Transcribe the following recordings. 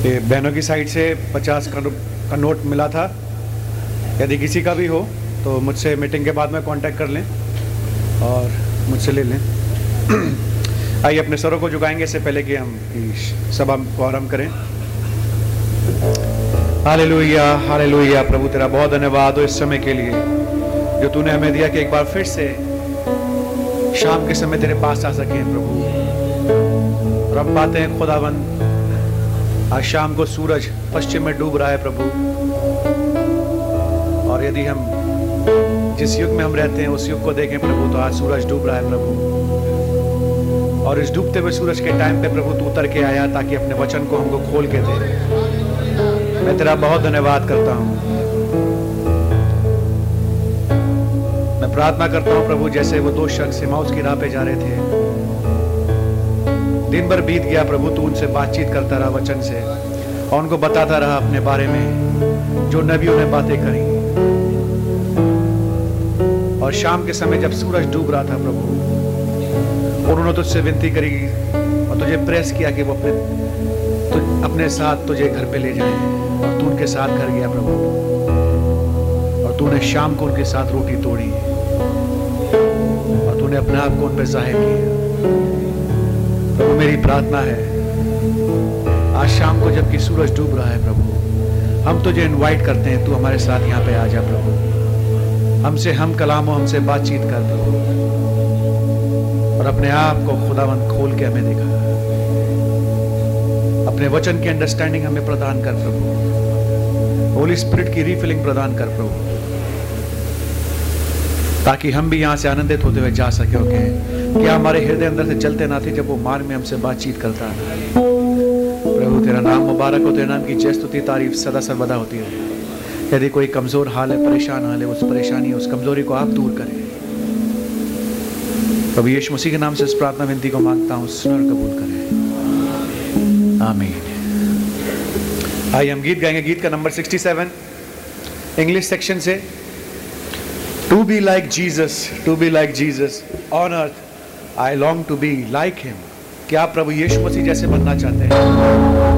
ये बहनों की साइड से पचास का, का नोट मिला था। यदि किसी का भी हो तो मुझसे मीटिंग के बाद में कांटेक्ट कर लें और मुझसे ले लें। आइए अपने सरों को झुकाएँगे इससे पहले कि हम सभा को आरंभ करें। हालेलुया हालेलुया प्रभु तेरा बहुत धन्यवाद हो इस समय के लिए जो तूने हमें दिया कि एक बार फिर से शाम के समय तेरे पास आ सके प्रभु। हम पाते हैं खुदावन आज शाम को सूरज पश्चिम में डूब रहा है प्रभु। और यदि हम जिस युग में हम रहते हैं, उस युग को देखें प्रभु तो आज सूरज डूब रहा है प्रभु। और इस डूबते हुए सूरज के टाइम पे प्रभु तू उतर के आया ताकि अपने वचन को हमको खोल के दे। मैं तेरा बहुत धन्यवाद करता हूँ। मैं प्रार्थना करता हूँ प्रभु, जैसे वो दो शख्स हिमाउस की राह पे जा रहे थे दिन भर बीत गया प्रभु तू उनसे बातचीत करता रहा वचन से। और उनको बताता रहा अपने बारे में जो नबियों ने बातें करी। और शाम के समय जब सूरज डूब रहा था प्रभु उन्होंने तुझसे विनती करी और तुझे प्रेस किया कि वो अपने तु, अपने साथ तुझे घर पे ले जाए। और तू उनके साथ घर गया प्रभु। और तूने शाम को उनके साथ रोटी तोड़ी। और तूने अपने आप को उन पर ज़ाहिर किया। प्रभु मेरी प्रार्थना है। आज शाम को जबकि सूरज डूब रहा है प्रभु, हम तुझे इनवाइट करते हैं, तू हमारे साथ यहाँ पे आ जा प्रभु। हमसे हम कलाम हो, हमसे बातचीत कर प्रभु। और अपने आप को खुदावन खोल के हमें दिखा। अपने वचन की अंडरस्टैंडिंग हमें प्रदान कर प्रभु। होली स्पिरिट की रीफिलिंग प्रदान कर प्रभु। ताकि हम भी यहाँ से आनंदित होते हुए जा सके क्या हमारे हृदय अंदर से चलते ना थे जब वो मार्ग में हमसे बातचीत करता है? प्रभु, तेरा नाम मुबारक हो, तेरे नाम की जय स्तुति, तारीफ़ सदा सर्वदा होती है यदि कोई कमज़ोर हाल है, परेशान हाल है उस परेशानी उस कमज़ोरी को आप दूर करें। प्रभु, यीशु मसीह के नाम से इस प्रार्थना विनती को माँगता हूँ सुनर कबूल करें। आमीन। आइए, हम गीत गाएँगे। गीत का नंबर 67 इंग्लिश सेक्शन से। To be like Jesus to be like Jesus on earth I long to be like him क्या प्रभु यीशु मसीह जैसे बनना चाहते हैं?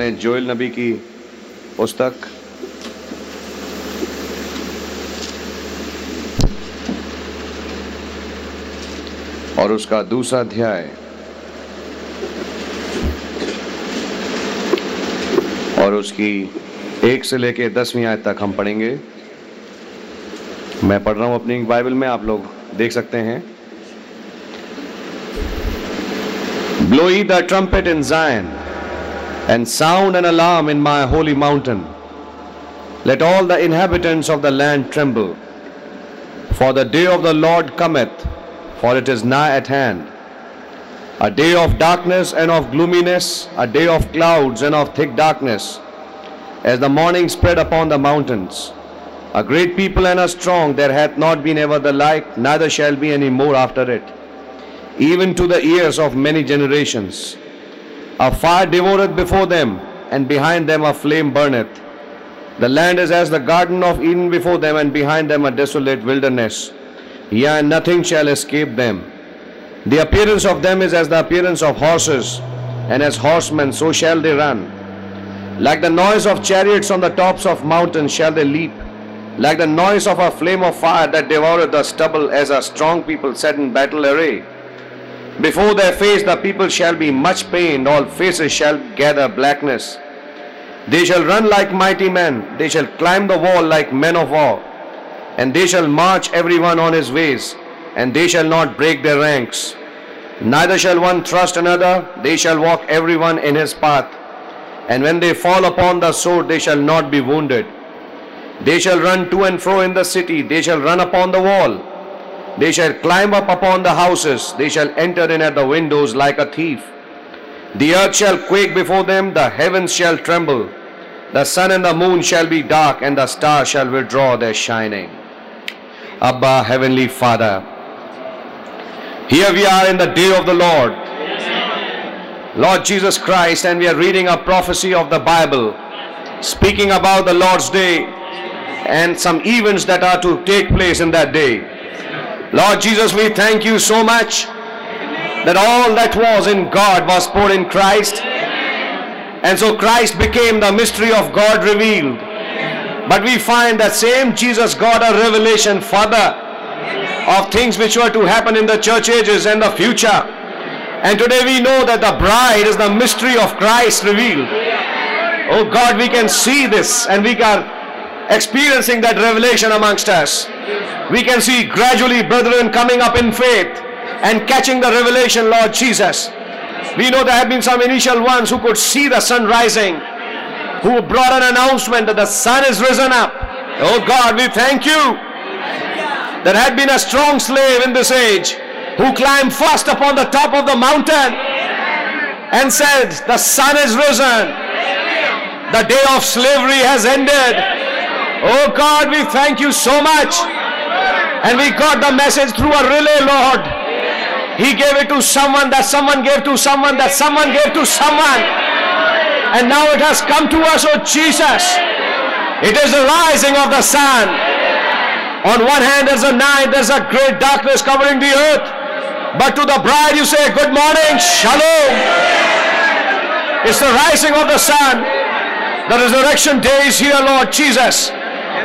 निकालें जोएल नबी की पुस्तक और उसका दूसरा अध्याय और उसकी एक से लेके दसवीं आयत तक हम पढ़ेंगे। मैं पढ़ रहा हूँ अपनी बाइबल में आप लोग देख सकते हैं। Ye the trumpet in Zion, and sound an alarm in my holy mountain. Let all the inhabitants of the land tremble. For the day of the Lord cometh, for it is nigh at hand. A day of darkness and of gloominess, a day of clouds and of thick darkness, as the morning spread upon the mountains. A great people and a strong, there hath not been ever the like, neither shall be any more after it even to the ears of many generations. A fire devoureth before them, and behind them a flame burneth. The land is as the garden of Eden before them, and behind them a desolate wilderness. Yea, nothing shall escape them. The appearance of them is as the appearance of horses, and as horsemen so shall they run. Like the noise of chariots on the tops of mountains shall they leap. Like the noise of a flame of fire that devoureth the stubble, as a strong people set in battle array. Before their face the people shall be much pained, all faces shall gather blackness. They shall run like mighty men, they shall climb the wall like men of war, and they shall march every one on his ways, and they shall not break their ranks. Neither shall one thrust another, they shall walk every one in his path, and when they fall upon the sword, they shall not be wounded. They shall run to and fro in the city, they shall run upon the wall. They shall climb up upon the houses, they shall enter in at the windows like a thief. The earth shall quake before them, the heavens shall tremble. The sun and the moon shall be dark, and the stars shall withdraw their shining. Abba, Heavenly Father. Here we are in the day of the Lord. Lord Jesus Christ, and we are reading a prophecy of the Bible, speaking about the Lord's day and some events that are to take place in that day. Lord Jesus, we thank you so much that all that was in God was poured in Christ. And so Christ became the mystery of God revealed. But we find that same Jesus got a revelation further of things which were to happen in the church ages and the future. And today we know that the bride is the mystery of Christ revealed. Oh God, we can see this and we are experiencing that revelation amongst us. We can see gradually brethren coming up in faith and catching the revelation, Lord Jesus. We know there have been some initial ones who could see the sun rising, who brought an announcement that the sun is risen up. Oh God, we thank you. There had been a strong slave in this age who climbed first upon the top of the mountain and said, The sun is risen. The day of slavery has ended. Oh God, we thank you so much. And we got the message through a relay, Lord. He gave it to someone, that someone gave to someone, that someone gave to someone. And now it has come to us, oh Jesus. It is the rising of the sun. On one hand, there's a night, there's a great darkness covering the earth. But to the bride, you say, Good morning, Shalom. It's the rising of the sun. The resurrection day is here, Lord Jesus.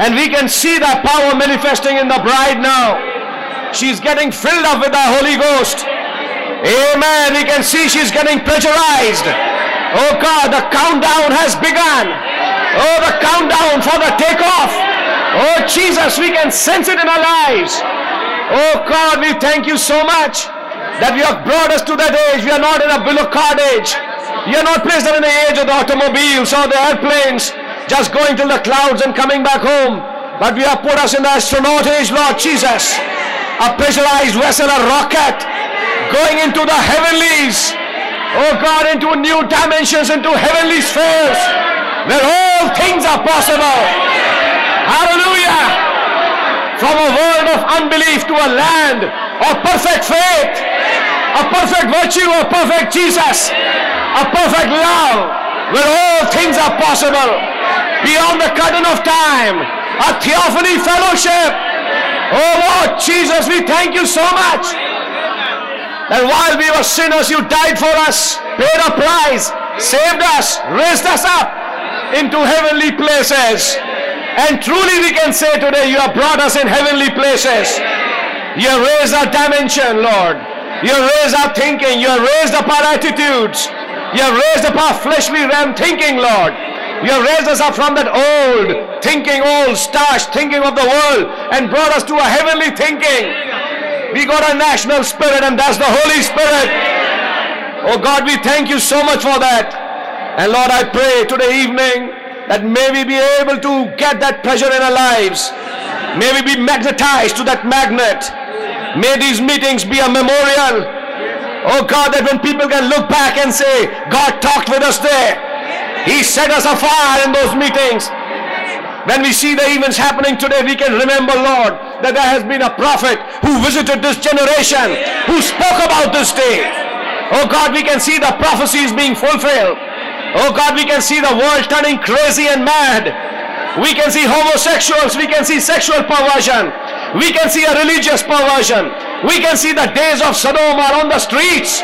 And we can see that power manifesting in the bride now. She's getting filled up with the Holy Ghost. Amen. We can see she's getting pressurized. Oh God, the countdown has begun. Oh, the countdown for the takeoff. Oh Jesus, we can sense it in our lives. Oh God, we thank you so much that you have brought us to that age. We are not in a below card age. You are not placed in the age of the automobiles or the airplanes, just going to the clouds and coming back home. But we have put us in the astronaut age, Lord Jesus. A pressurized vessel, a rocket, going into the heavenlies. Oh God, into new dimensions, into heavenly spheres, where all things are possible. Hallelujah. From a world of unbelief to a land of perfect faith, a perfect virtue, a perfect Jesus, a perfect love, where all things are possible. Beyond the curtain of time, a theophany fellowship. Oh Lord Jesus, we thank you so much that while we were sinners, you died for us, paid a price, saved us, raised us up into heavenly places. And truly we can say today, you have brought us in heavenly places. You have raised our dimension, Lord. You have raised our thinking. You have raised up our attitudes. You have raised up our fleshly realm thinking, Lord. You have raised us up from that old thinking, old starch thinking of the world and brought us to a heavenly thinking. We got a national spirit and that's the Holy Spirit. Oh God, we thank you so much for that. And Lord, I pray today evening that may we be able to get that pleasure in our lives. May we be magnetized to that magnet. May these meetings be a memorial. Oh God, that when people can look back and say, God talked with us there. He set us afire in those meetings. When we see the events happening today, we can remember, Lord, that there has been a prophet who visited this generation, who spoke about this day. Oh God, we can see the prophecies being fulfilled. Oh God, we can see the world turning crazy and mad. We can see homosexuals, we can see sexual perversion. We can see a religious perversion. We can see the days of Sodom are on the streets.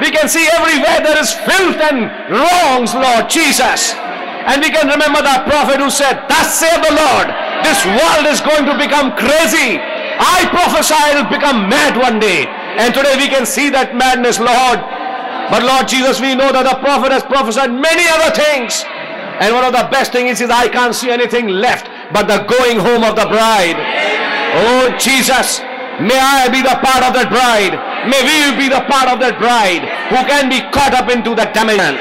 We can see everywhere there is filth and wrongs, Lord Jesus. And we can remember that prophet who said, Thus saith the Lord, this world is going to become crazy. I prophesy it will become mad one day. And today we can see that madness, Lord. But Lord Jesus, we know that the prophet has prophesied many other things. And one of the best things is I can't see anything left but the going home of the bride. Oh Jesus, may I be the part of that bride. May we be the part of that bride who can be caught up into that dimension.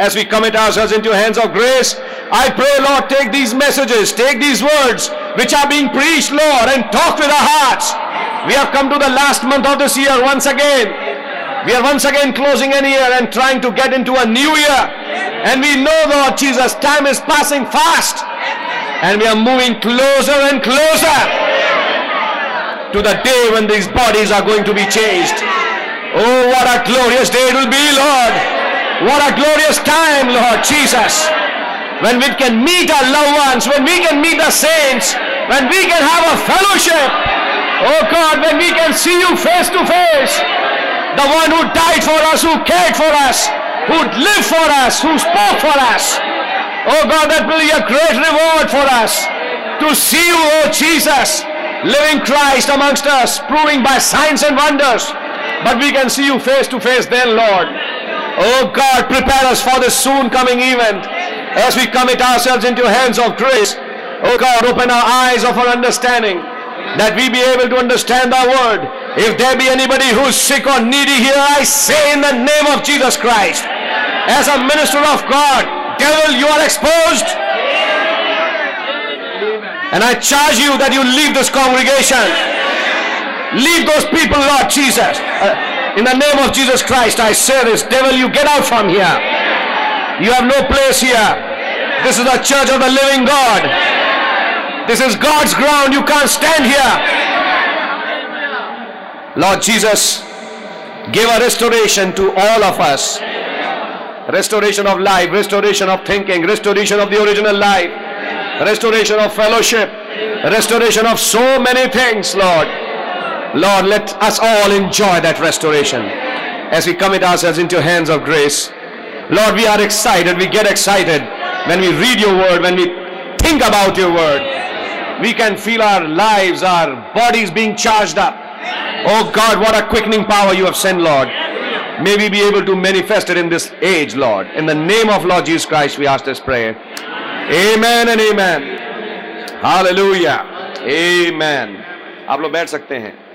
As we commit ourselves into hands of grace, I pray, Lord, take these messages, take these words which are being preached, Lord, and talk with our hearts. We have come to the last month of this year once again. We are once again closing an year and trying to get into a new year. And we know, Lord Jesus, time is passing fast. And we are moving closer and closer to the day when these bodies are going to be changed. Oh, what a glorious day it will be, Lord. What a glorious time, Lord Jesus. When we can meet our loved ones, when we can meet the saints, when we can have a fellowship. Oh God, when we can see you face to face. The one who died for us, who cared for us, who lived for us, who spoke for us. Oh God, that will be a great reward for us to see you, oh Jesus, living Christ amongst us, proving by signs and wonders. But we can see you face to face then, Lord. Oh God, prepare us for this soon coming event as we commit ourselves into hands of grace. Oh God, open our eyes of our understanding that we be able to understand thy word. If there be anybody who's sick or needy here, I say in the name of Jesus Christ, as a minister of God, devil, you are exposed. And I charge you that you leave this congregation. Leave those people, Lord Jesus. Uh, in the name of Jesus Christ, I say this. Devil, you get out from here. You have no place here. This is the church of the living God. This is God's ground. You can't stand here. Lord Jesus, give a restoration to all of us. Restoration of life, restoration of thinking, restoration of the original life, restoration of fellowship, restoration of so many things, Lord. Lord, let us all enjoy that restoration as we commit ourselves into hands of grace. Lord, we are excited. We get excited when we read your word, when we think about your word. We can feel our lives, our bodies being charged up. Oh God, what a quickening power you have sent, Lord. May we be able to manifest it in this age, Lord. In the name of Lord Jesus Christ, we ask this prayer. Amen and amen. Hallelujah. Amen. आप लोग बैठ सकते हैं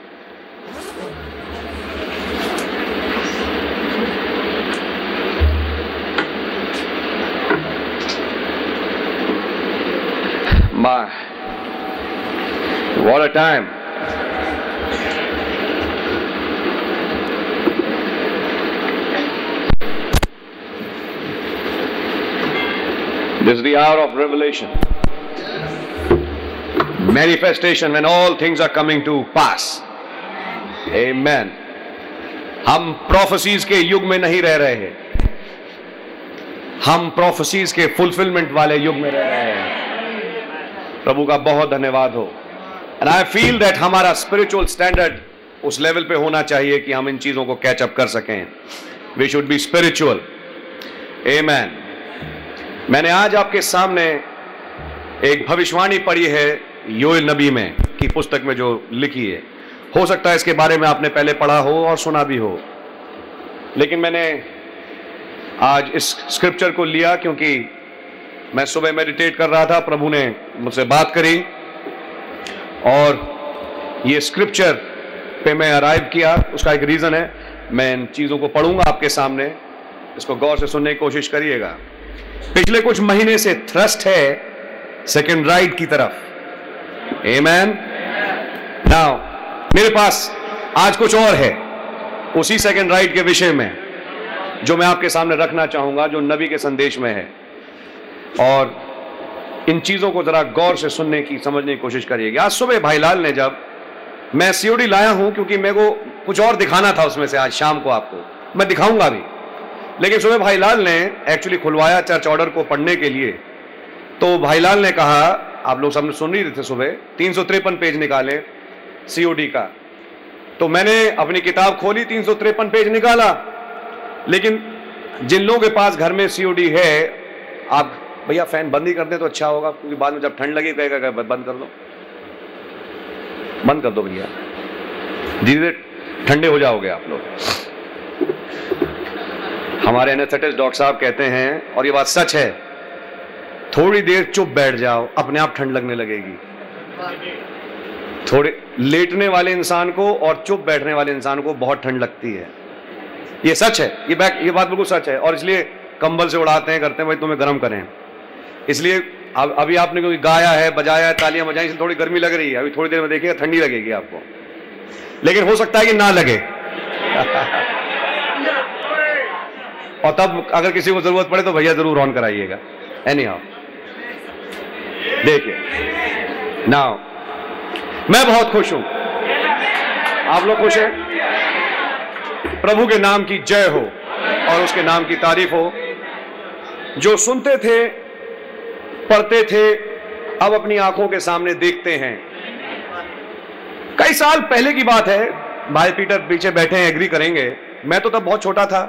what a time. This is the hour of revelation. Manifestation when all things are coming to pass. Amen. हम prophecies के युग में नहीं रह रहे हैं हम प्रोफेसीज के फुलफिलमेंट वाले युग में रह रहे हैं प्रभु का बहुत धन्यवाद हो एंड आई फील दैट हमारा स्पिरिचुअल स्टैंडर्ड उस लेवल पे होना चाहिए कि हम इन चीज़ों को कैचअप कर सकें we should be spiritual uh मैंने आज आपके सामने एक भविष्यवाणी पढ़ी है योल नबी में की पुस्तक में जो लिखी है। हो सकता है इसके बारे में आपने पहले पढ़ा हो और सुना भी हो। लेकिन मैंने आज इस स्क्रिप्चर को लिया क्योंकि मैं सुबह मेडिटेट कर रहा था, प्रभु ने मुझसे बात करी और ये स्क्रिप्चर पे मैं अराइव किया। उसका एक रीज़न है, मैं इन चीज़ों को पढ़ूँगा आपके सामने। इसको गौर से सुनने की कोशिश करिएगा। पिछले कुछ महीने से थ्रस्ट है सेकेंड राइड की तरफ़। एमैन नाउ मेरे पास आज कुछ और है। उसी सेकेंड राइड के विषय में, जो मैं आपके सामने रखना चाहूँगा, जो नबी के संदेश में है। और इन चीज़ों को जरा गौर से सुनने की, समझने की कोशिश करिएगा। आज सुबह भाईलाल ने जब मैं सीओडी लाया हूँ, क्योंकि मेरे को कुछ और दिखाना था उसमें से आज शाम को आपको। मैं दिखाऊँगा भी। लेकिन सुबह भाईलाल ने एक्चुअली खुलवाया चर्च ऑर्डर को पढ़ने के लिए। तो भाईलाल ने कहा, आप लोग सामने सुन रही थे सुबह, तीन पेज निकाले सीओडी का। तो मैंने अपनी किताब खोली, तीन पेज निकाला। लेकिन जिन लोगों के पास घर में सीओडी है, आप भैया फ़ैन बंद ही कर दें तो अच्छा होगा, क्योंकि बाद में जब ठंड लगी, कहेगा बंद कर दो। बंद कर दो भैया। धीरे धीरे ठंडे हो जाओगे आप लोग। हमारे एनेस्थेटिस्ट डॉक्टर साहब कहते हैं, और ये बात सच है, थोड़ी देर चुप बैठ जाओ, अपने आप ठंड लगने लगेगी। थोड़े लेटने वाले इंसान को और चुप बैठने वाले इंसान को बहुत ठंड लगती है। ये सच है, ये बैक ये बात बिल्कुल सच है, और इसलिए कंबल से उड़ाते हैं, करते हैं, भाई तुम्हें गर्म करें। इसलिए अब, अभी आपने क्योंकि गाया है, बजाया है, तालियाँ बजाई, इसलिए थोड़ी गर्मी लग रही है, अभी थोड़ी देर में देखिएगा, ठंडी लगेगी आपको। लेकिन हो सकता है कि ना लगे। और तब अगर किसी को ज़रूरत पड़े तो भैया ज़रूर ऑन कराइएगा। एनी हाउ देखिए। नाउ मैं बहुत खुश हूँ। आप लोग खुश हैं? प्रभु के नाम की जय हो और उसके नाम की तारीफ़ हो। जो सुनते थे, पढ़ते थे, अब अपनी आँखों के सामने देखते हैं। कई साल पहले की बात है, भाई पीटर पीछे बैठे हैं एग्री करेंगे। मैं तो तब बहुत छोटा था।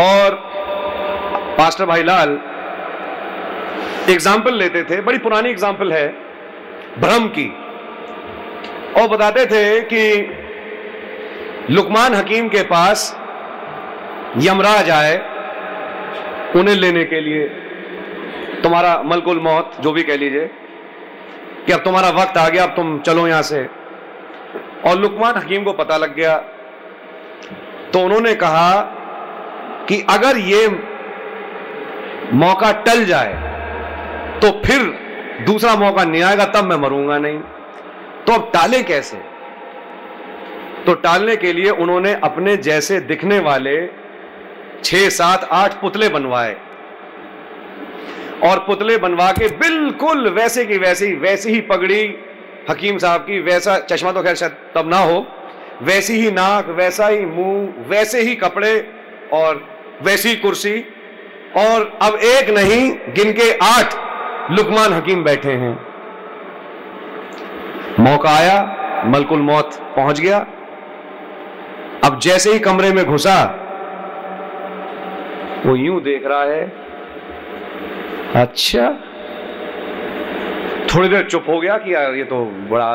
और पास्टर भाई लाल एग्ज़ाम्पल लेते थे, बड़ी पुरानी एग्ज़ाम्पल है, भ्रम की। और बताते थे कि लुकमान हकीम के पास यमराज आए, उन्हें लेने के लिए। तुम्हारा मलकुल मौत, जो भी कह लीजिए, कि अब तुम्हारा वक्त आ गया, अब तुम चलो यहाँ से। और लुकमान हकीम को पता लग गया तो उन्होंने कहा कि अगर ये मौका टल जाए तो फिर दूसरा मौका नहीं आएगा, तब मैं मरूँगा नहीं। तो अब टाले कैसे? तो टालने के लिए उन्होंने अपने जैसे दिखने वाले छह, सात, आठ पुतले बनवाए। और पुतले बनवा के बिल्कुल वैसे की वैसी वैसी ही पगड़ी, हकीम साहब की, वैसा चश्मा तो खैर शायद तब ना हो, वैसी ही नाक, वैसा ही मुँह, वैसे ही कपड़े और वैसी कुर्सी और अब एक नहीं गिन के आठ लुकमान हकीम बैठे हैं। मौका आया, मलकुल मौत पहुँच गया। अब जैसे ही कमरे में घुसा, वो यूँ देख रहा है अच्छा थोड़ी देर चुप हो गया कि यार ये तो बड़ा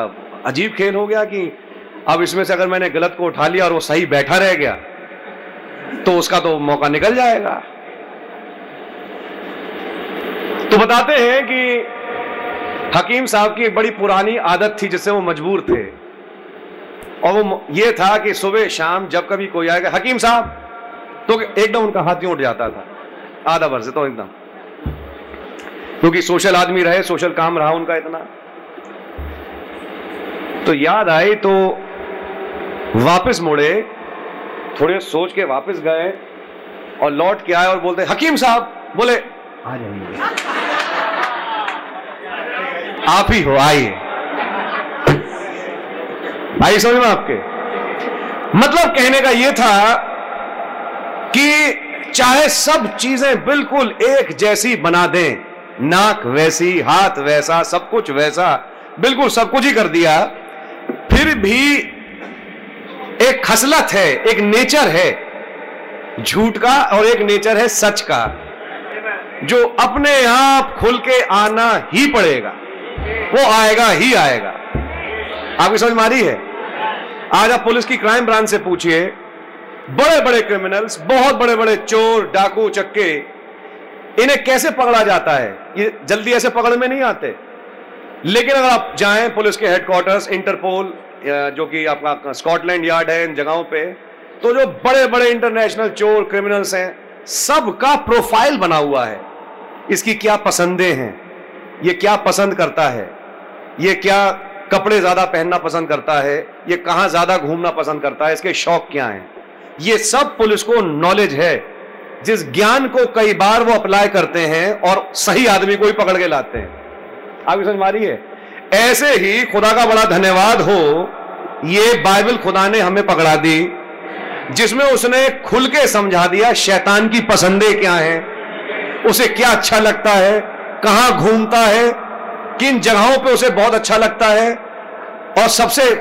अजीब खेल हो गया कि अब इसमें से अगर मैंने गलत को उठा लिया और वो सही बैठा रह गया तो उसका तो मौका निकल जाएगा। तो बताते हैं कि हकीम साहब की एक बड़ी पुरानी आदत थी जिससे वो मजबूर थे। और वो ये था कि सुबह शाम जब कभी कोई आएगा, हकीम साहब तो एकदम उनका हाथ उठ जाता था। आधा भर से तो एकदम। क्योंकि सोशल आदमी रहे, सोशल काम रहा उनका इतना। तो याद आई तो वापस मुड़े थोड़े सोच के वापस गए और लौट के आए और बोलते, हकीम साहब, बोले, आ जाइए। आप ही हो, आइए। आइए समझ में आपके? मतलब कहने का यह था कि चाहे सब चीज़ें बिल्कुल एक जैसी बना दें, नाक वैसी, हाथ वैसा, सब कुछ वैसा, बिल्कुल सब कुछ ही कर दिया, फिर भी एक खसलत है, एक नेचर है। झूठ का और एक नेचर है सच का, जो अपने आप खुल के आना ही पड़ेगा। वो आएगा ही आएगा। आपकी समझ मारी है? आज आप पुलिस की क्राइम ब्रांच से पूछिए। बड़े बड़े क्रिमिनल्स बहुत बड़े बड़े चोर, डाकू, चक्के, इन्हें कैसे पकड़ा जाता है? ये जल्दी ऐसे पकड़ में नहीं आते। लेकिन अगर आप जाएँ पुलिस के हेडक्वार्टर्स इंटरपोल जो कि आपका स्कॉटलैंड यार्ड है इन जगहों पे तो जो बड़े बड़े इंटरनेशनल चोर क्रिमिनल्स हैं, सबका प्रोफ़ाइल बना हुआ है। इसकी क्या पसंदें हैं? ये क्या पसंद करता है? ये क्या कपड़े ज़्यादा पहनना पसंद करता है? ये कहाँ ज़्यादा घूमना पसंद करता है? इसके शौक क्या हैं? ये सब पुलिस को नॉलेज है। जिस ज्ञान को कई बार वो अप्लाई करते हैं और सही आदमी को ही पकड़ के लाते हैं। आपकी समझ मारी है? ऐसे ही खुदा का बड़ा धन्यवाद हो, ये बाइबल खुदा ने हमें पकड़ा दी, जिसमें उसने खुल के समझा दिया, शैतान की पसंदें क्या हैं? उसे क्या अच्छा लगता है? कहाँ घूमता है? किन जगहों पे उसे बहुत अच्छा लगता है? और सबसे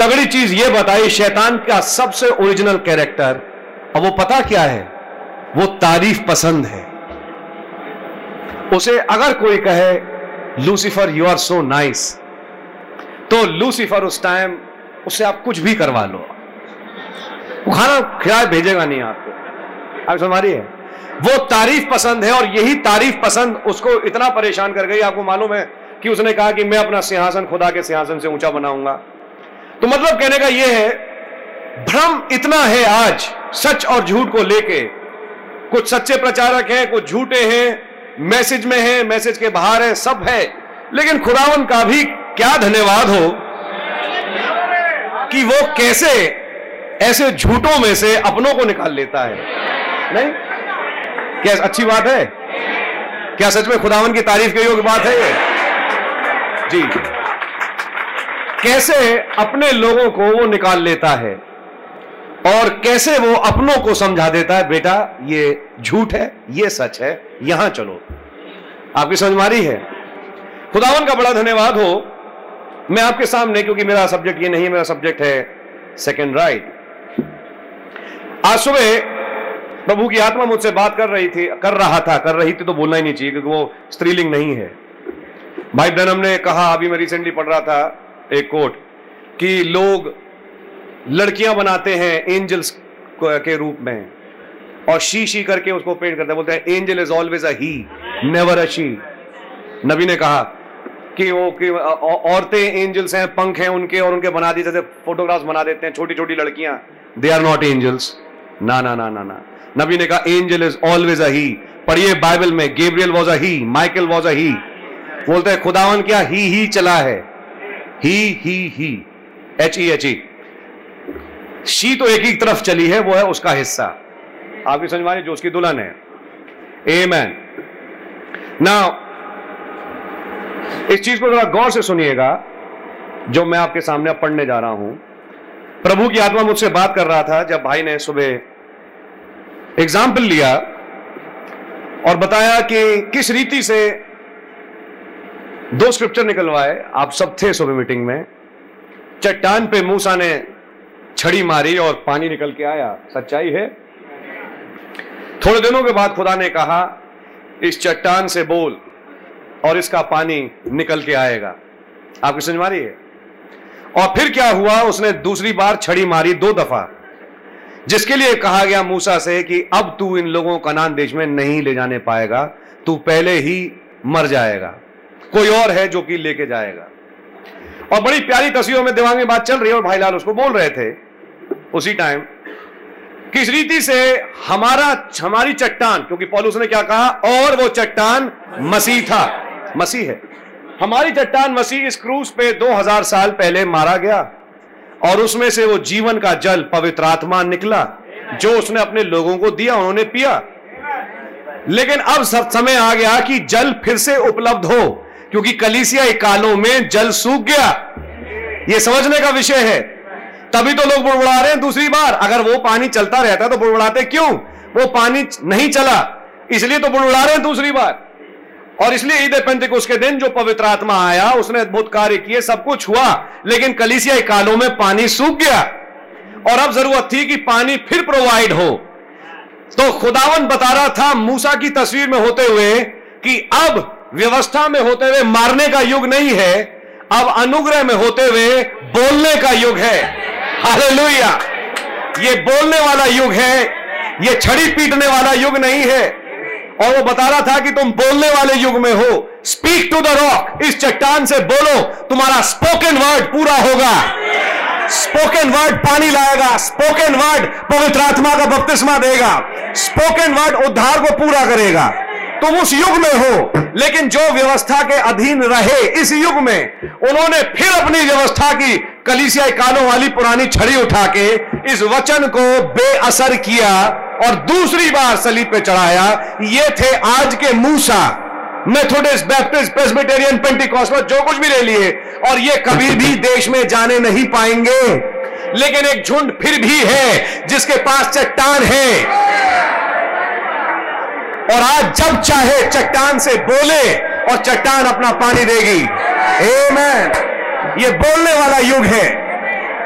तगड़ी चीज़ ये बताई, शैतान का सबसे ओरिजिनल कैरेक्टर और वो पता क्या है? वो तारीफ़ पसंद है। उसे अगर कोई कहे Lucifer you are so nice तो लूसीफर उस टाइम उससे आप कुछ भी करवा लो। वो खाना खिलाए भेजेगा नहीं आपको। आप समझ है? वो तारीफ़ पसंद है और यही तारीफ़ पसंद उसको इतना परेशान कर गई। आपको मालूम है कि उसने कहा कि मैं अपना सिंहासन, खुदा के सिंहासन से ऊँचा बनाऊँगा। तो मतलब कहने का यह है, भ्रम इतना है आज सच और झूठ को लेके। कुछ सच्चे प्रचारक हैं, कुछ झूठे हैं मैसेज में है, मैसेज के बाहर है, सब है। लेकिन खुदावन का भी क्या धन्यवाद हो कि वो कैसे ऐसे झूठों में से अपनों को निकाल लेता है। नहीं? क्या अच्छी बात है? क्या सच में खुदावन की तारीफ़ के योग्य बात है ये? जी। कैसे अपने लोगों को वो निकाल लेता है? और कैसे वो अपनों को समझा देता है, बेटा, ये झूठ है, ये सच है, यहाँ चलो। आपकी समझ मारी है? खुदावन का बड़ा धन्यवाद हो। मैं आपके सामने, क्योंकि मेरा सब्जेक्ट ये नहीं मेरा सब्जेक्ट है सेकेंड राइट आज सुबह प्रभु की आत्मा मुझसे बात कर रही थी, कर रहा था, कर रही थी तो बोलना ही नहीं चाहिए, क्योंकि वो स्त्रीलिंग नहीं है। भाई ब्रनम ने कहा, अभी मैं रिसेंटली पढ़ रहा था एक कोट कि लोग लड़कियाँ बनाते हैं एंजल्स के रूप में। और शी शी करके उसको पेंट करते हैं। बोलते हैं angel is always a he never a she नबी ने कहा कि वो कि औरतें एंजल्स हैं, पंख हैं उनके और उनके बना दिए, जैसे फोटोग्राफ्स बना देते हैं छोटी छोटी लड़कियाँ। दे आर नॉट एंजल्स ना ना ना ना ना। नबी ने कहा angel is always a he पढ़िए बाइबल में Gabriel was a he Michael was a he बोलते हैं, खुदावन क्या ही ही चला है। He he he H E H E she तो एक ही तरफ़ चली है, वो है उसका हिस्सा। आपकी समझ मारिए जो उसकी दुल्हन है। ए मैन ना इस चीज़ को जरा गौर से सुनिएगा, जो मैं आपके सामने पढ़ने जा रहा हूँ। प्रभु की आत्मा मुझसे बात कर रहा था, जब भाई ने सुबह एग्ज़ाम्पल लिया और बताया कि किस रीति से दो स्क्रिप्चर निकलवाए। आप सब थे सुबह मीटिंग में। चट्टान पे मूसा ने छड़ी मारी और पानी निकल के आया। सच्चाई है? थोड़े दिनों के बाद खुदा ने कहा, इस चट्टान से बोल और इसका पानी निकल के आएगा। आपकी समझ मारी है? और फिर क्या हुआ? उसने दूसरी बार छड़ी मारी दो दफ़ा, जिसके लिए कहा गया मूसा से कि अब तू इन लोगों का नान देश में नहीं ले जाने पाएगा, तू पहले ही मर जाएगा। कोई और है जो कि लेके जाएगा। और बड़ी प्यारी तस्वीरों में दिमाग में बात चल रही है और भाई लाल उसको बोल रहे थे उसी टाइम किस रीति से हमारा, हमारी चट्टान, क्योंकि पॉलुस ने क्या कहा? और वो चट्टान मसीह था। मसीह है। हमारी चट्टान मसीह इस क्रूज पे 2000 साल पहले मारा गया और उसमें से वो जीवन का जल पवित्र आत्मा निकला, जो उसने अपने लोगों को दिया, उन्होंने पिया। लेकिन अब सब समय आ गया कि जल फिर से उपलब्ध हो। क्योंकि कलीसिया कालों में जल सूख गया। यह समझने का विषय है। तभी तो लोग बुड़बुड़ा रहे हैं दूसरी बार। अगर वो पानी चलता रहता तो बुड़बुड़ाते क्यों? वो पानी नहीं चला, इसलिए तो बुड़बुड़ा रहे हैं दूसरी बार। और इसलिए ईद पेंतिकुस के दिन जो पवित्र आत्मा आया, उसने अद्भुत कार्य किए, सब कुछ हुआ, लेकिन कलीसिया कालों में पानी सूख गया। और अब ज़रूरत थी कि पानी फिर प्रोवाइड हो। तो खुदावन बता रहा था, मूसा की तस्वीर में होते हुए कि अब व्यवस्था में होते हुए मारने का युग नहीं है, अब अनुग्रह में होते हुए बोलने का युग है। हालेलुया। ये बोलने वाला युग है, ये छड़ी पीटने वाला युग नहीं है। और वो बता रहा था कि तुम बोलने वाले युग में हो। स्पीक टू द रॉक इस चट्टान से बोलो, तुम्हारा स्पोकन वर्ड पूरा होगा। स्पोकन वर्ड पानी लाएगा। स्पोकन वर्ड पवित्र आत्मा का बपतिस्मा देगा। स्पोकन वर्ड उद्धार को पूरा करेगा। तुम उस युग में हो, लेकिन जो व्यवस्था के अधीन रहे इस युग में, उन्होंने फिर अपनी व्यवस्था की कलिसिया कालों वाली पुरानी छड़ी उठा के इस वचन को बेअसर किया और दूसरी बार सलीब पे चढ़ाया। ये थे आज के मूसा। मेथोडिस्ट बैप्टिस्ट प्रेसबिटेरियन पेंटिकॉस्टल जो कुछ भी ले लिए, और ये कभी भी देश में जाने नहीं पाएँगे। लेकिन एक झुंड फिर भी है, जिसके पास चट्टान है। और आज जब चाहे चट्टान से बोले और चट्टान अपना पानी देगी। Amen. ये बोलने वाला युग है।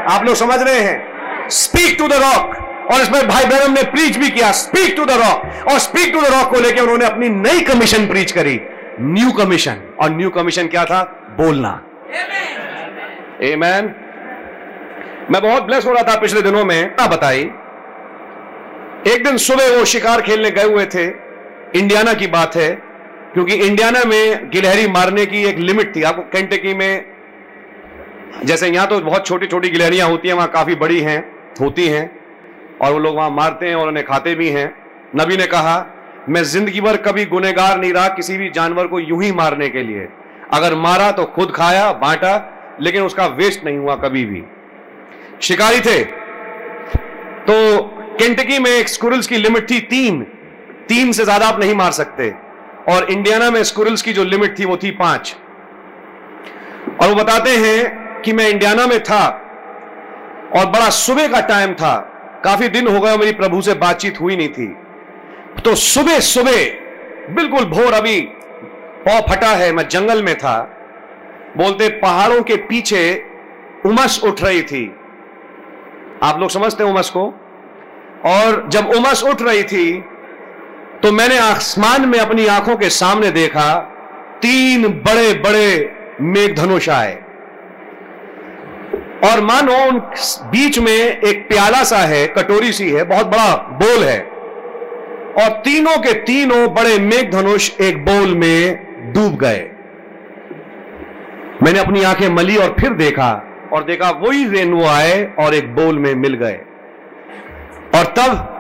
आप लोग समझ रहे हैं? स्पीक टू द रॉक और इसमें भाई बहन ने प्रीच भी किया। स्पीक टू द रॉक और स्पीक टू द रॉक को लेकर उन्होंने अपनी नई कमीशन प्रीच करी। न्यू कमीशन और न्यू कमीशन क्या था? बोलना। ए मैन मैं बहुत ब्लेस हो रहा था पिछले दिनों में। बताई? एक दिन सुबह वो शिकार खेलने गए हुए थे। इंडियाना की बात है, क्योंकि इंडियाना में गिलहरी मारने की एक लिमिट थी। आपको केंटकी में, जैसे यहाँ तो बहुत छोटी छोटी गिलहरियाँ होती हैं, वहाँ काफ़ी बड़ी हैं, होती हैं, और वो लोग वहाँ मारते हैं और उन्हें खाते भी हैं। नबी ने कहा, मैं ज़िंदगी भर कभी गुनेगार नहीं रहा किसी भी जानवर को यूँ ही मारने के लिए। अगर मारा तो खुद खाया, बांटा, लेकिन उसका वेस्ट नहीं हुआ कभी भी। शिकारी थे। तो केंटकी में एक स्कुरल्स की लिमिट थी तीन। तीन से ज़्यादा आप नहीं मार सकते। और इंडियाना में स्कुरल्स की जो लिमिट थी वो थी पाँच। और वो बताते हैं कि मैं इंडियाना में था और बड़ा सुबह का टाइम था। काफ़ी दिन हो गया मेरी प्रभु से बातचीत हुई नहीं थी। तो सुबह सुबह बिल्कुल भोर अभी पौ फटा है, मैं जंगल में था। बोलते, पहाड़ों के पीछे उमस उठ रही थी। आप लोग समझते हैं उमस को? और जब उमस उठ रही थी तो मैंने आसमान में अपनी आँखों के सामने देखा, तीन बड़े बड़े मेघधनुष आए। और मानो उन बीच में एक प्याला सा है, कटोरी सी है, बहुत बड़ा बोल है। और तीनों के तीनों बड़े मेघधनुष एक बोल में डूब गए। मैंने अपनी आँखें मली और फिर देखा, और देखा वही रेनवो आए और एक बोल में मिल गए। और तब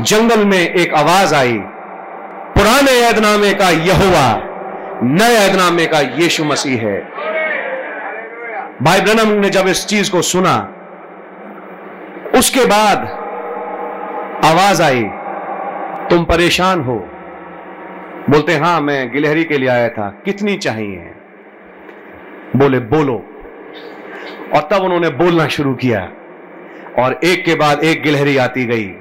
जंगल में एक आवाज़ आई, पुराने ऐदनामे का यहुआ नए ऐदनामे का यीशु मसीह है। भाई ब्रनम ने जब इस चीज़ को सुना, उसके बाद आवाज़ आई, तुम परेशान हो। बोलते, हाँ, मैं गिलहरी के लिए आया था, कितनी चाहिए? बोले, बोलो। और तब उन्होंने बोलना शुरू किया, और एक के बाद एक गिलहरी आती गई।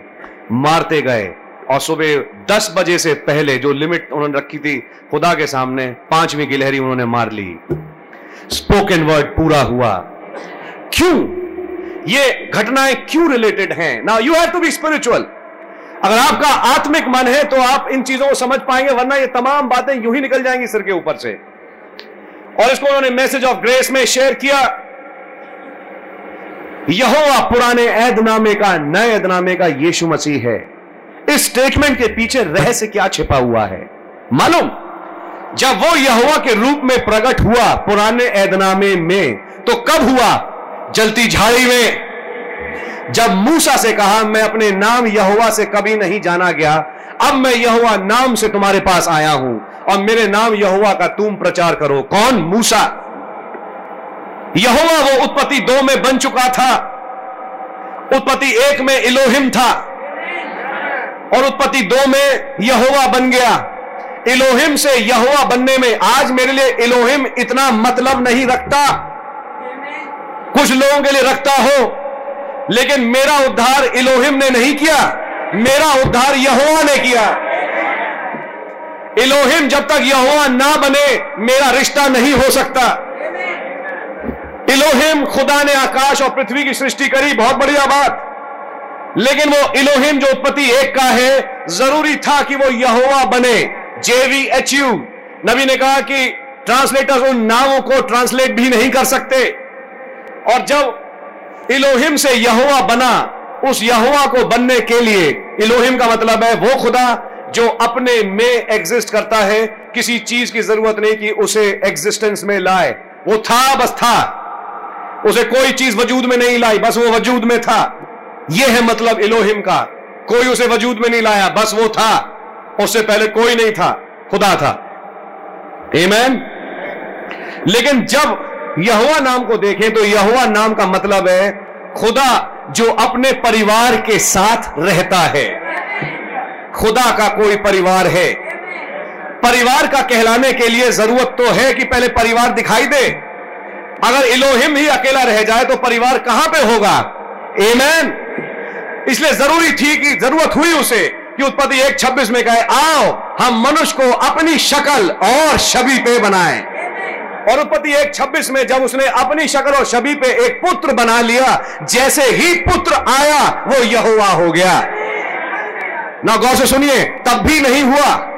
मारते गए। और सुबह दस बजे से पहले जो लिमिट उन्होंने रखी थी, खुदा के सामने पांचवी गिलहरी उन्होंने मार ली। स्पोकन वर्ड पूरा हुआ। क्यों? ये घटनाएँ क्यों रिलेटेड हैं? ना you have to be spiritual अगर आपका आत्मिक मन है तो आप इन चीज़ों को समझ पाएँगे, वरना ये तमाम बातें यूँ ही निकल जाएँगी सिर के ऊपर से। और इसको उन्होंने मैसेज ऑफ़ ग्रेस में शेयर किया। यहोवा पुराने ऐदनामे का, नए ऐदनामे का यीशु मसीह है। इस स्टेटमेंट के पीछे रहस्य क्या छिपा हुआ है? मालूम? जब वो यहोवा के रूप में प्रकट हुआ पुराने ऐदनामे में तो कब हुआ? जलती झाड़ी में। जब मूसा से कहा, मैं अपने नाम यहोवा से कभी नहीं जाना गया। अब मैं यहोवा नाम से तुम्हारे पास आया हूँ और मेरे नाम यहोवा का तुम प्रचार करो। कौन? मूसा। यहोवा वो उत्पत्ति दो में बन चुका था। उत्पत्ति एक में इलोहिम था और उत्पत्ति दो में यहोवा बन गया। इलोहिम से यहोवा बनने में आज मेरे लिए इलोहिम इतना मतलब नहीं रखता। कुछ लोगों के लिए रखता हो, लेकिन मेरा उद्धार इलोहिम ने नहीं किया, मेरा उद्धार यहोवा ने किया। इलोहिम जब तक यहोवा ना बने, मेरा रिश्ता नहीं हो सकता। इलोहिम, खुदा ने आकाश और पृथ्वी की सृष्टि करी, बहुत बढ़िया बात। लेकिन वो इलोहिम जो उत्पत्ति एक का है, ज़रूरी था कि वो यहोवा बने जेवी एच यू। नबी ने कहा कि ट्रांसलेटर उन नामों को ट्रांसलेट भी नहीं कर सकते। और जब इलोहिम से यहोवा बना, उस यहोवा को बनने के लिए, इलोहिम का मतलब है वो खुदा जो अपने में एग्जिस्ट करता है, किसी चीज़ की ज़रूरत नहीं कि उसे एग्जिस्टेंस में लाए। वो था बस था। उसे कोई चीज़ वजूद में नहीं लाई, बस वो वजूद में था। यह है मतलब इलोहिम का। कोई उसे वजूद में नहीं लाया, बस वो था। उससे पहले कोई नहीं था, खुदा था। एमैन लेकिन जब यहुआ नाम को देखें तो यहुआ नाम का मतलब है, खुदा जो अपने परिवार के साथ रहता है। खुदा का कोई परिवार है। परिवार का कहलाने के लिए ज़रूरत तो है कि पहले परिवार दिखाई दे। अगर इलोहिम ही अकेला रह जाए तो परिवार कहाँ पे होगा? एमैन इसलिए ज़रूरी थी कि, ज़रूरत हुई उसे कि उत्पत्ति एक छब्बीस में कहे, आओ, हम मनुष्य को अपनी शक्ल और छवि पे बनाएँ। और उत्पत्ति एक छब्बीस में जब उसने अपनी शक्ल और छवि पे एक पुत्र बना लिया, जैसे ही पुत्र आया, वो यहोवा हो गया। ना गौर से सुनिए, तब भी नहीं हुआ।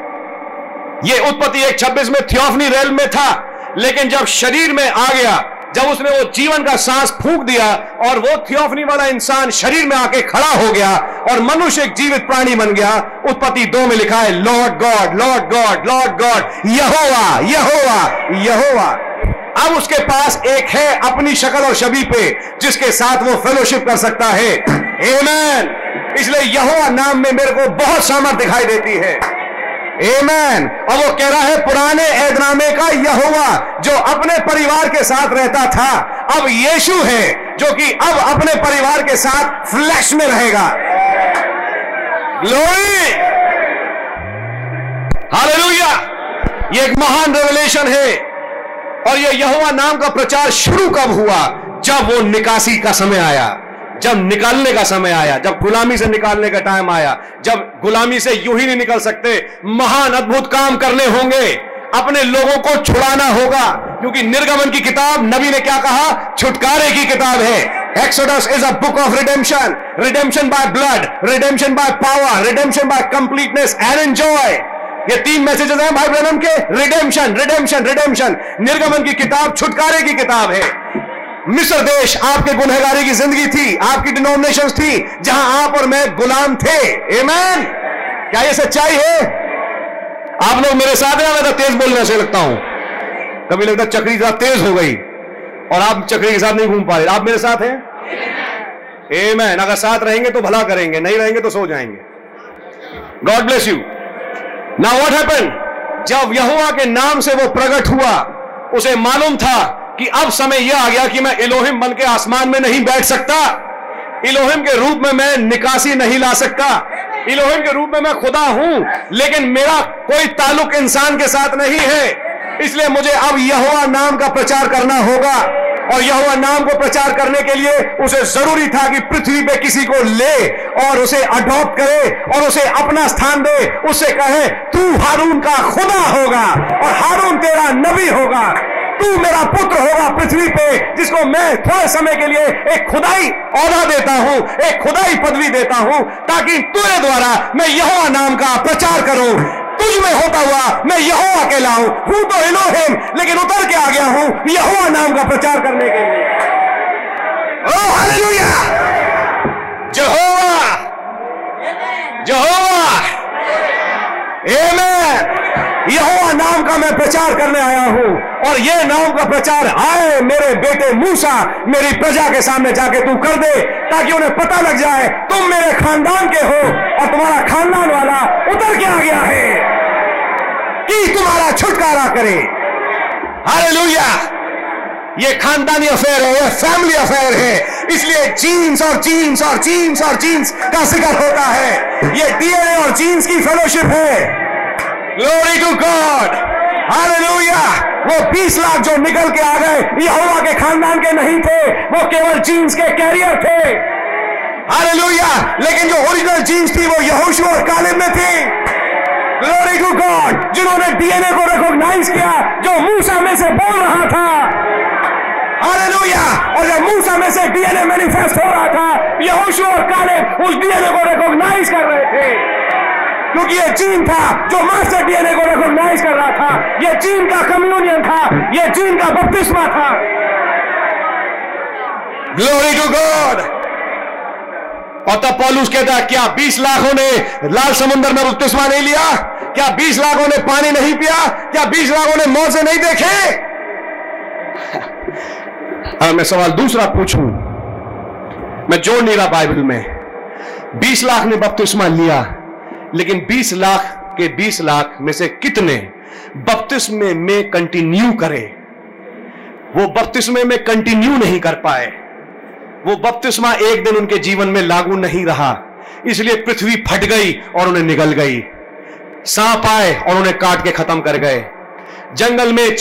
ये उत्पत्ति एक छब्बीस में थियोफनी रेल में था। लेकिन जब शरीर में आ गया, जब उसने वो जीवन का सांस फूक दिया और वो थियोफनी वाला इंसान शरीर में आके खड़ा हो गया और मनुष्य एक जीवित प्राणी बन गया, उत्पत्ति दो में लिखा है, Lord God Lord God Lord God, यहोवा यहोवा यहोवा। अब उसके पास एक है अपनी शक्ल और छवि पे, जिसके साथ वो फेलोशिप कर सकता है। एमैन इसलिए यहोवा नाम में मेरे को बहुत सामर्थ दिखाई देती है। एमैन और वो कह रहा है, पुराने ऐदनामे का यहोवा जो अपने परिवार के साथ रहता था, अब यीशु है, जो कि अब अपने परिवार के साथ फ्लैश में रहेगा. ग्लोरी हालेलुया ये एक महान रेवलेशन है। और ये यहोवा नाम का प्रचार शुरू कब हुआ? जब वो निकासी का समय आया। जब निकालने का समय आया, जब गुलामी से निकालने का टाइम आया, जब गुलामी से यूँ ही नहीं निकल सकते, महान अद्भुत काम करने होंगे। अपने लोगों को छुड़ाना होगा, क्योंकि निर्गमन की किताब, नबी ने क्या कहा? छुटकारे की किताब है। Exodus is a book of redemption redemption by blood redemption by power redemption by completeness and enjoy ये तीन मैसेजेस हैं भाई ब्रनम के। रिडेम्पशन रिडेम्पशन रिडेम्पशन निर्गमन की किताब, छुटकारे की किताब है। मिस्र देश आपके गुनहगारी की ज़िंदगी थी, आपकी डिनोमिनेशन थी, जहाँ आप और मैं गुलाम थे। एमैन क्या ये सच्चाई है? आप लोग मेरे साथ मैं तो तेज बोलने से लगता हूँ। कभी लगता चक्री साथ तेज हो गई और आप चक्री के साथ नहीं घूम पा रहे। आप मेरे साथ हैं? एमैन अगर साथ रहेंगे तो भला करेंगे, नहीं रहेंगे तो सो जाएँगे। गॉड ब्लेस यू ना व्हाट हैपन जब यहुआ के नाम से वो प्रकट हुआ, उसे मालूम था कि अब समय यह आ गया कि मैं इलोहिम बन के आसमान में नहीं बैठ सकता। इलोहिम के रूप में मैं निकासी नहीं ला सकता। इलोहिम के रूप में मैं खुदा हूँ, लेकिन मेरा कोई ताल्लुक इंसान के साथ नहीं है। इसलिए मुझे अब यहोवा नाम का प्रचार करना होगा। और यहोवा नाम को प्रचार करने के लिए उसे ज़रूरी था कि पृथ्वी पे किसी को ले और उसे अडॉप्ट करे और उसे अपना स्थान दे। उससे कहे, तू हारून का खुदा होगा और हारून तेरा नबी होगा। तू मेरा पुत्र होगा पृथ्वी पे, जिसको मैं थोड़े समय के लिए एक खुदाई औदा देता हूँ, एक खुदाई पदवी देता हूँ, ताकि तेरे द्वारा मैं यहोवा नाम का प्रचार करूँ। तुझ में होता हुआ मैं यहोवा कहलाऊं हूँ हूँ तो इलोहिम, लेकिन उतर के आ गया हूँ यहोवा नाम का प्रचार करने के लिए। ओ, हालेलुया! जहोवा! जहोवा! आमेन यहोवा नाम का मैं प्रचार करने आया हूँ, और ये नाम का प्रचार आए मेरे बेटे मूसा, मेरी प्रजा के सामने जाके तू कर दे, ताकि उन्हें पता लग जाए तुम मेरे खानदान के हो, और तुम्हारा खानदान वाला उतर के आ गया है। कि तुम्हारा छुटकारा करे। हालेलुया। ये खानदानी अफेयर है, ये फैमिली अफेयर है। इसलिए जीन्स और जीन्स और जीन्स और जीन्स का ज़िक्र होता है। ये डीएनए और जीन्स की फेलोशिप है। ग्लोरी टू गॉड हालेलुया वो 20 लाख जो निकल के आ गए, यहोवा के खानदान के नहीं थे, वो केवल जीन्स के कैरियर थे। हालेलुया लेकिन जो ओरिजिनल जीन्स थी, वो यहोशू और कालिब में थी। ग्लोरी टू गॉड जिन्होंने डीएनए को रिकॉग्नाइज किया, जो मूसा में से बोल रहा था। हालेलुया और जब मूसा में से डीएनए मैनिफेस्ट हो रहा था, यहोशू और कालिब उस डीएनए को रिकॉग्नाइज कर रहे थे। क्योंकि ये चीन था जो मास्टर डीएनए को रिकॉग्नाइज कर रहा था। ये चीन का कम्युनियन था। ये चीन का बपतिस्मा था। ग्लोरी टू गॉड और तब पॉलूस कहता, क्या 20 लाखों ने लाल समुद्र में बपतिस्मा नहीं लिया? क्या 20 लाखों ने पानी नहीं पिया? क्या 20 लाखों ने से नहीं देखे? अब मैं सवाल दूसरा पूछूँ। मैं जोड़ नहीं रहा बाइबल में। 20 लाख ने बपतिस्मा लिया। लेकिन 20 लाख के 20 लाख में से कितने बपतिस्मे में कंटिन्यू करे? वो बपतिस्मे में कंटिन्यू नहीं कर पाए। वो बपतिस्मा एक दिन उनके जीवन में लागू नहीं रहा। इसलिए पृथ्वी फट गई और उन्हें निगल गई। सांप आए और उन्हें काट के खत्म कर गए। जंगल में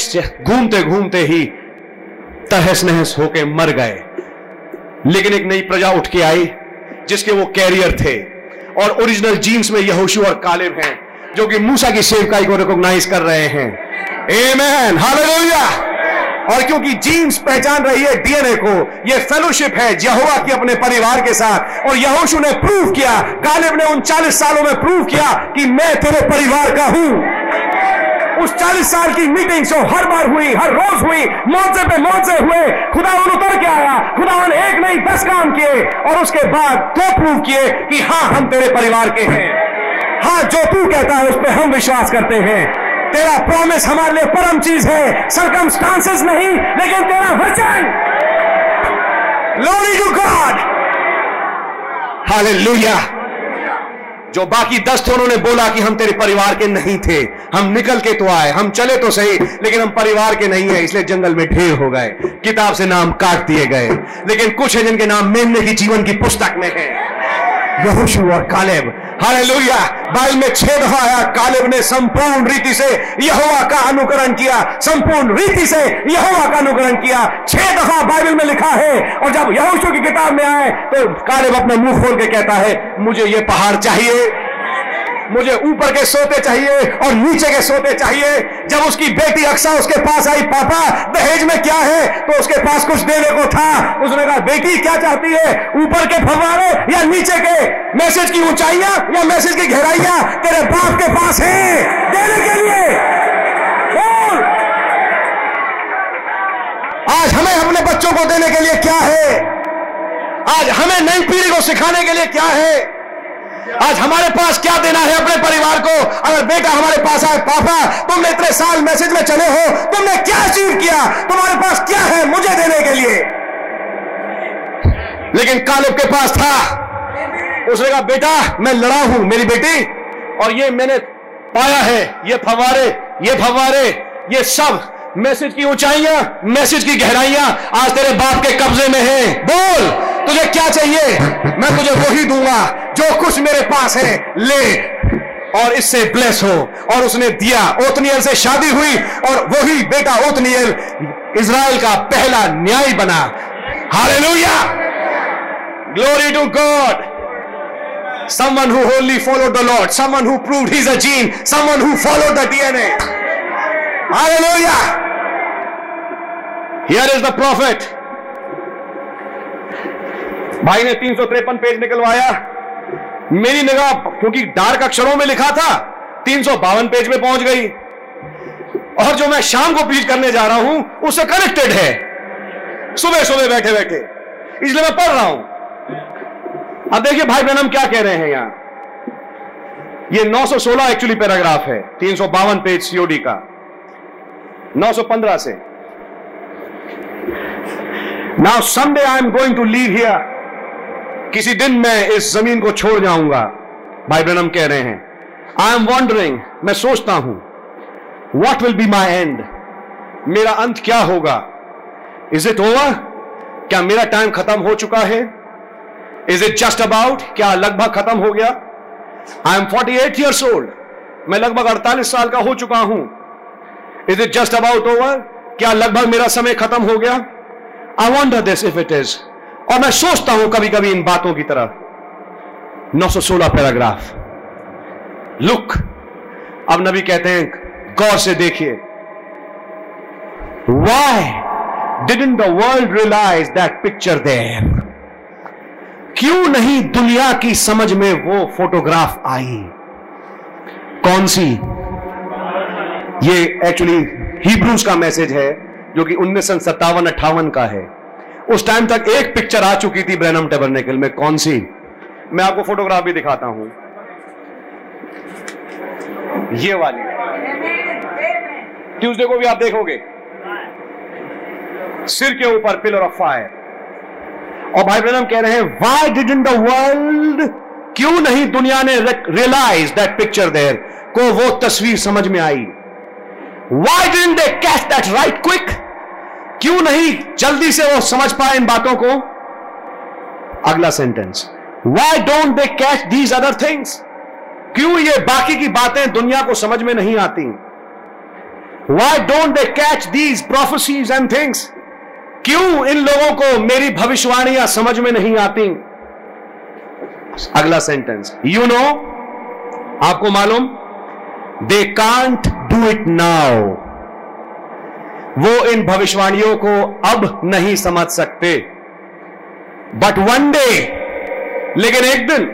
घूमते घूमते ही तहस नहस होके मर गए। लेकिन एक नई प्रजा उठ के आई, जिसके वो कैरियर थे। और ओरिजिनल जीन्स में यहोशू और कालिब हैं, जो कि मूसा की सेवकाई को रिकॉग्नाइज कर रहे हैं। Amen. और क्योंकि जीन्स पहचान रही है डीएनए को, ये फेलोशिप है यहोवा की अपने परिवार के साथ। और यहोशू ने प्रूव किया कालिब ने उन 40 सालों में प्रूव किया कि मैं तेरे परिवार का हूँ। उस 40 साल की मीटिंग जो हर बार हुई, हर रोज हुई, मौजे पे मौजे हुए खुदा उतर के आया खुदा एक नहीं, दस काम किए, और उसके बाद दो प्रूव किए कि हाँ हम तेरे परिवार के हैं। हाँ जो तू कहता है उस पर हम विश्वास करते हैं। तेरा प्रॉमिस हमारे लिए परम चीज़ है। सरकमस्टांसेस नहीं, लेकिन तेरा वचन। लोरी टू गॉड हालेलुया जो बाकी दस थे, उन्होंने बोला कि हम तेरे परिवार के नहीं थे। हम निकल के तो आए, हम चले तो सही, लेकिन हम परिवार के नहीं है, इसलिए जंगल में ढेर हो गए, किताब से नाम काट दिए गए। लेकिन कुछ है जिनके नाम मेमने की जीवन की पुस्तक में है। यहोशू और कालेब हालेलुया। बाइल में छह दफ़ा आया। कालेब ने संपूर्ण रीति से यहोवा का अनुकरण किया। संपूर्ण रीति से यहोवा का अनुकरण किया। छह दफ़ा बाइबल में लिखा है। और जब यहोशू की किताब में आए तो कालेब अपने मुँह खोल के कहता है, मुझे ये पहाड़ चाहिए। मुझे ऊपर के सोते चाहिए और नीचे के सोते चाहिए। जब उसकी बेटी अक्सा उसके पास आई, पापा, दहेज में क्या है? तो उसके पास कुछ देने को था। उसने कहा, बेटी, क्या चाहती है? ऊपर के फवारे या नीचे के? मैसेज की ऊंचाइयाँ या मैसेज की गहराइयाँ? तेरे बाप के पास है देने के लिए। आज हमें अपने बच्चों को देने के लिए क्या है? आज हमें नई पीढ़ी को सिखाने के लिए क्या है? आज हमारे पास क्या देना है अपने परिवार को? अगर बेटा हमारे पास आए, पापा, तुमने इतने साल मैसेज में चले हो, तुमने क्या अचीव किया? तुम्हारे पास क्या है मुझे देने के लिए? लेकिन कालिब के पास था। उसने कहा, बेटा, मैं लड़ा हूँ, मेरी बेटी, और ये मैंने पाया है, ये फवारे ये फवारे, ये सब मैसेज की ऊंचाइयाँ, मैसेज की गहराइयाँ, आज तेरे बाप के कब्जे में है। बोल, तुझे क्या चाहिए? मैं तुझे वही दूँगा। जो कुछ मेरे पास है, ले। और इससे ब्लेस हो। और उसने दिया। ओतनियल से शादी हुई और वही बेटा ओतनियल इज़राइल का पहला न्याय बना। हरे Lohia glory to God someone who wholly follow the Lord someone who prove his अजीन someone who follow the DNA Hare Lohia here is the prophet भाई ने तीन सौ तिरपन पेज निकलवाया। मेरी निगाह, क्योंकि डार्क अक्षरों में लिखा था, तीन सौ बावन पेज में पहुँच गई। और जो मैं शाम को पीट करने जा रहा हूँ, उससे कनेक्टेड है। सुबह सुबह बैठे बैठे इसलिए मैं पढ़ रहा हूँ। अब देखिए भाई बहन, हम क्या कह रहे हैं यहाँ। ये 916 एक्चुअली पैराग्राफ है, तीन सौ बावन पेज सीओडी का। 915 से now Sunday I am going to leave here किसी दिन मैं इस ज़मीन को छोड़ जाऊँगा। भाई ब्रनम कह रहे हैं। आई एम वॉन्डरिंग मैं सोचता हूँ what will be my end मेरा अंत क्या होगा? इज़ इट ओवर क्या मेरा टाइम खत्म हो चुका है? इज़ इट जस्ट अबाउट क्या लगभग खत्म हो गया? I am forty eight years old मैं लगभग अड़तालीस साल का हो चुका हूँ। Is it just about over क्या लगभग मेरा समय खत्म हो गया? I wonder this if it is और मैं सोचता हूँ कभी कभी इन बातों की तरफ़। 916 पैराग्राफ। लुक। अब नबी कहते हैं, गौर से देखिए। Why didn't the world realise that picture देर क्यों नहीं दुनिया की समझ में वो फोटोग्राफ आई? कौन सी? ये एक्चुअली हिब्रूज का मैसेज है, जो कि उन्नीस सौ सत्तावन अट्ठावन का है। उस टाइम तक एक पिक्चर आ चुकी थी ब्रैनम टेबरनेकल में। कौन सी? मैं आपको फोटोग्राफ भी दिखाता हूँ। ये वाली। ट्यूसडे को भी आप देखोगे। सिर के ऊपर पिलर ऑफ़ फायर और भाई ब्रैनम कह रहे हैं why did in the world क्यों नहीं दुनिया ने रियलाइज़ दैट पिक्चर देर को वो तस्वीर समझ में आई। Why did they catch that right quick क्यों नहीं जल्दी से वो समझ पाए इन बातों को? अगला sentence why don't they catch these other things क्यों ये बाकी की बातें दुनिया को समझ में नहीं आती? Why don't they catch these prophecies and things क्यों इन लोगों को मेरी भविष्यवाणियाँ समझ में नहीं आती? अगला सेंटेंस यू नो आपको मालूम they can't do it now वो इन भविष्यवाणियों को अब नहीं समझ सकते। बट वन डे लेकिन एक दिन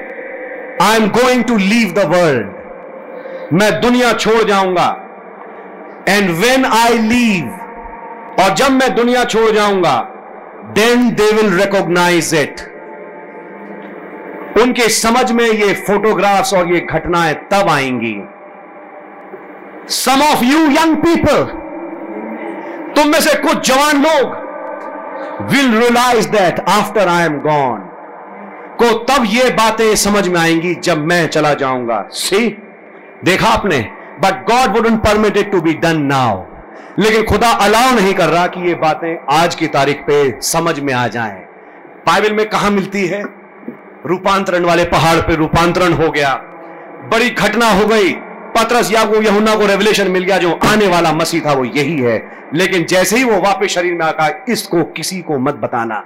I am going to leave the world मैं दुनिया छोड़ जाऊँगा। एंड वेन आई लीव और जब मैं दुनिया छोड़ जाऊँगा then they will recognise it उनके समझ में ये फोटोग्राफ्स और ये घटनाएँ तब आएँगी। Some of you young people तुम में से कुछ जवान लोग will realise that after I am gone को तब ये बातें समझ में आएँगी जब मैं चला जाऊँगा। सी देखा आपने? But God wouldn't permitted to be done now लेकिन खुदा अलाउ नहीं कर रहा कि ये बातें आज की तारीख पे समझ में आ जाएँ। बाइबल में कहा मिलती है? रूपांतरण वाले पहाड़ पे रूपांतरण हो गया। बड़ी घटना हो गई। पतरस या को यहुना को रेवलेशन मिल गया, जो आने वाला मसीह था, वो यही है। लेकिन जैसे ही वो वापस शरीर में आका इसको किसी को मत बताना।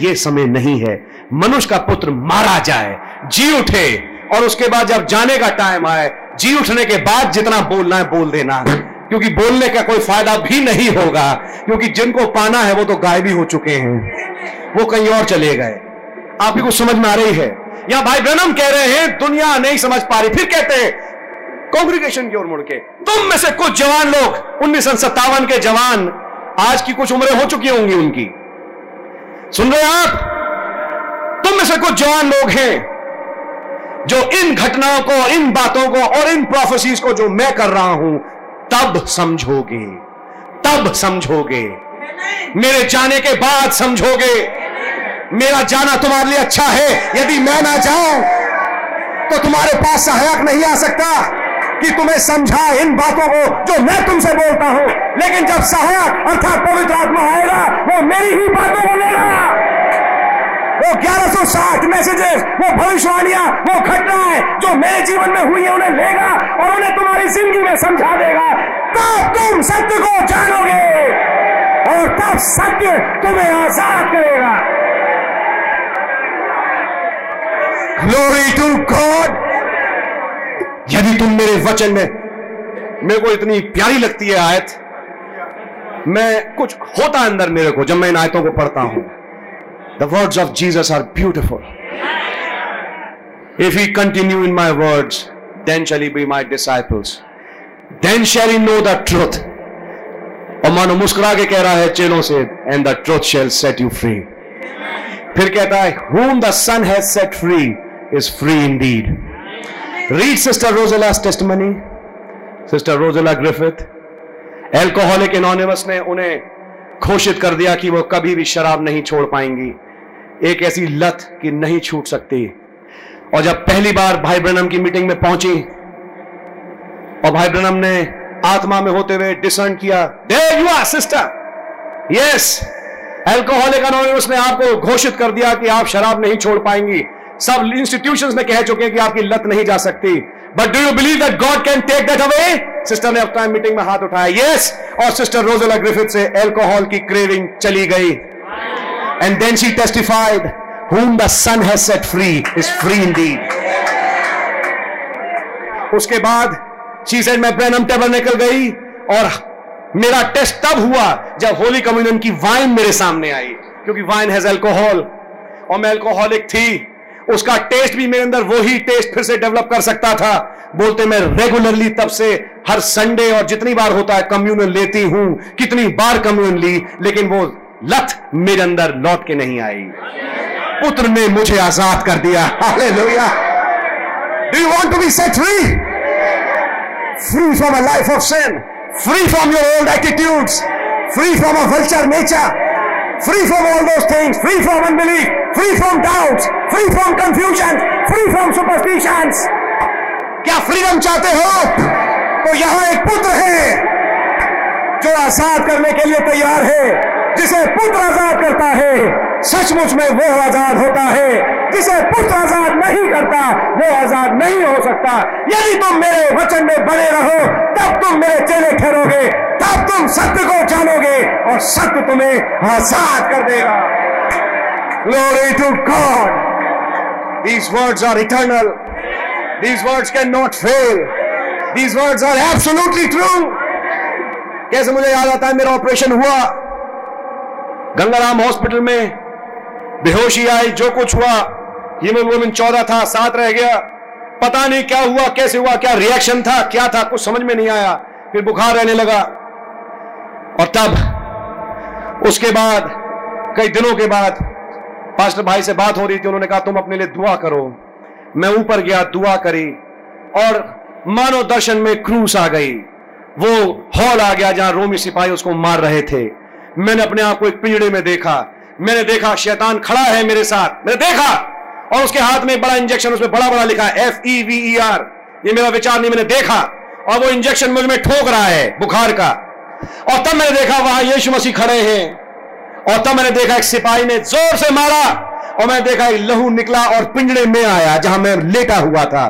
ये समय नहीं है। मनुष्य का पुत्र मारा जाए, जी उठे, और उसके बाद जब जाने का टाइम आए, जी उठने के बाद जितना बोलना है, बोल देना। क्योंकि बोलने का कोई फ़ायदा भी नहीं होगा। क्योंकि जिनको पाना है, वो तो गायबी हो चुके हैं। वो कहीं और चले गए। आपकी कुछ समझ में आ रही है? या भाई ब्रनम कह रहे हैं, दुनिया नहीं समझ पा रही। फिर कहते हैं कांग्रेगेशन की ओर मुड़ के। तुम में से कुछ जवान लोग, उन्नीस सत्तावन के जवान, आज की कुछ उम्रें हो चुकी होंगी उनकी। सुन रहे आप? तुम में से कुछ जवान लोग हैं, जो इन घटनाओं को, इन बातों को और इन प्रोफेसीज को जो मैं कर रहा हूँ, तब समझोगे तब समझोगे। मेरे जाने के बाद समझोगे। मेरा जाना तुम्हारे लिए अच्छा है, यदि मैं ना जाऊँ तो तुम्हारे पास सहायक नहीं आ सकता। कि तुम्हें समझा इन बातों को जो मैं तुमसे बोलता हूँ। लेकिन जब सहायक अर्थात पवित्र आत्मा आएगा, वो मेरी ही बातों को लेगा। वो 1160 मैसेजेस वो भविष्यवाणियाँ, वो घटनाएँ जो मेरे जीवन में हुई है, उन्हें लेगा और उन्हें तुम्हारी ज़िंदगी में समझा देगा। तब तुम सत्य को जानोगे और तब सत्य तुम्हें आज़ाद करेगा। ग्लोरी टू गॉड यदि तुम मेरे वचन में मेरे को इतनी प्यारी लगती है आयत, मैं कुछ होता है अंदर मेरे को जब मैं इन आयतों को पढ़ता हूँ। The words of Jesus are beautiful if he continue in my words then shall be my disciples then shall know the truth और मानो मुस्कुरा के कह रहा है चेलों से and the truth shall set you free फिर कहता है, whom the son has set free is free indeed. Read sister rosela's testimony. Sister rosella griffith. Alcoholic Anonymous ने उन्हें घोषित कर दिया कि वो कभी भी शराब नहीं छोड़ पाएँगी। एक ऐसी लत कि नहीं छूट सकती। और जब पहली बार भाई ब्रनम की मीटिंग में पहुँची, और भाई ब्रनम ने आत्मा में होते हुए डिसर्न किया they you are sister yes Alcoholic Anonymous ने आपको घोषित कर दिया कि आप शराब नहीं छोड़ पाएँगी। सब इंस्टीट्यूशन में कह चुके हैं कि आपकी लत नहीं जा सकती। But do you believe that God can take that away sister ने अपना मीटिंग में हाथ उठाया। यस और सिस्टर रोजेला ग्रिफिथ से एल्कोहल की क्रेविंग चली गई। And then she testified whom the son has set free is free indeed. उसके बाद शी सेड मैं ब्रैनम टेबल निकल गई और मेरा टेस्ट तब हुआ जब होली कम्युनियन की वाइन मेरे सामने आई, क्योंकि वाइन हैज़ अल्कोहल और मैं एल्कोहलिक थी। उसका टेस्ट भी मेरे अंदर वही टेस्ट फिर से डेवलप कर सकता था। बोलते मैं रेगुलरली तब से हर संडे और जितनी बार होता है कम्युनियन लेती हूँ कितनी बार कम्युनियन ली लेकिन वो लत मेरे अंदर लौट के नहीं आई। पुत्र ने मुझे आज़ाद कर दिया। Hallelujah do you want to be set free free from a life of sin free from your old attitudes, free from a vulture nature, free from all those things, free from unbelief, free from doubts, free from confusion, free from superstitions. क्या freedom चाहते हो तो यहां एक पुत्र है जो आजाद करने के लिए तैयार है जिसे पुत्र आज़ाद करता है, सचमुच में वो आज़ाद होता है जिसे पुत्र आज़ाद नहीं करता, वो आज़ाद नहीं हो सकता यदि तुम मेरे वचन में बने रहो, तब तुम मेरे चेले ठहरोगे, तब तुम सत्य को जानोगे और सत्य तुम्हें आज़ाद कर देगा Glory to God. These words are eternal. These words cannot fail. These words are absolutely true. कैसे मुझे याद आता है, मेरा ऑपरेशन हुआ गंगाराम हॉस्पिटल में बेहोशी आई, जो कुछ हुआ, हीमोग्लोबिन चौदह था, सात रह गया। पता नहीं क्या हुआ, कैसे हुआ, क्या रिएक्शन था, क्या था, कुछ समझ में नहीं आया। फिर बुखार रहने लगा। और तब, उसके बाद, कई दिनों के बाद, पास्टर भाई से बात हो रही थी, उन्होंने कहा, तुम अपने लिए दुआ करो। मैं ऊपर गया, दुआ करी, और मानव दर्शन में क्रूस आ गई। वो हॉल आ गया, जहाँ रोमी सिपाही उसको मार रहे थे। मैंने अपने आप को एक पिंजड़े में देखा। मैंने देखा शैतान खड़ा है मेरे साथ। मैंने देखा। और उसके हाथ में बड़ा इंजेक्शन उसमें बड़ा बड़ा लिखा F E V E R ये मेरा विचार नहीं, मैंने देखा। और वो इंजेक्शन मुझमें ठोक रहा है, बुखार का। और तब मैंने देखा वहाँ यीशु मसीह खड़े हैं। और तब मैंने देखा एक सिपाही ने ज़ोर से मारा। और मैंने देखा एक लहू निकला और पिंजड़े में आया, जहाँ मैं लेटा हुआ था।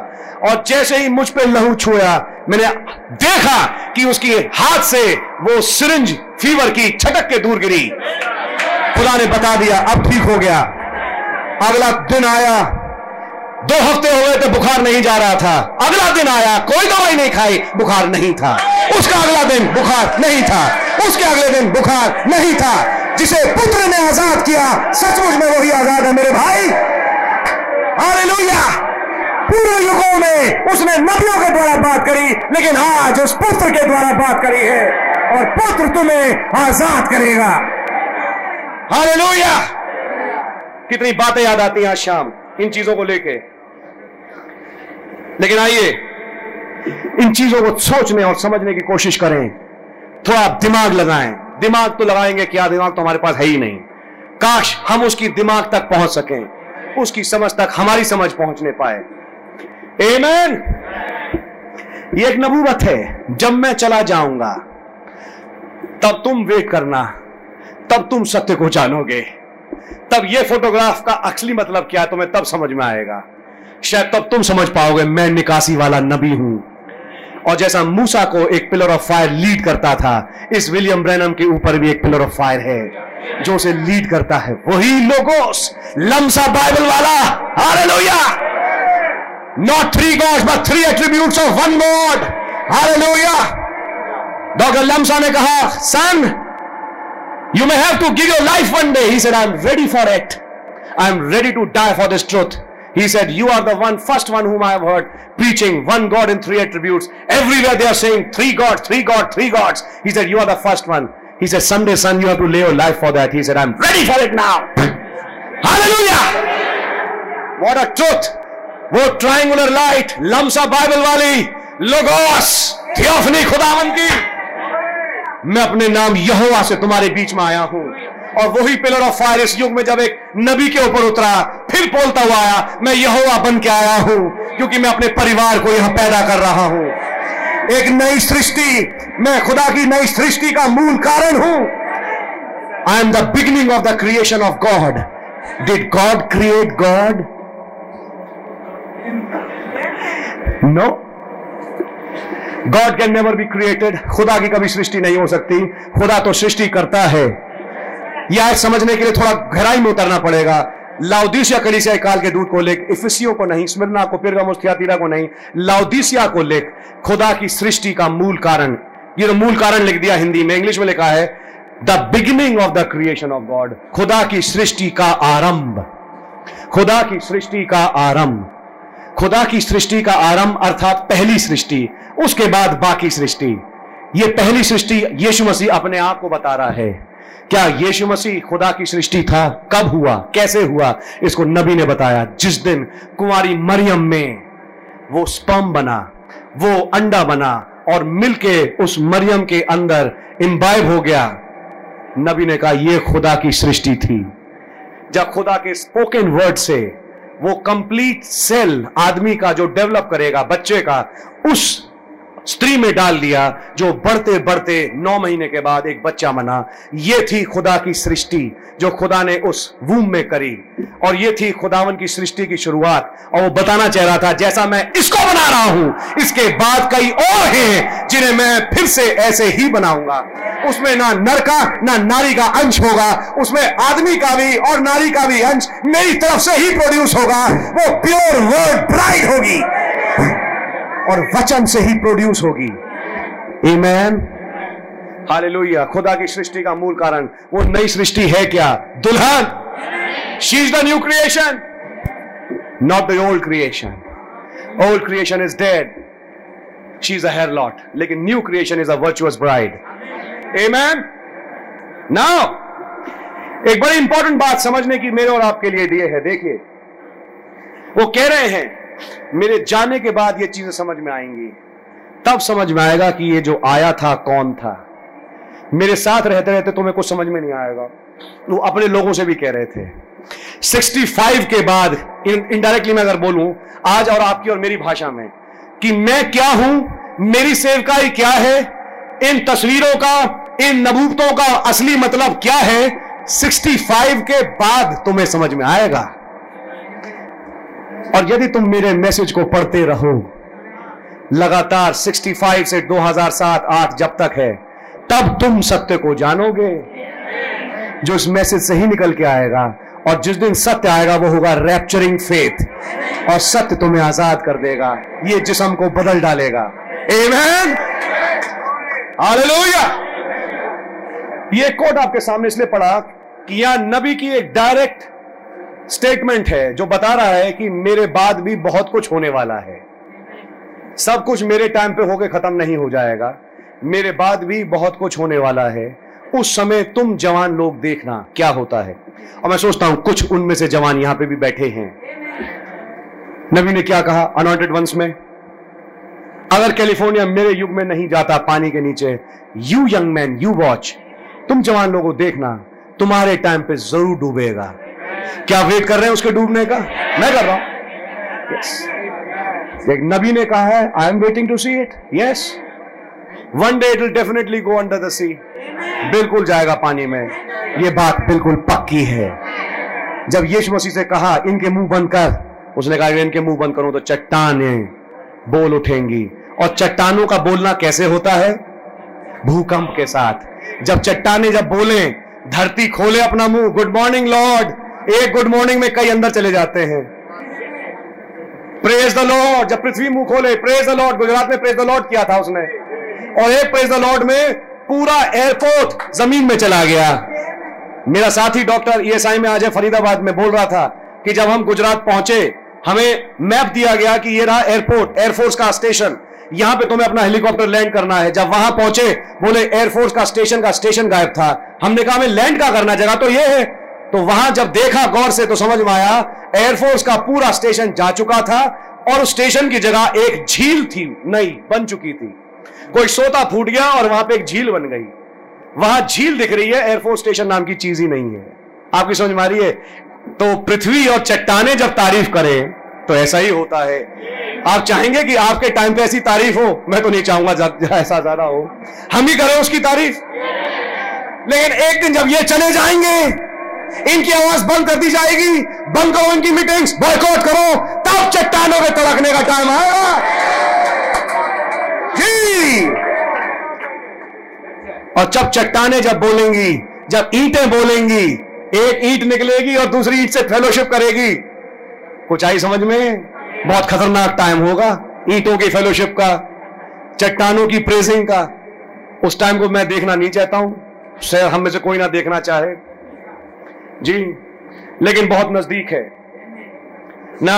और जैसे ही मुझ पर लहू छुआ मैंने देखा कि उसकी हाथ से वो सिरिंज फीवर की छटक के दूर गिरी। खुदा ने बता दिया, अब ठीक हो गया। अगला दिन आया। दो हफ़्ते हो गए थे बुखार नहीं जा रहा था। अगला दिन आया, कोई दवाई नहीं खाई, बुखार नहीं था। उसका अगला दिन बुखार नहीं था। उसके अगले दिन बुखार नहीं था। जिसे पुत्र ने आज़ाद किया, सचमुच में वही आज़ाद है मेरे भाई। हालेलुया! पूर्व युगों में उसने नबियों के द्वारा बात करी, लेकिन आज उस पुत्र के द्वारा बात करी है और पुत्र तुम्हें आज़ाद करेगा। हालेलुया। कितनी बातें याद आती हैं आज शाम, इन चीज़ों को लेके। लेकिन आइए, इन चीज़ों को सोचने और समझने की कोशिश करें। थोड़ा दिमाग लगाएँ। दिमाग तो लगाएँगे क्या? दिमाग तो हमारे पास है ही नहीं। काश हम उसकी दिमाग तक पहुँच सकें, उसकी समझ तक हमारी समझ पहुँचने पाए। एमन ये एक नबूवत है, जब मैं चला जाऊँगा, तब तुम वेट करना, तब तुम सत्य को जानोगे। तब ये फोटोग्राफ का असली मतलब क्या है, तुम्हें तब समझ में आएगा। शायद तब तुम समझ पाओगे, मैं निकासी वाला नबी हूँ। और जैसा मूसा को एक पिलर ऑफ़ फायर लीड करता था, इस विलियम ब्रैनम के ऊपर भी एक पिलर ऑफ़ फायर है, जो उसे लीड करता है। वही लोगोस लमसा बाइबल वाला। Hallelujah! Not three gods, but three attributes of one God. Hallelujah. Dr. Lamson ne kaha, son, you may have to give your life one day. He said, I'm ready for it. I'm ready to die for this truth. He said, you are the one, first one whom I have heard preaching one God in three attributes. Everywhere they are saying three gods, three gods, three gods. He said, you are the first one. He said, someday, son, you have to lay your life for that. He said, I'm ready for it now. Hallelujah! What a truth! वो triangular light लमसा Bible वाली logos theophany खुदावन की। मैं अपने नाम यहोवा से तुम्हारे बीच में आया हूँ। और वही पिलर ऑफ़ फायर इस युग में जब एक नबी के ऊपर उतरा, फिर बोलता हुआ आया, मैं यहोवा बन के आया हूँ, क्योंकि मैं अपने परिवार को यहाँ पैदा कर रहा हूँ। एक नई सृष्टि, मैं खुदा की नई सृष्टि का मूल कारण हूँ। I am the beginning of the creation of God did God create God no God can never be created खुदा की कभी सृष्टि नहीं हो सकती। खुदा तो सृष्टि करता है। यह समझने के लिए थोड़ा गहराई में उतरना पड़ेगा। लाउदीसिया कलीसिया काल के दूध को लेख, इफिसियों को नहीं, स्मिरना को, पिरगमुस, थियातीरा को नहीं, लाउदीसिया को लेख, खुदा की सृष्टि का मूल कारण। ये तो मूल कारण लिख दिया हिंदी में, इंग्लिश में लिखा है the beginning of the creation of God खुदा की सृष्टि का आरंभ। खुदा की सृष्टि का आरंभ। खुदा की सृष्टि का आरंभ अर्थात पहली सृष्टि, उसके बाद बाकी सृष्टि। ये पहली सृष्टि यीशु मसीह अपने आप को बता रहा है। क्या यीशु मसीह खुदा की सृष्टि था? कब हुआ? कैसे हुआ? इसको नबी ने बताया। जिस दिन कुंवारी मरियम में वो स्पम बना, वो अंडा बना और मिलके उस मरियम के अंदर इम्बाइब हो गया, नबी ने कहा यह खुदा की सृष्टि थी। जब खुदा के स्पोकन वर्ड से वो कंप्लीट सेल आदमी का जो डेवलप करेगा बच्चे का उस स्त्री में डाल दिया, जो बढ़ते बढ़ते नौ महीने के बाद एक बच्चा बना। ये थी खुदा की सृष्टि, जो खुदा ने उस वूम में करी। और ये थी खुदावन की सृष्टि की शुरुआत। और वो बताना चाह रहा था, जैसा मैं इसको बना रहा हूँ, इसके बाद कई और हैं, जिन्हें मैं फिर से ऐसे ही बनाऊँगा। उसमें ना नर का ना नारी का अंश होगा, उसमें आदमी का भी और नारी का भी अंश मेरी तरफ़ से ही प्रोड्यूस होगा। वो प्योर वर्ड ब्राइड होगी। और वचन से ही प्रोड्यूस होगी। ईमैन हालेलुया खुदा की सृष्टि का मूल कारण, वो नई सृष्टि है क्या? दुल्हन। She is the new creation not the old creation old creation is dead she is a lot लेकिन new creation is a virtuous bride Amen. Now एक बड़ी इंपॉर्टेंट बात समझने की मेरे और आपके लिए दिए है, देखिए। वो कह रहे हैं मेरे जाने के बाद ये चीज़ें समझ में आएँगी। तब समझ में आएगा कि ये जो आया था, कौन था? मेरे साथ रहते रहते तुम्हें कुछ समझ में नहीं आएगा। वो अपने लोगों से भी कह रहे थे। 65 के बाद इनडायरेक्टली मैं अगर बोलूँ, आज और आपकी और मेरी भाषा में, कि मैं क्या हूँ? मेरी सेवकाई क्या है? इन तस्वीरों का, इन नबूतों का असली मतलब क्या है? 65 के बाद तुम्हें समझ में आएगा। और यदि तुम मेरे मैसेज को पढ़ते रहो, लगातार 65 से 2007 8 जब तक है, तब तुम सत्य को जानोगे, जो इस मैसेज से ही निकल के आएगा। और जिस दिन सत्य आएगा, वो होगा रैप्चरिंग फेथ और सत्य तुम्हें आज़ाद कर देगा, ये जिसम को बदल डालेगा। Amen. हालेलुया ये कोट आपके सामने इसलिए पढ़ा कि यह नबी की एक डायरेक्ट स्टेटमेंट है, जो बता रहा है कि मेरे बाद भी बहुत कुछ होने वाला है। सब कुछ मेरे टाइम पे होके खत्म नहीं हो जाएगा। मेरे बाद भी बहुत कुछ होने वाला है। उस समय तुम जवान लोग देखना क्या होता है। और मैं सोचता हूँ, कुछ उनमें से जवान यहाँ पे भी बैठे हैं। नबी ने क्या कहा अनॉइंटेड वंस में? अगर कैलिफ़ोर्निया मेरे युग में नहीं जाता पानी के नीचे you young man you watch तुम जवान लोगों देखना, तुम्हारे टाइम पे ज़रूर डूबेगा। क्या वेट कर रहे हैं उसके डूबने का? मैं कर रहा हूँ। यस एक नबी ने कहा है I am waiting to see it yes one day it will definitely go under the sea बिल्कुल जाएगा पानी में। ये बात बिल्कुल पक्की है। जब यीशु मसीह से कहा, इनके मुँह बंद कर, उसने कहा, इनके मुँह बंद करो तो चट्टाने बोल उठेंगी। और चट्टानों का बोलना कैसे होता है? भूकंप के साथ। जब चट्टाने जब बोले, धरती खोले अपना मुँह। गुड मॉर्निंग लॉर्ड एक गुड मॉर्निंग में कई अंदर चले जाते हैं। प्रेज द लॉर्ड जब पृथ्वी मुँह खोले प्रेज द लॉर्ड गुजरात में प्रेज द लॉर्ड किया था उसने। और एक प्रेज द लॉर्ड में पूरा एयरपोर्ट ज़मीन में चला गया। मेरा साथी डॉक्टर ईएसआई में आज फरीदाबाद में बोल रहा था कि जब हम गुजरात पहुँचे, हमें मैप दिया गया कि ये रहा एयरपोर्ट एयरफोर्स का स्टेशन यहाँ पे तुम्हें अपना हेलीकॉप्टर लैंड करना है। जब वहाँ पहुँचे, बोले एयरफोर्स का स्टेशन का स्टेशन गायब था। हमने कहा, हमें लैंड का करना जगह तो ये है। तो वहाँ जब देखा गौर से तो समझ में आया एयरफोर्स का पूरा स्टेशन जा चुका था और उस स्टेशन की जगह एक झील थी, नई, बन चुकी थी। कोई सोता फूट गया और वहाँ पे एक झील बन गई। वहाँ झील दिख रही है एयरफोर्स स्टेशन नाम की चीज़ ही नहीं है। आपकी समझ में आ रही है? तो पृथ्वी और चट्टाने जब तारीफ़ करें तो ऐसा ही होता है। आप चाहेंगे कि आपके टाइम पे ऐसी तारीफ़ हो? मैं तो नहीं चाहूँगा ऐसा ज़्यादा हो। हम ही करें उसकी तारीफ़? लेकिन एक दिन जब ये चले जाएँगे इनकी आवाज़ बंद कर दी जाएगी। बंद करो इनकी मीटिंग्स बॉयकॉट करो। तब चट्टानों में तड़कने का टाइम आएगा। जी। और जब चट्टाने जब बोलेंगी, जब ईंटें बोलेंगी, एक ईंट निकलेगी और दूसरी ईंट से फेलोशिप करेगी। कुछ आई समझ में? बहुत खतरनाक टाइम होगा ईंटों की फेलोशिप का, चट्टानों की प्रेसिंग का। उस टाइम को मैं देखना नहीं चाहता हूँ। शायद हम में से कोई ना देखना चाहे। जी, लेकिन बहुत नज़दीक है। ना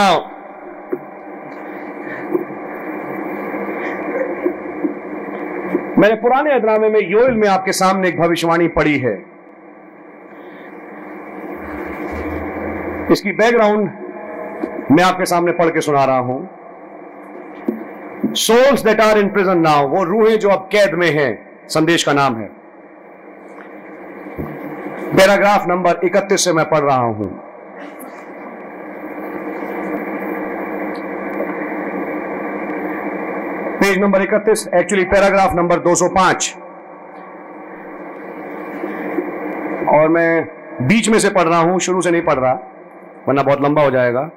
मैंने पुराने अदनामे में योल में आपके सामने एक भविष्यवाणी पड़ी है। इसकी बैकग्राउंड मैं आपके सामने पढ़ के सुना रहा हूँ। Souls that are in prison now वो रूहें जो अब कैद में हैं, संदेश का नाम है। पैराग्राफ नंबर 31 से मैं पढ़ रहा हूँ। Page number 31 actually paragraph number 205 और मैं बीच में से पढ़ रहा हूँ, शुरू से नहीं पढ़ रहा, वरना बहुत लंबा हो जाएगा।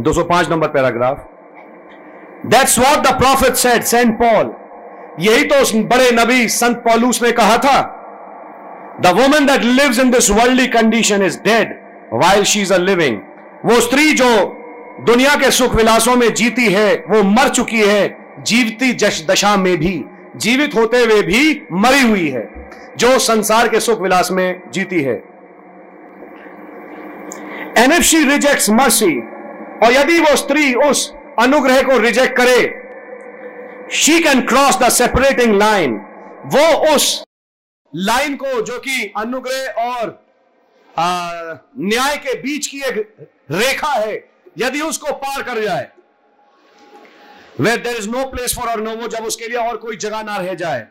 205 number paragraph. That's what the prophet said Saint Paul यही तो उस बड़े नबी संत पॉलूस ने कहा था the woman that lives in this worldly condition is dead while she is a living वो स्त्री जो दुनिया के सुख विलासों में जीती है, वो मर चुकी है, जीवती दशा में भी, जीवित होते हुए भी मरी हुई है, जो संसार के सुख विलास में जीती है। And if she reject mercy और यदि वो स्त्री उस अनुग्रह को रिजेक्ट करे she can cross the separating line वो उस लाइन को जो कि अनुग्रह और न्याय के बीच की एक रेखा है, यदि उसको पार कर जाए where there is no place for her novo जब उसके लिए और कोई जगह ना रह जाए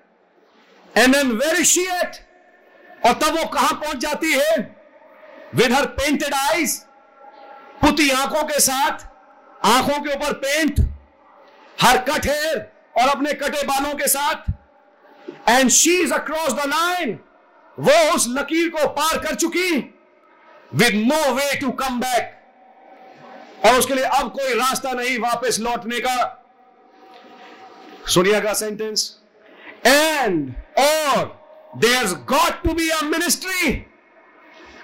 एंड एन वेरी शीट और तब वो कहाँ पहुँच जाती है? विद हर पेंटेड आईज पुती आँखों के साथ, आँखों के ऊपर पेंट हर कट हेयर और अपने कटे बालों के साथ and she is across the line वो उस लकीर को पार कर चुकी। With no way to come back और उसके लिए अब कोई रास्ता नहीं वापस लौटने का। सुनिएगा सेंटेंस एंड और there got to be a ministry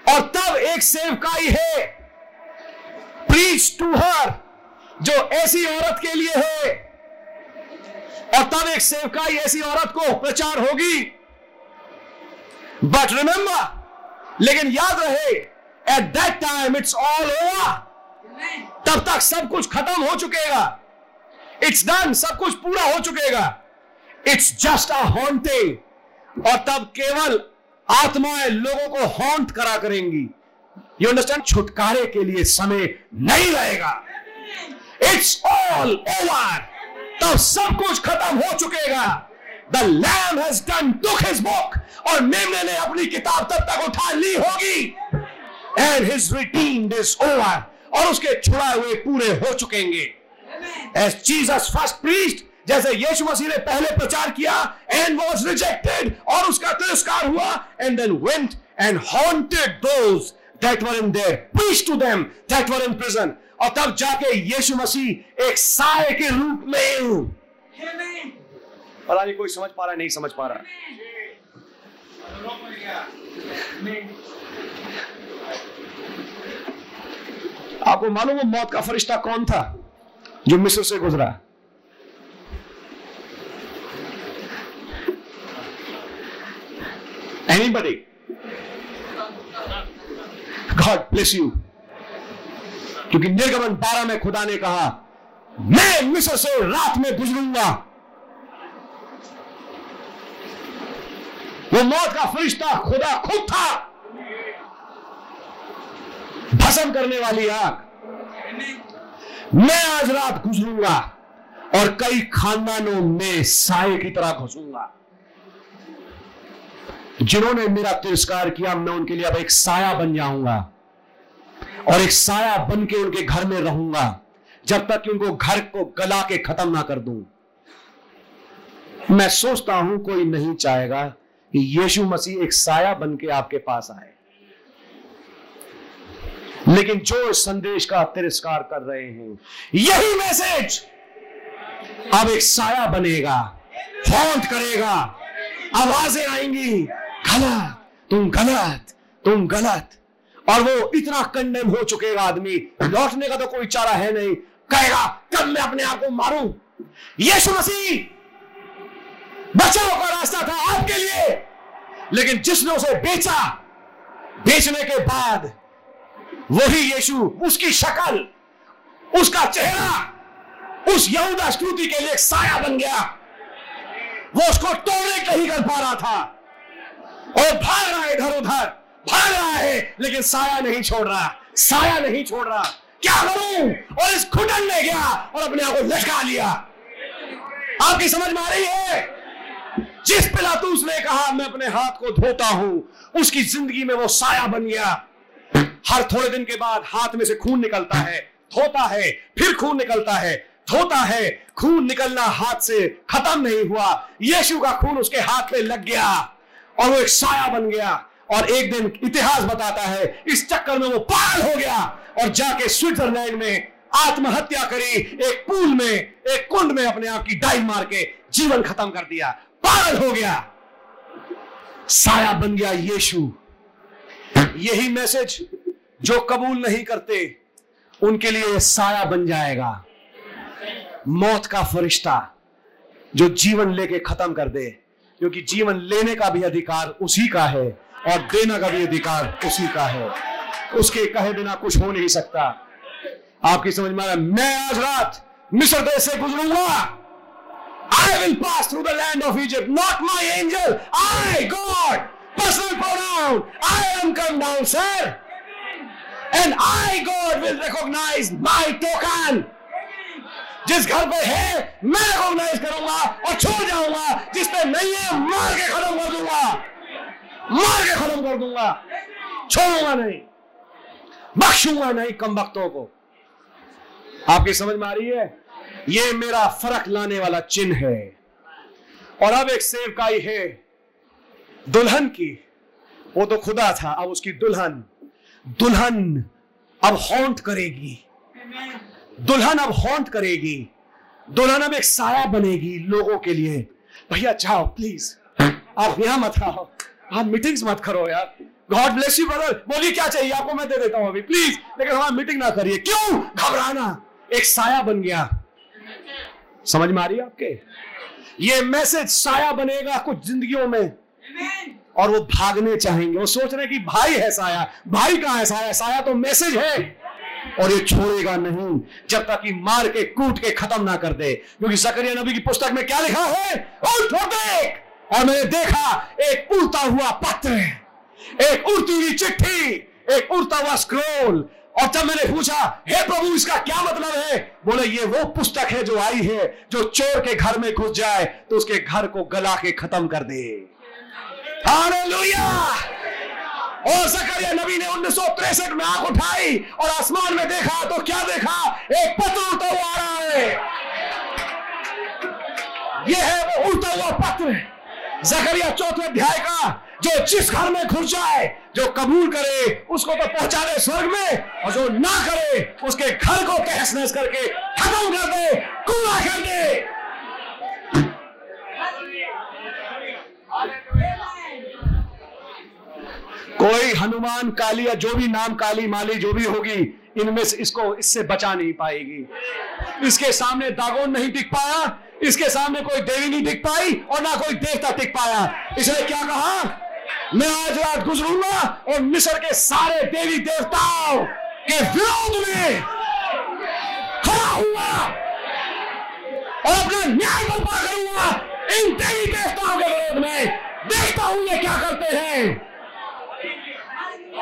और तब एक सेवकाई है। प्रीच टू हर जो ऐसी औरत के लिए है। और तब एक सेवकाई ऐसी औरत को प्रचार होगी। बट रिमेंबर लेकिन याद रहे at that time it's all over तब तक सब कुछ खत्म हो चुकेगा। इट्स डन सब कुछ पूरा हो चुकेगा। इट्स जस्ट अ हॉन्टिंग और तब केवल आत्माएँ लोगों को हॉन्ट करा करेंगी। यू अंडरस्टैंड छुटकारे के लिए समय नहीं रहेगा। इट्स ऑल ओवर तब सब कुछ खत्म हो चुकेगा। The lamb has done took his book और मेमने ने अपनी किताब तब तक उठा ली होगी। And his redeemed is over और उसके छुड़ाए हुए पूरे हो चुकेंगे। एज जीसस फ़र्स्ट प्रीस्ट जैसे यीशु मसीह ने पहले प्रचार किया एंड वाज रिजेक्टेड और उसका तिरस्कार हुआ and then went and haunted those that were in there preach to them that were in prison और तब जाके यीशु मसीह एक साय के रूप में पता नहीं कोई समझ पा रहा है, नहीं समझ पा रहा। आपको मालूम है मौत का फरिश्ता कौन था जो मिस्र से गुजरा? एनीबडी गॉड ब्लेस यू क्योंकि निर्गमन बारह में खुदा ने कहा, मैं मिस्र से रात में गुजरूँगा वो मौत का फरिश्ता खुदा खुद था। भसम करने वाली आग। मैं आज रात गुजरूँगा और कई खानदानों में साय की तरह घुसूँगा। जिन्होंने मेरा तिरस्कार किया, मैं उनके लिए अब एक साया बन जाऊँगा। और एक साया बन के उनके घर में रहूँगा, जब तक कि उनको घर को गला के खत्म ना कर दूँ। मैं सोचता हूँ कोई नहीं चाहेगा कि यीशु मसीह एक साया बन के आपके पास आए। लेकिन जो इस संदेश का तिरस्कार कर रहे हैं, यही मैसेज, अब एक साया बनेगा, हॉन्ट करेगा, आवाज़ें आएँगी, गलत, तुम गलत तुम गलत। और वो इतना कंडेम हो चुकेगा आदमी। लौटने का तो कोई चारा है नहीं। कहेगा, कब मैं अपने आप को मारू? यीशु मसीह बचाव का रास्ता था आपके लिए। लेकिन जिसने उसे बेचा, बेचने के बाद वही यीशु, उसकी शक्ल, उसका चेहरा, उस यहूदा स्तुति के लिए एक साया बन गया। वो उसको तोड़ने के ही कर पा रहा था और भाग रहा है इधर उधर भाग रहा है, लेकिन साया नहीं छोड़ रहा। साया नहीं छोड़ रहा। क्या करूँ? और इस घुटन में गया और अपने आप को लटका लिया। आपकी समझ में आ रही है? जिस पिलातूस ने कहा, मैं अपने हाथ को धोता हूँ, उसकी ज़िंदगी में वो साया बन गया। हर थोड़े दिन के बाद हाथ में से खून निकलता है। धोता है, फिर खून निकलता है। धोता है, खून निकलना हाथ से खत्म नहीं हुआ। यीशु का खून उसके हाथ में लग गया और वो एक साया बन गया। और एक दिन इतिहास बताता है, इस चक्कर में वो पागल हो गया और जाके स्विट्जरलैंड में आत्महत्या करी, एक पूल में, एक कुंड में अपने आप की डाइव मार के जीवन खत्म कर दिया। पागल हो गया। साया बन गया यीशु। यही मैसेज जो कबूल नहीं करते, उनके लिए साया बन जाएगा। मौत का फरिश्ता जो जीवन लेके खत्म कर दे, क्योंकि जीवन लेने का भी अधिकार उसी का है। और देना का भी अधिकार उसी का है। उसके कहे बिना कुछ हो नहीं सकता। आपकी समझ में आया मैं आज रात मिस्र देश से गुजरूँगा। I will pass through the land of Egypt not my angel I God personal pronoun I am come down sir and I God will recognize my token जिस घर पे है, मैं रिकॉग्नाइज करूँगा और छोड़ जाऊँगा, जिस पे नहीं है, मार के खत्म कर दूँगा। मार के खत्म कर दूँगा। छोड़ूँगा नहीं। बख्शूँगा नहीं कम वक्तों को। आपकी समझ में आ रही है? ये मेरा फ़र्क लाने वाला चिन्ह है। और अब एक सेवकाई है, दुल्हन की। वो तो खुदा था, अब उसकी दुल्हन। दुल्हन अब हॉन्ट करेगी। दुल्हन अब हॉन्ट करेगी। दुल्हन अब एक साया बनेगी लोगों के लिए। भैया जाओ प्लीज़ आप यहाँ मत आओ। आप मीटिंग्स मत करो यार। गॉड ब्लेस यू ब्रदर बोलिए क्या चाहिए? आपको मैं दे देता हूँ अभी। प्लीज़ लेकिन हमारा मीटिंग ना करिए। क्यों? घबराना। एक साया बन गया। समझ में आ रही है आपके? ये मैसेज साया बनेगा कुछ जिंदगियों में। और वो भागने चाहेंगे। वो सोच रहे कि भाई है साया। भाई कहाँ है साया? साया तो मैसेज है। और ये छोड़ेगा नहीं जब तक कि मार के कूट के खत्म ना कर दे। क्योंकि सकरिया नबी की पुस्तक में क्या लिखा है? उठ देख! और मैंने देखा, एक उड़ता हुआ पत्र एक उड़ती हुई चिट्ठी, एक उड़ता हुआ स्क्रोल और जब मैंने पूछा, हे प्रभु, इसका क्या मतलब है? बोले, ये वो पुस्तक है जो आई है, जो चोर के घर में घुस जाए तो उसके घर को गला के खत्म कर दे। और जकरिया, नबी ने उन्नीस सौ तिरसठ में आँख उठाई और आसमान में देखा तो क्या देखा? एक पत्र उड़ता हुआ आ रहा है। यह है वो उड़ता हुआ पत्र। जकरिया चौथे अध्याय का, जो जिस घर में घुस जाए, जो कबूल करे, उसको तो पहुँचा दे स्वर्ग में, और जो ना करे, उसके घर को तहस नहस करके खत्म कर दे, कूड़ा कर दे। कोई हनुमान, काली या जो भी नाम, काली माली जो भी होगी, इनमें से इसको, इससे बचा नहीं पाएगी। इसके सामने दागोन नहीं टिक पाया इसके सामने कोई देवी नहीं टिक पाई और ना कोई देवता टिक पाया। इसने क्या कहा? मैं आज रात गुजरूँगा और मिस्र के सारे देवी देवताओं के विरोध में खड़ा हुआ और अपना न्याय बर्पा करूँगा। इन देवी देवताओं के विरोध में देखता हूँ ये क्या करते हैं।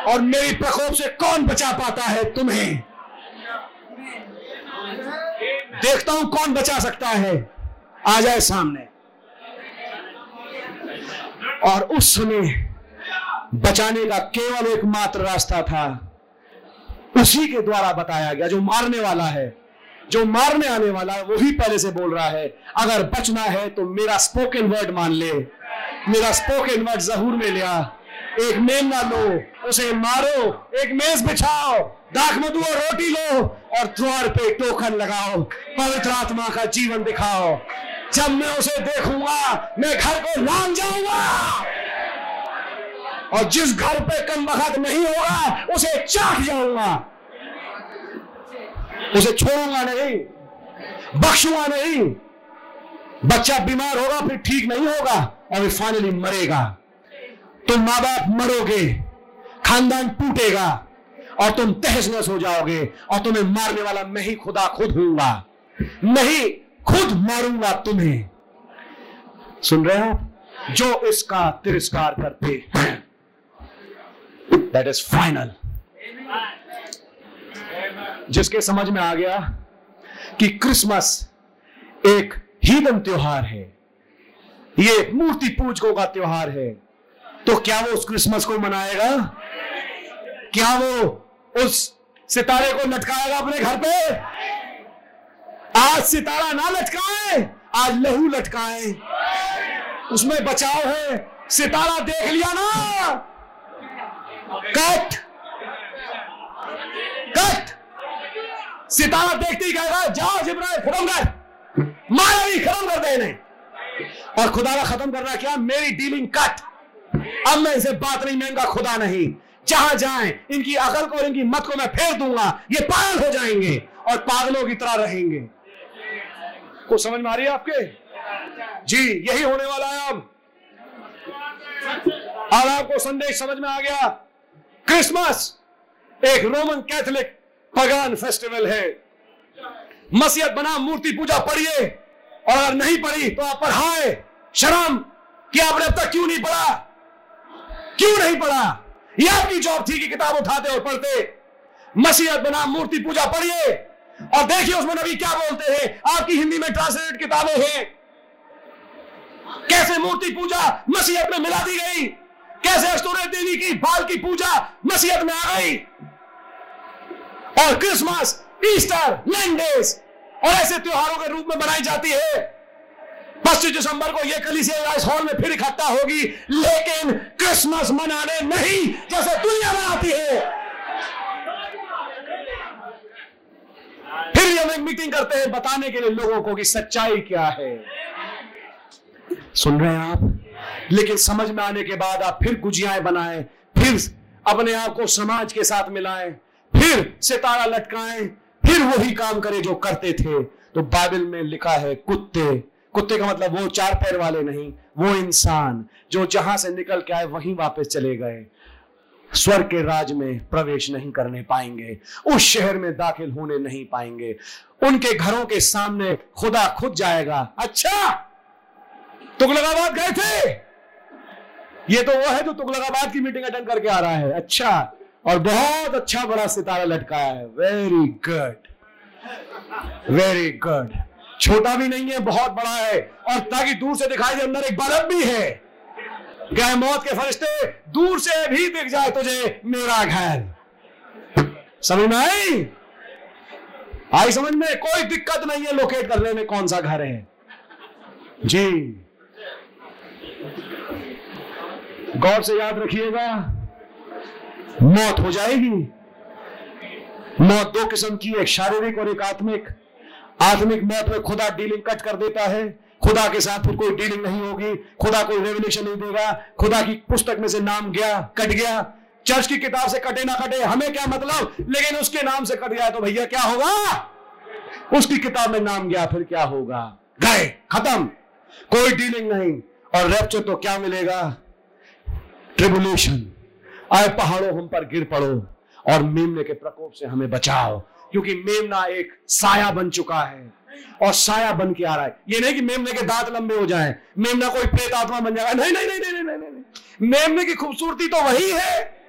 और मेरी प्रकोप से कौन बचा पाता है तुम्हें? देखता हूँ कौन बचा सकता है। आ जाए सामने। और उस समय बचाने का केवल एक मात्र रास्ता था, उसी के द्वारा बताया गया, जो मारने वाला है, जो मारने आने वाला है वही पहले से बोल रहा है, अगर बचना है तो मेरा स्पोकन वर्ड मान ले, मेरा स्पोकन वर्ड जहूर में लिया, एक मेमना लो, उसे मारो, एक मेज बिछाओ, दाख मधु और रोटी लो, और द्वार पे टोकन लगाओ, पवित्र आत्मा का जीवन दिखाओ। जब मैं उसे देखूँगा, मैं घर को लांग जाऊँगा। और जिस घर पे कम वक्त नहीं होगा, उसे चाट जाऊँगा। उसे छोड़ूँगा नहीं, बख्शूँगा नहीं। बच्चा बीमार होगा, फिर ठीक नहीं होगा, और फिर फाइनली मरेगा। तुम माँ बाप मरोगे, खानदान टूटेगा, और तुम तहस नहस हो जाओगे, और तुम्हें मारने वाला मैं ही खुदा खुद हूँगा। मैं ही खुद मारूँगा तुम्हें। सुन रहे हो? जो इसका तिरस्कार करते हैं दैट इज़ फाइनल जिसके समझ में आ गया कि क्रिसमस एक हीदन त्योहार है, ये मूर्ति पूजकों का त्योहार है तो क्या वो उस क्रिसमस को मनाएगा? क्या वो उस सितारे को लटकाएगा अपने घर पे? आज सितारा ना लटकाए, आज लहू लटकाए। उसमें बचाव है। सितारा देख लिया ना। कट। कट। सितारा देखते ही कहेगा जाओ जिब्राइल, खत्म कर। मारा भी खत्म कर देने और खुदा का खत्म करना क्या? मेरी डीलिंग कट। अब मैं इसे बात नहीं महँगा खुदा नहीं। जहाँ जाए, इनकी अकल को और इनकी मत को मैं फेर दूँगा। ये पागल हो जाएँगे और पागलों की तरह रहेंगे। को समझ में आ रही है आपके? जी, यही होने वाला है अब। अब आपको संदेश समझ में आ गया। क्रिसमस एक रोमन कैथोलिक पगान फेस्टिवल है। मसीहत बना, मूर्ति पूजा पढ़िए। और अगर नहीं पढ़ी तो आप पढ़ाए। शर्म कि आपने अब तक क्यों नहीं पढ़ा? क्यों नहीं पढ़ा? यह आपकी जॉब थी कि किताब उठाते और पढ़ते। मसीहत बना, मूर्ति पूजा पढ़िए। और देखिए उसमें नबी क्या बोलते हैं? आपकी हिंदी में ट्रांसलेट किताबें हैं। कैसे मूर्ति पूजा मसीहत में मिला दी गई? कैसे अस्तुरे देवी की बाल की पूजा मसीहत में आ गई? और क्रिसमस ईस्टर लैंडेस और ऐसे त्योहारों के रूप में बनाई जाती है। पच्चीस दिसंबर को यह कलीसिया इस हॉल में फिर इकट्ठा होगी, लेकिन क्रिसमस मनाने नहीं, जैसे दुनिया मनाती है। फिर हम एक मीटिंग करते हैं बताने के लिए लोगों को कि सच्चाई क्या है। सुन रहे हैं आप? लेकिन समझ में आने के बाद आप फिर गुजियाएँ बनाएँ, फिर अपने आप को समाज के साथ मिलाएँ, फिर सितारा लटकाएँ, फिर वही काम करें जो करते थे। तो बाइबल में लिखा है, कुत्ते। कुत्ते का मतलब वो चार पैर वाले नहीं, वो इंसान, जो जहाँ से निकल के आए वहीं वापस चले गए। स्वर्ग के राज में प्रवेश नहीं करने पाएँगे, उस शहर में दाखिल होने नहीं पाएँगे। उनके घरों के सामने खुदा खुद जाएगा। अच्छा तुगलकाबाद गए थे? ये तो वो है जो तुगलकाबाद की मीटिंग अटेंड करके आ रहा है। अच्छा और बहुत अच्छा बड़ा सितारा लटकाया है। वेरी गुड वेरी गुड छोटा भी नहीं है, बहुत बड़ा है। और ताकि दूर से दिखाई दे, अंदर एक बल्ब भी है। है मौत के फरिश्ते, दूर से भी दिख जाए तुझे मेरा घर समझ में आई? आई समझ में? कोई दिक्कत नहीं है लोकेट करने में कौन सा घर है। जी। गौर से याद रखिएगा, मौत हो जाएगी। मौत दो किस्म की एक शारीरिक और एक आत्मिक। आत्मिक मौत में खुदा डीलिंग कट कर देता है। खुदा के साथ फिर कोई डीलिंग नहीं होगी, खुदा कोई रेवल्यूशन नहीं देगा, खुदा की पुस्तक में से नाम गया, कट गया। चर्च की किताब से कटे ना कटे, हमें क्या मतलब? लेकिन उसके नाम से कट गया तो भैया क्या होगा? उसकी किताब में नाम गया, फिर क्या होगा? गए, खत्म। कोई डीलिंग नहीं, और रेप्चर तो क्या मिलेगा? ट्रिबुलेशन आए पहाड़ों, हम पर गिर पड़ो, और मेमने के प्रकोप से हमें बचाओ, क्योंकि मेमना एक साया बन चुका है। और साया बन के आ रहा है। ये नहीं कि मेमने के दांत लंबे हो जाए, मेमना कोई प्रेत आत्मा बन जाएगा। नहीं नहीं नहीं नहीं नहीं। मेमने की खूबसूरती तो वही है।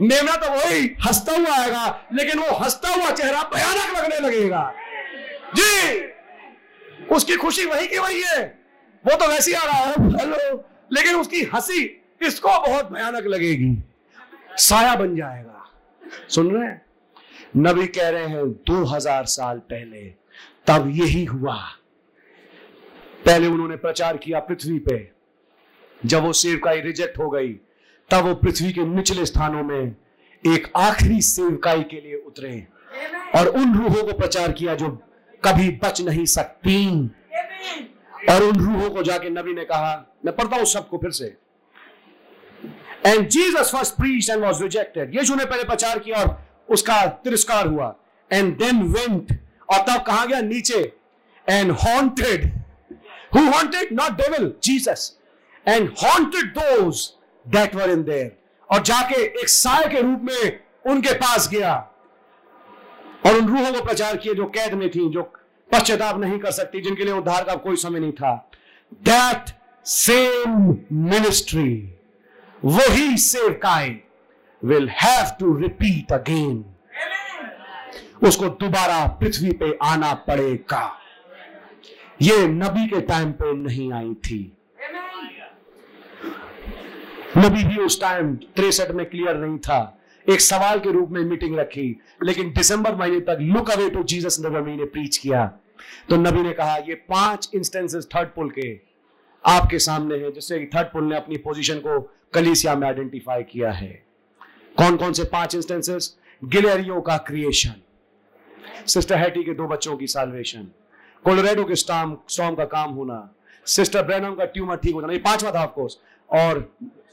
मेमना तो वही हंसता हुआ आएगा, लेकिन वो हंसता हुआ चेहरा भयानक लगने लगेगा। जी, उसकी खुशी वही की वही है। वो तो वैसे आ रहा है, हेलो। लेकिन उसकी हँसी इसको बहुत भयानक लगेगी। साया बन जाएगा। सुन रहे हैं? नबी कह रहे हैं, दो हज़ार साल पहले तब यही हुआ। पहले उन्होंने प्रचार किया पृथ्वी पे। जब वो सेवकाई रिजेक्ट हो गई, तब वो पृथ्वी के निचले स्थानों में एक आखिरी सेवकाई के लिए उतरे। और उन रूहों को प्रचार किया जो कभी बच नहीं सकती। और उन रूहों को जाके नबी ने कहा, मैं पढ़ता हूँ सबको फिर से. And Jesus first preach and was rejected यीशु ने पहले प्रचार किया और उसका तिरस्कार हुआ। एंड देन वेंट और तब कहा गया नीचे and haunted who haunted not devil Jesus and haunted those that were in there और जाके एक साय के रूप में उनके पास गया। और उन रूहों को प्रचार किए जो कैद में थी, जो पश्चाताप नहीं कर सकती, जिनके लिए उद्धार का कोई समय नहीं था। दैट सेम मिनिस्ट्री वही सेवकाई will have to repeat again उसको दोबारा पृथ्वी पे आना पड़ेगा। ये नबी के टाइम पे नहीं आई थी। नबी भी उस टाइम तिरसठ में क्लियर नहीं था। एक सवाल के रूप में मीटिंग रखी, लेकिन दिसंबर महीने तक लुक अवे टू जीसस नबी ने प्रीच किया। तो नबी ने कहा, ये पाँच इंस्टेंसेस थर्ड पुल के आपके सामने है, जिससे थर्ड पुल ने अपनी पोजीशन को कलीसिया में आइडेंटिफाई किया है। कौन कौन से पाँच इंस्टेंसेस गिलेरियो का क्रिएशन सिस्टर हैटी के दो बच्चों की साल्वेशन कोलोरेडो के स्टॉम स्टॉम का काम होना। सिस्टर ब्रैनम का ट्यूमर ठीक हो जाना ये पांचवा था ऑफकोर्स और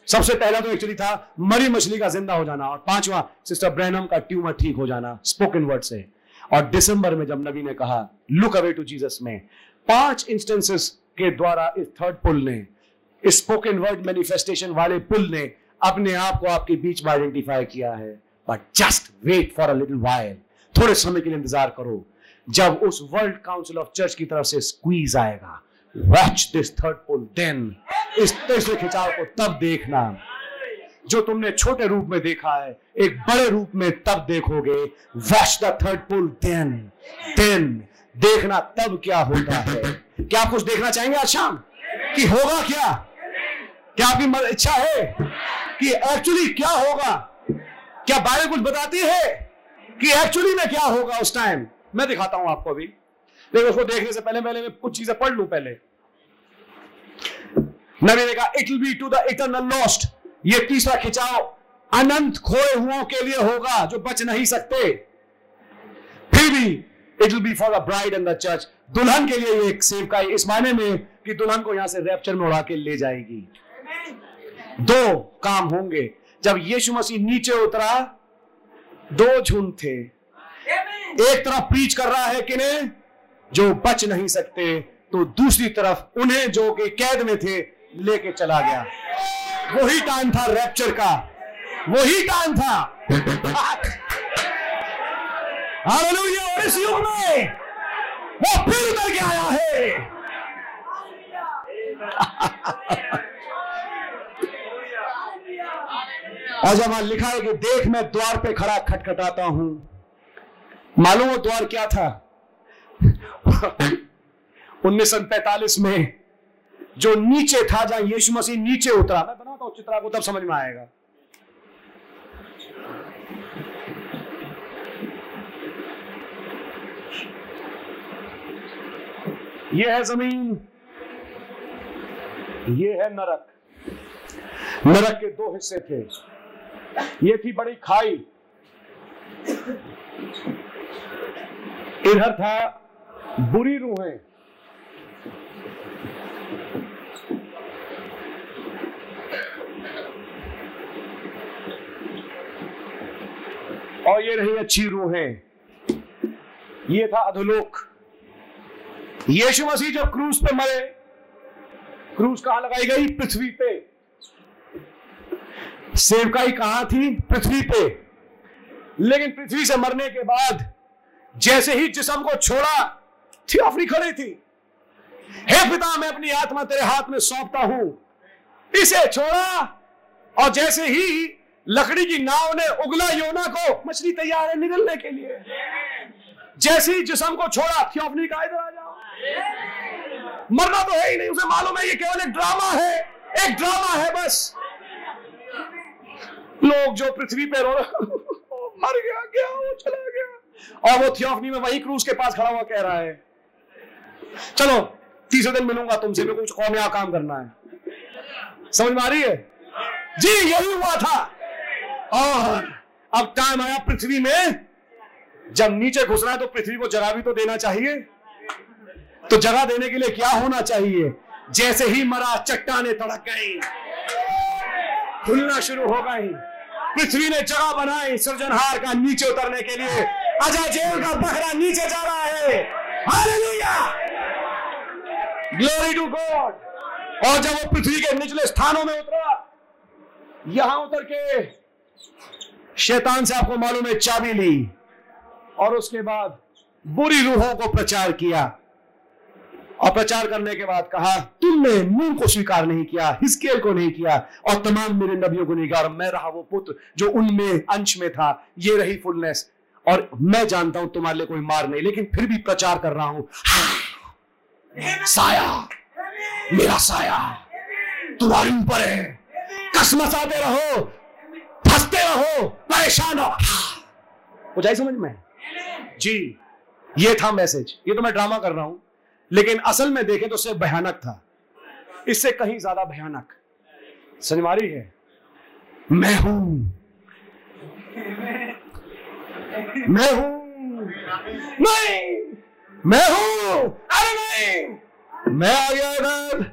सबसे पहला तो एक्चुअली था मरी मछली का ज़िंदा हो जाना। और पांचवा सिस्टर ब्रैनम का ट्यूमर ठीक हो जाना स्पोकन वर्ड से। और दिसंबर में जब नबी ने कहा लुक अवे टू जीसस में, पाँच इंस्टेंसेस के द्वारा इस थर्ड पुल ने स्पोकन वर्ड मैनिफेस्टेशन वाले पुल ने अपने आप को आपके बीच में आइडेंटिफाई किया है। But just wait for a little while थोड़े समय के लिए इंतज़ार करो, जब उस वर्ल्ड काउंसिल ऑफ़ चर्च की तरफ़ से स्क्वीज आएगा। Watch this third pull then इस तीसरे खिंचाव को तब देखना। जो तुमने छोटे रूप में देखा है, एक बड़े रूप में तब देखोगे। Watch the third pull then then देखना तब क्या होता है। क्या आप कुछ देखना चाहेंगे आज शाम? कि होगा क्या? क्या आपकी इच्छा है? कि एक्चुअली क्या होगा? क्या बाइबल कुछ बताती है? कि एक्चुअली में क्या होगा उस टाइम मैं दिखाता हूँ आपको अभी। लेकिन उसको देखने से पहले पहले मैं कुछ चीज़ें पढ़ लू पहले। नबी ने कहा it will be to the eternal lost ये तीसरा खिंचाव, अनंत खोए हुओं के लिए होगा, जो बच नहीं सकते। फिर भी it will be for the bride and the church दुल्हन के लिए ये एक सेवकाई इस मायने में कि दुल्हन को यहाँ से रैप्चर में उड़ा के ले जाएगी। दो काम होंगे। जब यीशु मसीह नीचे उतरा दो झुंड थे। एक तरफ़ प्रीच कर रहा है कि ने जो बच नहीं सकते तो दूसरी तरफ़ उन्हें जो कि कैद में थे लेके चला गया। वही टाइम था रैप्चर का। वही टाइम था। और इस युग में वो फिर उतर के आया है। और जब वहाँ लिखा है कि देख मैं द्वार पे खड़ा खटखटाता हूँ। मालूम वो द्वार क्या था? उन्नीस सौ पैंतालीस में जो नीचे था, जहाँ यीशु मसीह नीचे उतरा, मैं बनाता हूँ चित्रा को, तब समझ में आएगा। ये है ज़मीन, ये है नरक। नरक के दो हिस्से थे। ये थी बड़ी खाई। इधर था बुरी रूहें। और ये रही अच्छी रूहें। ये था अधोलोक। यीशु मसीह जब क्रूज पे मरे क्रूज कहाँ लगाई गई? पृथ्वी पे। सेवकाई कहाँ थी? पृथ्वी पे। लेकिन पृथ्वी से मरने के बाद जैसे ही जिसम को छोड़ा थियोफनी खड़ी थी। हे पिता, मैं अपनी आत्मा तेरे हाथ में सौंपता हूँ। इसे छोड़ा और जैसे ही लकड़ी की नाव ने उगला योना को मछली तैयार है निकलने के लिए। जैसे ही जिसम को छोड़ा थियोफनी का इधर आ जाओ। मरना तो है ही नहीं, उसे मालूम है ये केवल एक ड्रामा है। एक ड्रामा है बस। लोग जो पृथ्वी पे रो मर गया गया, वो चला गया। और वो थियोफनी में वही क्रूज के पास खड़ा हुआ कह रहा है। चलो, तीसरे दिन मिलूँगा तुमसे मैं कुछ नया काम करना है। समझ में आ रही है? जी, यही हुआ था। और अब टाइम आया पृथ्वी में। जब नीचे घुस रहा है तो पृथ्वी को जगह भी तो देना चाहिए। तो जगह देने के लिए क्या होना चाहिए? जैसे ही मरा, चट्टाने तड़क गई। खुलना शुरू हो गई। पृथ्वी ने जगह बनाई सृजनहार का नीचे उतरने के लिए। अजय जेल का बकरा नीचे जा रहा है। हालेलुया! ग्लोरी टू गॉड और जब वो पृथ्वी के निचले स्थानों में उतरा, यहाँ उतर के शैतान से आपको मालूम है चाबी ली और उसके बाद बुरी रूहों को प्रचार किया। और प्रचार करने के बाद कहा तुमने मुँह को स्वीकार नहीं किया हिस्केल को नहीं किया और तमाम मेरे नबियों को नहीं किया और मैं रहा वो पुत्र जो उनमें अंश में था ये रही फुलनेस और मैं जानता हूँ तुम्हारे लिए कोई मार नहीं लेकिन फिर भी प्रचार कर रहा हूँ। साया मेरा साया तुम्हारे ऊपर है। कसमसाते रहो फंसते रहो परेशान हो। आई समझ में? जी ये था मैसेज ये तो मैं ड्रामा कर रहा हूँ। लेकिन असल में देखें तो सिर्फ़ भयानक था। इससे कहीं ज़्यादा भयानक। सनवारी है। मैं हूँ। मैं हूँ। नहीं। मैं हूँ। अरे नहीं। मैं आ गया इधर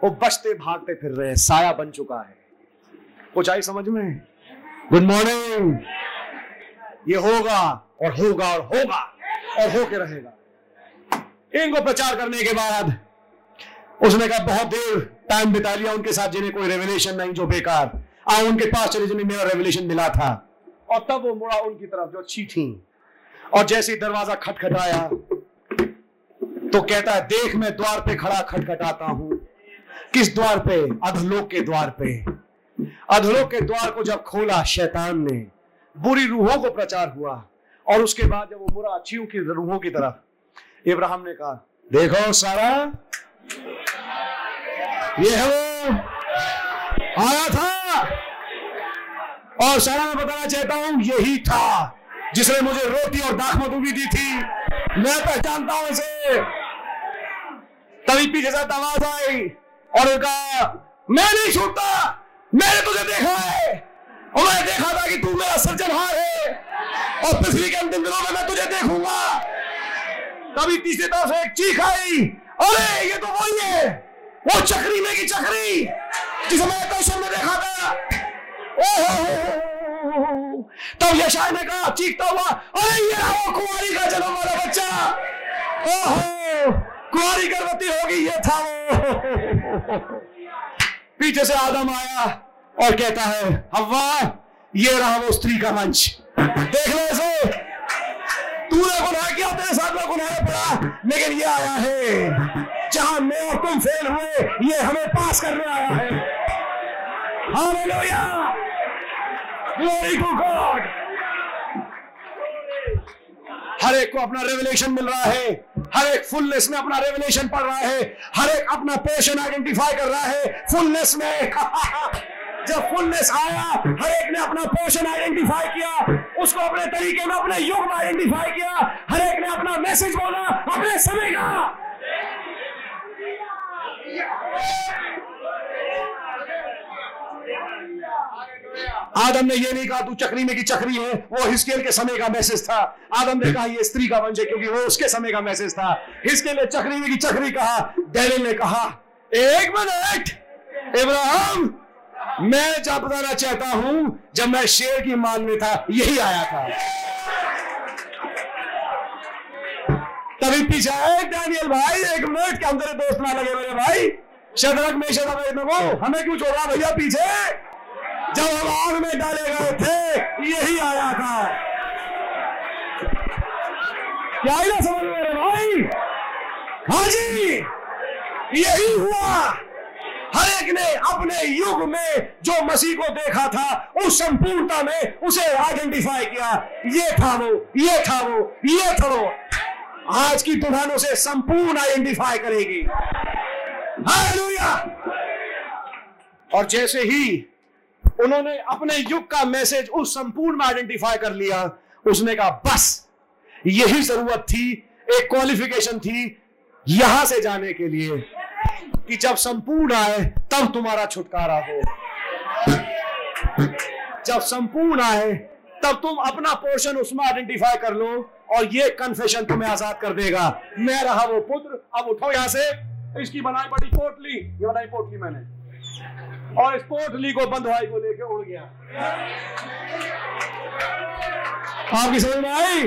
वो बचते भागते फिर रहे साया बन चुका है। कुछ आई समझ में? गुड मॉर्निंग ये होगा और होगा और होगा और होके रहेगा। इनको प्रचार करने के बाद उसने कहा, बहुत देर टाइम बिता लिया उनके साथ जिन्हें कोई रेवलेशन नहीं, जो बेकार। आ उनके पास चले जिन्हें मेरा रेवलेशन मिला था। और तब वो मुड़ा उनकी तरफ़, जो अच्छी थी। और जैसे ही दरवाज़ा खटखटाया तो कहता है, देख, मैं द्वार पे खड़ा खटखटाता हूँ। किस द्वार पे? अधलोक के द्वार पे। अधलोक के द्वार को जब खोला, शैतान ने, बुरी रूहों को प्रचार हुआ। और उसके बाद जब वो बुरा अच्छी की रूहों की तरफ़ इब्राहिम ने कहा, देखो सारा। ये है वो। आया था। और सारा मैं बताना चाहता हूँ, यही था जिसने मुझे रोटी और दाखमधु भी दी थी। मैं पहचानता हूँ इसे। तभी पीछे से आवाज़ आई और कहा मैं नहीं छूटता, मैंने तुझे देखा है। और मैंने देखा था कि तू मेरा सृजनहार है। और पृथ्वी के अंतिम दिनों में मैं तुझे देखूँगा। तभी तीसरी तरफ़ से एक चीख आई। अरे, ये तो वही है। वो चक्री में की चक्री, जिसे मैंने दर्शन में देखा था। ओहो तब यशाय ने कहा चीखता हुआ, अरे, ये वो कुंवारी का जन्म वाला बच्चा। ओहो, कुंवारी गर्भवती होगी, ये था वो। पीछे से आदम आया और कहता है हवा ये रहा वो स्त्री का मंच। देख लो इसे। गुनाह किया तेरे साथ में गुनाह पड़ा, लेकिन ये आया है, जहाँ मैं और तुम फेल हुए, ये हमें पास करने आया है। हालेलुया ग्लोरी टू गॉड हर एक को अपना रेवलेशन मिल रहा है, हर एक फुलनेस में अपना रेवलेशन पढ़ रहा है, हर एक अपना पोर्शन आइडेंटिफाई कर रहा है फुलनेस में। जब फुलनेस आया, हर एक ने अपना पोर्शन आइडेंटिफाई किया उसको अपने तरीके में, अपने युग में आइडेंटिफाई किया। हर एक ने अपना मैसेज बोला, अपने समय का। आदम ने ये नहीं कहा, तू चक्री में की चक्री है। वो हिस्केल के समय का मैसेज था। आदम ने कहा, ये स्त्री का वंश है, क्योंकि वो उसके समय का मैसेज था। हिस्केल ने चक्री में की चक्री कहा, डैनियल ने कहा, एक मिनट, इब्राहिम मैं जब बताना चाहता हूँ, जब मैं शेर की मान में था, यही आया था। तभी पीछे डैनियल भाई, एक मिनट क्या तेरे दोस्त ना लगे मेरे भाई। शदरक में शदरक में वो हमें क्यों छोड़ा भैया पीछे? जब हम आग में डाले गए थे, यही आया था। क्या ना समझ मेरे भाई? हाँ जी, यही हुआ। हर एक ने अपने युग में जो मसीह को देखा था, उस संपूर्णता में उसे आइडेंटिफाई किया। ये था वो, ये था वो, ये था वो। आज की दुल्हन उसे संपूर्ण आइडेंटिफाई करेगी। और जैसे ही उन्होंने अपने युग का मैसेज उस संपूर्ण में आइडेंटिफाई कर लिया, उसने कहा, बस, यही ज़रूरत थी, एक क्वालिफिकेशन थी यहाँ से जाने के लिए। कि जब संपूर्ण आए, तब तुम्हारा छुटकारा हो। जब संपूर्ण आए, तब तुम अपना पोर्शन उसमें आइडेंटिफाई कर लो और ये कन्फेशन तुम्हें आज़ाद कर देगा। मैं रहा वो पुत्र, अब उठो यहाँ से। इसकी बनाई बड़ी पोटली, ये बनाई पोटली मैंने। और इस पोटली को बंधवाई को लेके उड़ गया। आपकी समझ में आई?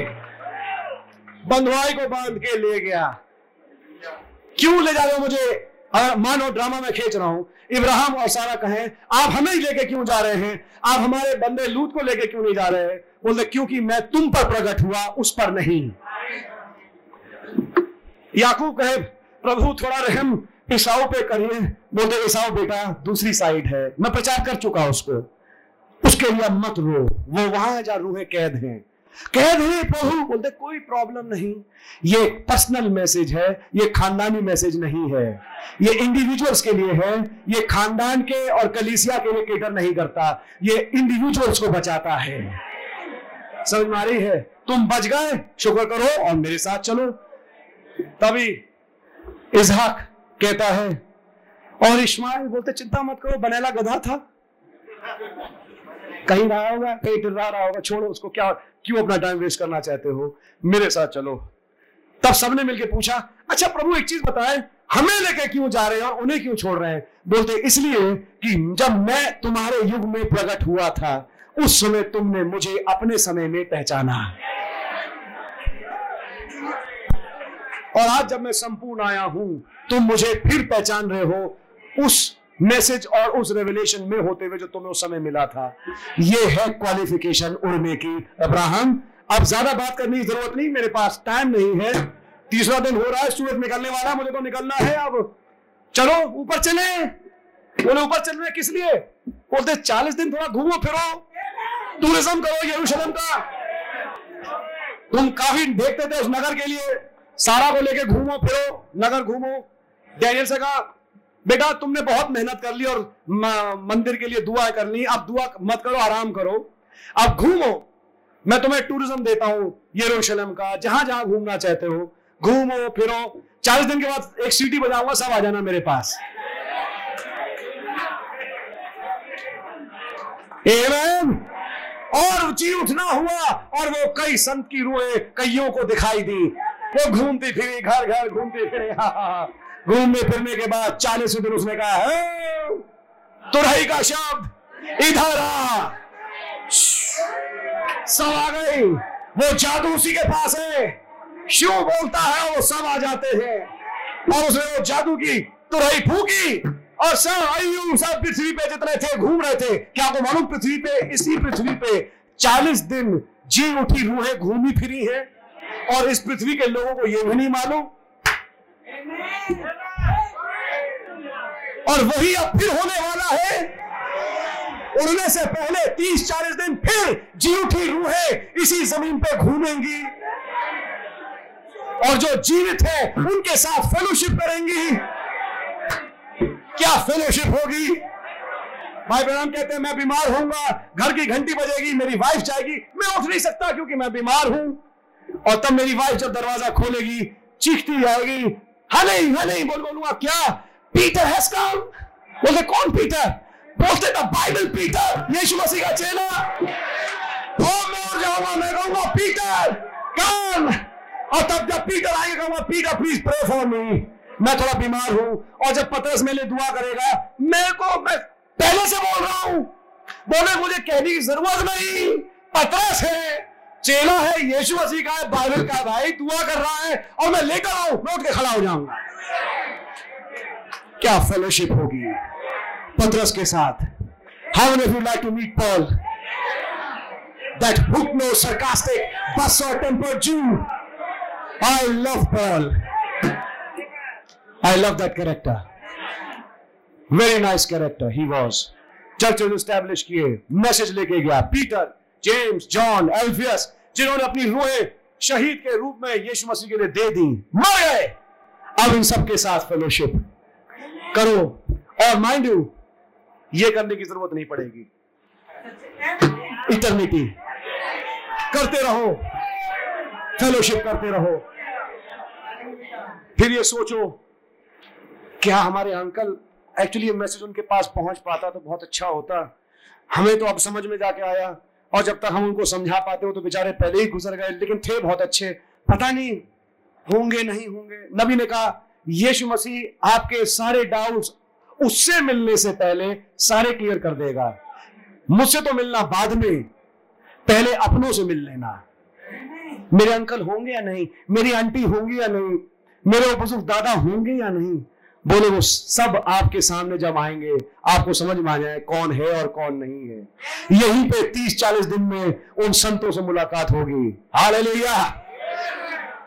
बंधवाई को बाँध के ले गया। क्यों ले जा रहे हो मुझे? मानो ड्रामा में खींच रहा हूँ। इब्राहिम और सारा कहें, आप हमें ही लेके क्यों जा रहे हैं? आप हमारे बंदे लूत को लेके क्यों नहीं जा रहे? हैं बोलते क्योंकि मैं तुम पर प्रकट हुआ, उस पर नहीं। याकूब कहे, प्रभु, थोड़ा रहम ईसाओ पे करिए। बोलते ईसाओ बेटा, दूसरी साइड है। मैं प्रचार कर चुका उसको। उसके लिए मत रो। वो वहाँ जा रूहे कैद हैं। कैद है प्रभु। बोलते, कोई प्रॉब्लम नहीं। ये पर्सनल मैसेज है, ये खानदानी मैसेज नहीं है। ये इंडिविजुअल्स के लिए है, ये खानदान के और कलीसिया के लिए केटर नहीं करता। ये इंडिविजुअल्स को बचाता है। समझ में है? तुम बच गए, शुक्र करो और मेरे साथ चलो। तभी इजहाक कहता है, और इस्माइल बोलते, चिंता मत करो, बनेला गधा था। कहीं रहा होगा, कहीं टिर्रा रहा होगा, छोड़ो उसको, क्या क्यों अपना टाइम वेस्ट करना चाहते हो? मेरे साथ चलो। तब सबने मिलकर पूछा अच्छा प्रभु, एक चीज़ बताए, हमें लेके क्यों जा रहे हैं और उन्हें क्यों छोड़ रहे हैं? बोलते, इसलिए कि जब मैं तुम्हारे युग में प्रकट हुआ था, उस समय तुमने मुझे अपने समय में पहचाना। और आज जब मैं संपूर्ण आया हूँ, तुम मुझे फिर पहचान रहे हो, उस मैसेज और उस रेवलेशन में होते हुए जो तुम्हें उस समय मिला था। ये है क्वालिफिकेशन उड़ने की अब्राहम। अब ज़्यादा बात करने की ज़रूरत नहीं, मेरे पास टाइम नहीं है। तीसरा दिन हो रहा है, सूरज निकलने वाला, मुझे तो निकलना है अब। चलो, ऊपर चले। बोले, ऊपर चल रहे किस लिए? बोलते, चालीस दिन थोड़ा घूमो, फिरो। टूरिज़्म करो, यरूशलेम का। तुम काफ़ी देखते थे उस नगर के लिए। सारा को लेके घूमो, फिरो। नगर घूमो। डैनियल से कहा बेटा तुमने बहुत मेहनत कर ली और मंदिर के लिए दुआ कर ली अब दुआ मत करो आराम करो। अब घूमो। मैं तुम्हें टूरिज़्म देता हूँ यरूशलेम का जहाँ जहाँ घूमना चाहते हो। घूमो फिरो। चालीस दिन के बाद एक सीटी बजाऊँगा सब आ जाना मेरे पास। Amen. और जी उठना हुआ और वो कई संत की रूहें कईयों को दिखाई दी। वो घूमती फिरी घर घर घूमती फिरी। हाँ, हाँ। घूमने फिरने के बाद चालीस दिन उसने कहा, है तुरही का शब्द, इधर आ। सब आ गई। वो जादू उसी के पास है। शिव बोलता है वो सब आ जाते हैं। और उसने वो जादू की तुरही फूकी, और सब आयु सब पृथ्वी पे जितने थे, घूम रहे थे। क्या आपको मालूम पृथ्वी पे, इसी पृथ्वी पे चालीस दिन जी उठी रूहें घूमी फिरी हैं? और इस पृथ्वी के लोगों को यह भी नहीं मालूम और वही अब फिर होने वाला है। उड़ने से पहले 30-40 दिन फिर जी उठी रूहें इसी ज़मीन पे घूमेंगी। और जो जीवित है, उनके साथ फेलोशिप करेंगी। क्या फेलोशिप होगी? भाई बहन कहते हैं, मैं बीमार होऊँगा, घर की घंटी बजेगी, मेरी वाइफ जाएगी। मैं उठ नहीं सकता क्योंकि मैं बीमार हूँ। और तब मेरी वाइफ जब दरवाज़ा खोलेगी, चीखती जाएगी हाँ नहीं हाँ नहीं बोल बोलूँगा क्या? पीटर हैज़ कम बोलते, कौन पीटर? बोलते, द बाइबल पीटर, यीशु मसीह का चेला। ओ मैं उड़ जाऊँगा मैं कहूँगा, पीटर कम और तब जब पीटर आएगा, कहूँगा, Peter please pray for me मैं थोड़ा बीमार हूँ, और जब पतरस मेरे लिए दुआ करेगा, मेरे को, मैं पहले से बोल रहा हूँ। बोले, मुझे कहने की ज़रूरत नहीं, पतरस है। चेला है, यीशु मसीह का है, बाइबल का है भाई, दुआ कर रहा है और मैं लेकर आऊ उठ के खड़ा हो जाऊँगा। क्या फेलोशिप होगी? पत्रस के साथ। How many you like to meet Paul that hook no sarcastic, bus or tempered Jew. I love Paul. I love that character. Very nice character he was. Churches establish किए। मैसेज लेके गया। Peter James John एल्फियस जिन्होंने अपनी रूहें शहीद के रूप में यीशु मसीह के लिए दे दी, मर। गए अब इन सब के साथ फेलोशिप करो। और माइंड यू ये करने की ज़रूरत नहीं पड़ेगी। इटर्निटी करते रहो। फेलोशिप करते रहो। फिर ये सोचो, क्या हमारे अंकल एक्चुअली ये मैसेज उनके पास पहुँच पाता तो बहुत अच्छा होता। हमें तो अब समझ में जाके आया और जब तक हम उनको समझा पाते हो तो बेचारे पहले ही गुजर गए, लेकिन थे बहुत अच्छे। पता नहीं, होंगे नहीं होंगे। नबी ने कहा, यीशु मसीह आपके सारे डाउट्स उससे मिलने से पहले सारे क्लियर कर देगा। मुझसे तो मिलना बाद में, पहले अपनों से मिल लेना। मेरे अंकल होंगे या नहीं? मेरी आंटी होंगी या नहीं? मेरे बुज़ुर्ग दादा होंगे या नहीं? बोले वो सब आपके सामने जब आएँगे, आपको समझ में आ जाए कौन है और कौन नहीं है। यहीं पे तीस चालीस दिन में उन संतों से मुलाकात होगी। हाल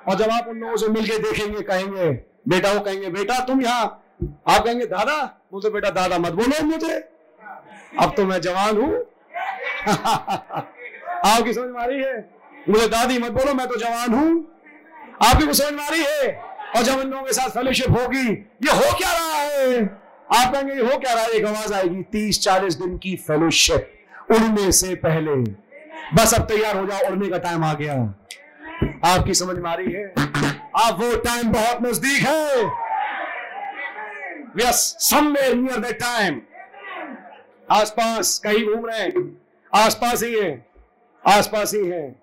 और जब आप उन लोगों से मिलके देखेंगे, कहेंगे, बेटा वो कहेंगे, बेटा, तुम यहाँ? आप कहेंगे, दादा। बोलते, बेटा, दादा मत बोलो मुझे। अब तो मैं जवान हूँ। आपकी समझ में आ रही है? मुझे दादी मत बोलो, मैं तो जवान हूँ। आपकी समझ में आ रही है? और जब इन लोगों के साथ फेलोशिप होगी, ये हो क्या रहा है? आप कहेंगे हो क्या रहा है? एक आवाज़ आएगी, तीस चालीस दिन की फेलोशिप उड़ने से पहले। बस अब तैयार हो जाओ, उड़ने का टाइम आ गया। आपकी समझ में आ रही है? आप वो टाइम बहुत नज़दीक है। Yes somewhere near that time आसपास कहीं घूम रहे हैं। आसपास ही है। आसपास ही है।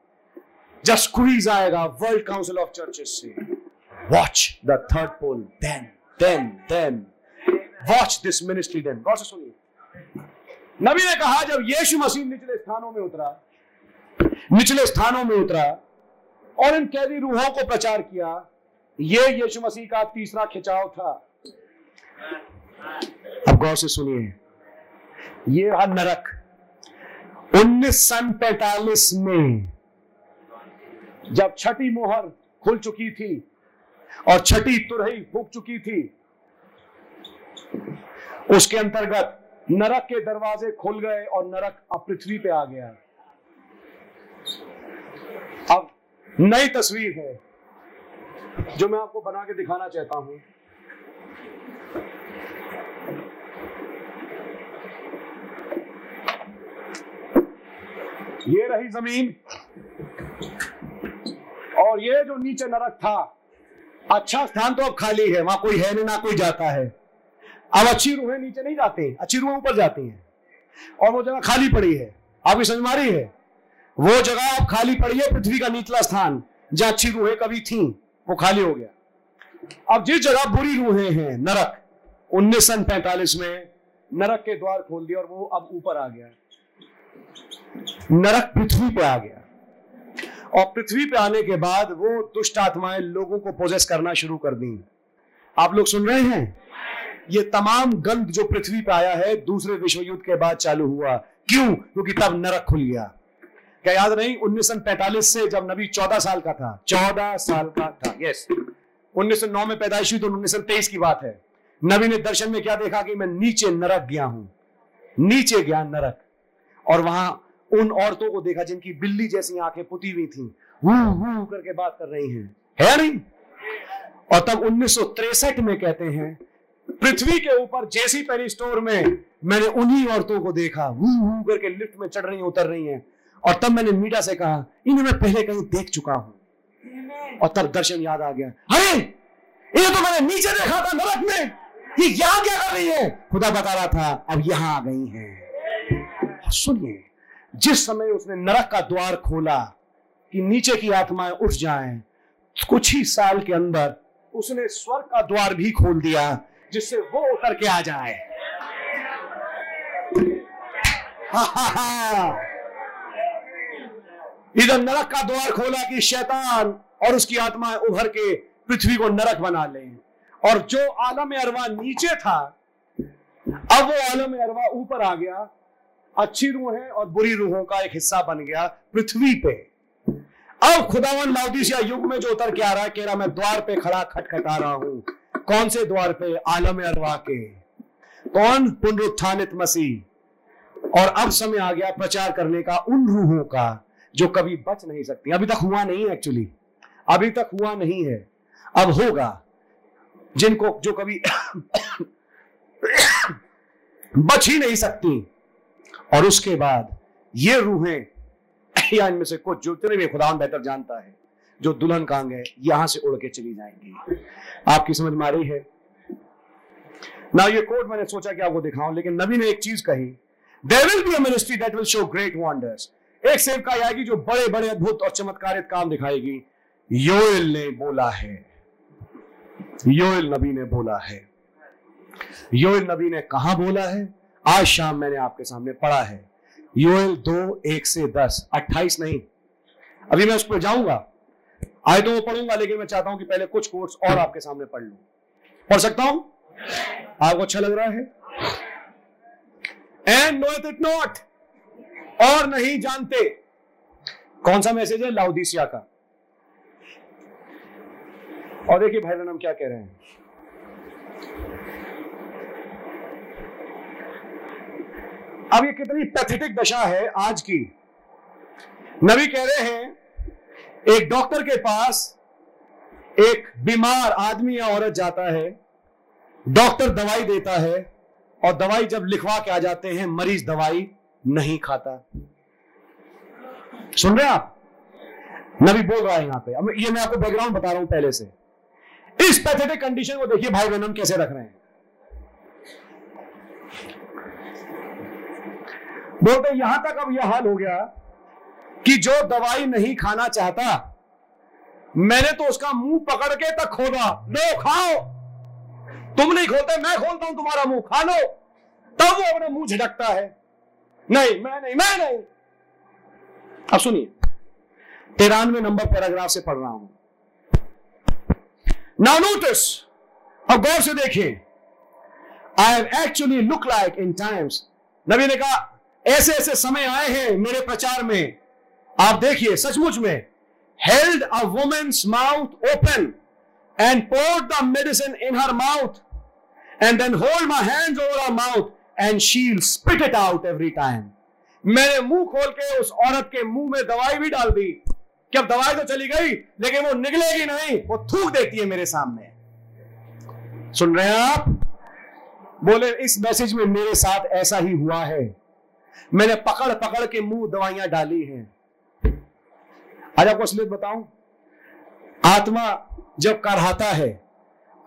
जस्ट क्वीज आएगा वर्ल्ड काउंसिल ऑफ़ चर्चेस से। Watch the third pull then then then watch this ministry then गौर से सुनिए नबी ने कहा, जब यीशु मसीह निचले स्थानों में उतरा, निचले स्थानों में उतरा और इन कैदी रूहों को प्रचार किया, ये यीशु मसीह का तीसरा खिंचाव था। अब गौर से सुनिए, ये रहा नरक। उन्नीस सन पैतालीस में जब छठी मोहर खुल चुकी थी और छठी तुरही फूक चुकी थी। उसके अंतर्गत नरक के दरवाजे खुल गए और नरक अब पृथ्वी पे आ गया। अब नई तस्वीर है, जो मैं आपको बना के दिखाना चाहता हूँ। ये रही ज़मीन, और ये जो नीचे नरक था अच्छा स्थान तो अब खाली है, वहाँ कोई है नहीं, ना कोई जाता है। अब अच्छी रूहें नीचे नहीं जाती, अच्छी रूहें ऊपर जाती हैं। और वो जगह खाली पड़ी है आपकी समझ मारी है? वो जगह अब खाली पड़ी है, पृथ्वी का निचला स्थान, जहाँ अच्छी रूहें कभी थी, वो खाली हो गया। अब जिस जगह बुरी रूहें हैं, नरक, उन्नीस सन पैंतालीस में नरक के द्वार खोल दिया और वो अब ऊपर आ गया। नरक पृथ्वी पे आ गया। और पृथ्वी पे आने के बाद वो दुष्ट आत्माएँ लोगों को पोजेस करना शुरू कर दी। आप लोग सुन रहे हैं? ये तमाम गंध जो पृथ्वी पे आया है, दूसरे विश्व युद्ध के बाद चालू हुआ। क्यों? क्योंकि तब नरक खुल गया। क्या याद नहीं? उन्नीस सौ पैंतालीस से जब नबी चौदह साल का था। चौदह साल का था यस उन्नीस सौ नौ में पैदाइश हुई तो उन्नीस सौ तेईस की बात है। नबी ने दर्शन में क्या देखा कि मैं नीचे नरक गया हूँ। नीचे गया नरक। और वहाँ उन औरतों को देखा जिनकी बिल्ली जैसी आँखें पुती हुई थी। वो करके बात कर रही हैं। है नहीं? और तब उन्नीस में कहते हैं, पृथ्वी के ऊपर जैसी पेरी स्टोर में मैंने उन्हीं औरतों को देखा। वू वू करके लिफ्ट में चढ़ रही, उतर रही हैं। और तब मैंने मीडा से कहा, इन्हें मैं पहले कहीं देख चुका हूँ। और तब दर्शन याद आ गया। अरे ये तो मैंने नीचे देखा था नरक में। ये यहाँ क्या कर रही है? खुदा बता रहा था, अब यहाँ आ गई है। सुनिए जिस समय उसने नरक का द्वार खोला कि नीचे की आत्माएँ उठ जाएँ, कुछ ही साल के अंदर उसने स्वर्ग का द्वार भी खोल दिया जिससे वो उतर के आ जाए। इधर नरक का द्वार खोला कि शैतान और उसकी आत्माएँ उभर के पृथ्वी को नरक बना लें। और जो आलम अरवा नीचे था, अब वो आलम अरवा ऊपर आ गया। अच्छी रूहें और बुरी रूहों का एक हिस्सा बन गया पृथ्वी पे। अब खुदावन लाउदीसिया युग में जो उतर के आ रहा है, कह रहा मैं द्वार पे खड़ा खटखटा रहा हूँ। कौन से द्वार पे? आलम अरवा के। कौन? पुनरुत्थानित मसीह। और अब समय आ गया प्रचार करने का उन रूहों का जो कभी बच नहीं सकती। अभी तक हुआ नहीं एक्चुअली अभी तक हुआ नहीं है। अब होगा। जिनको, जो कभी बच ही नहीं सकती। और उसके बाद ये रूहें, या इनमें से कुछ जो तेरे भी खुदा बेहतर जानता है, जो दुल्हन कांग है, यहाँ से उड़ के चली जाएँगी। आपकी समझ में आ रही है? ना ये कोट मैंने सोचा कि आपको दिखाऊँ, लेकिन नबी ने एक चीज़ कही। There will be ministry that will show great wonders एक सेवका आएगी जो बड़े बड़े अद्भुत और चमत्कारित काम दिखाएगी। योएल ने बोला है। योएल नबी ने बोला है। योएल नबी ने कहा बोला है? आज शाम मैंने आपके सामने पढ़ा है। यूएल दो, एक से दस, अट्ठाईस नहीं। अभी मैं उस पर जाऊँगा। आए तो वो पढ़ूँगा, लेकिन मैं चाहता हूँ कि पहले कुछ कोर्स और आपके सामने पढ़ लू। पढ़ सकता हूँ? आपको अच्छा लग रहा है? एंड नो इट नॉट और नहीं जानते। कौन सा मैसेज है? लाउदीसिया का। और देखिए भाई हम क्या कह रहे हैं? अब ये कितनी पैथेटिक दशा है आज की। नबी कह रहे हैं, एक डॉक्टर के पास एक बीमार आदमी या औरत जाता है डॉक्टर दवाई देता है, और दवाई जब लिखवा के आ जाते हैं, मरीज़ दवाई नहीं खाता। सुन रहे आप? नबी बोल रहा है यहाँ पे। अब ये मैं आपको बैकग्राउंड बता रहा हूँ पहले से। इस पैथेटिक कंडीशन को देखिए भाई बहन हम कैसे रख रहे हैं। बोलते, यहाँ तक अब यह हाल हो गया कि जो दवाई नहीं खाना चाहता, मैंने तो उसका मुँह पकड़ के तक खोदा। लो, खाओ। तुम नहीं खोलते, मैं खोलता हूँ तुम्हारा मुँह। खा लो। तब वो अपना मुँह झटकता है। नहीं, मैं नहीं मैं नहीं। अब सुनिए, तिरानवे नंबर पैराग्राफ से पढ़ रहा हूँ। नाउ नोटिस अब गौर से देखिए I have actually look like in times नबी ने कहा ऐसे ऐसे समय आए हैं मेरे प्रचार में। आप देखिए, सचमुच में held a women's mouth open and poured the medicine in her mouth and then hold my hand over her mouth and she'll spit it out every time मैंने मुँह खोल के उस औरत के मुँह में दवाई भी डाल दी। कि अब दवाई तो चली गई, लेकिन वो निकलेगी नहीं, वो थूक देती है मेरे सामने। सुन रहे हैं आप? बोले, इस मैसेज में मेरे साथ ऐसा ही हुआ है। मैंने पकड़ पकड़ के मुँह दवाइयाँ डाली हैं। आज आपको असलियत बताऊँ, आत्मा जब कराता है,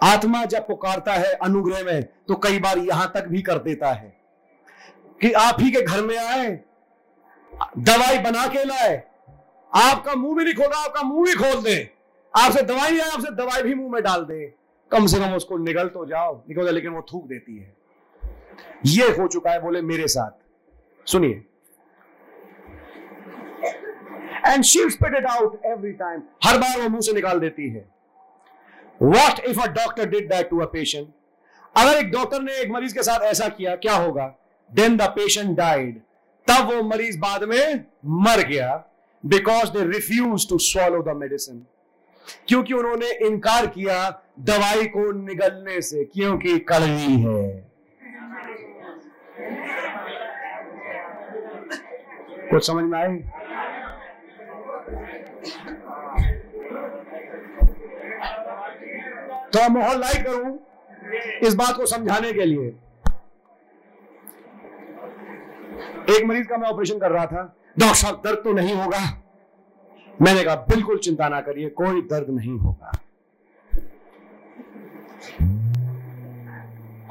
आत्मा जब पुकारता है अनुग्रह में तो कई बार यहाँ तक भी कर देता है कि आप ही के घर में आए, दवाई बना के लाए, आपका मुँह भी नहीं खोल, आपका मुँह भी खोल दे। आपसे दवाई आए, आपसे दवाई भी मुँह में डाल दे। कम से कम उसको निगल तो जाओ निकल जाओ लेकिन वो थूक देती है। ये हो चुका है बोले मेरे साथ। सुनिए। And she spit it out every time हर बार वो मुँह से निकाल देती है। What if a doctor did that to a patient अगर एक डॉक्टर ने एक मरीज़ के साथ ऐसा किया, क्या होगा? देन द पेशेंट डाइड तब वो मरीज़ बाद में मर गया because they refuse to swallow the medicine क्योंकि उन्होंने इनकार किया दवाई को निगलने से, क्योंकि कड़वी है। कुछ समझ में आई तो माहौल लाइक करूँ इस बात को समझाने के लिए। एक मरीज़ का मैं ऑपरेशन कर रहा था। डॉक्टर साहब, दर्द तो नहीं होगा। मैंने कहा, बिल्कुल चिंता ना करिए, कोई दर्द नहीं होगा।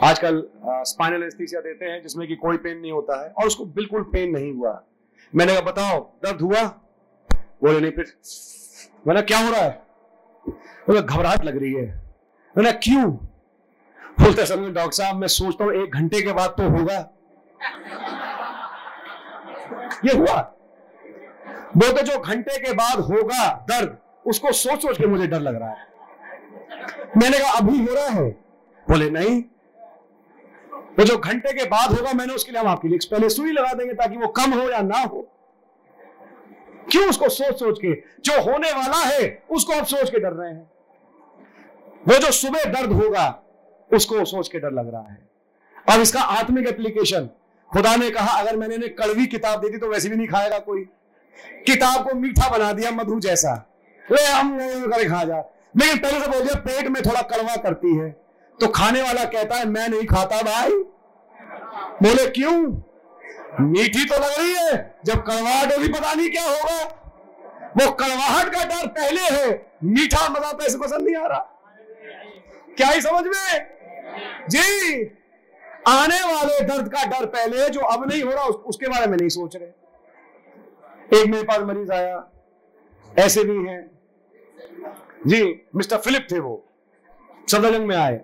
आजकल स्पाइनल एस्थीसिया देते हैं जिसमें कि कोई पेन नहीं होता है और उसको बिल्कुल पेन नहीं हुआ। मैंने कहा, बताओ, दर्द हुआ? बोले, नहीं, फिर मैंने क्या हो रहा है? बोले, घबराहट लग रही है। मैंने क्यों? बोलते समय डॉक्टर साहब, मैं सोचता हूँ एक घंटे के बाद तो होगा। ये हुआ। बोलते, जो घंटे के बाद होगा दर्द, उसको सोच सोच के मुझे डर लग रहा है। मैंने कहा, अभी हो रहा है? बोले, नहीं। वो जो घंटे के बाद होगा, मैंने उसके लिए हम आपके लिए पहले सुई लगा देंगे ताकि वो कम हो या ना हो। क्यों उसको सोच सोच के? जो होने वाला है, उसको आप सोच के डर रहे हैं। वो जो सुबह दर्द होगा, उसको सोच के डर लग रहा है। अब इसका आत्मिक एप्लीकेशन खुदा ने कहा, अगर मैंने इन्हें कड़वी किताब दे दी तो वैसे भी नहीं खाएगा कोई। किताब को मीठा बना दिया, मधु जैसा। हम खा जा। लेकिन पहले से बोल दिया, पेट में थोड़ा कड़वा करती है। तो खाने वाला कहता है मैं नहीं खाता भाई। बोले क्यों? मीठी तो लग रही है जब कड़वाहट होगी पता नहीं क्या होगा। वो कड़वाहट का डर पहले है मीठा मज़ा पैसे पसंद नहीं आ रहा। क्या ही समझ में? जी आने वाले दर्द का डर पहले है जो अब नहीं हो रहा उस, उसके बारे में नहीं सोच रहे। एक मेरे पास मरीज़ आया ऐसे भी हैं। जी मिस्टर फिलिप थे वो सफदरजंग में आए।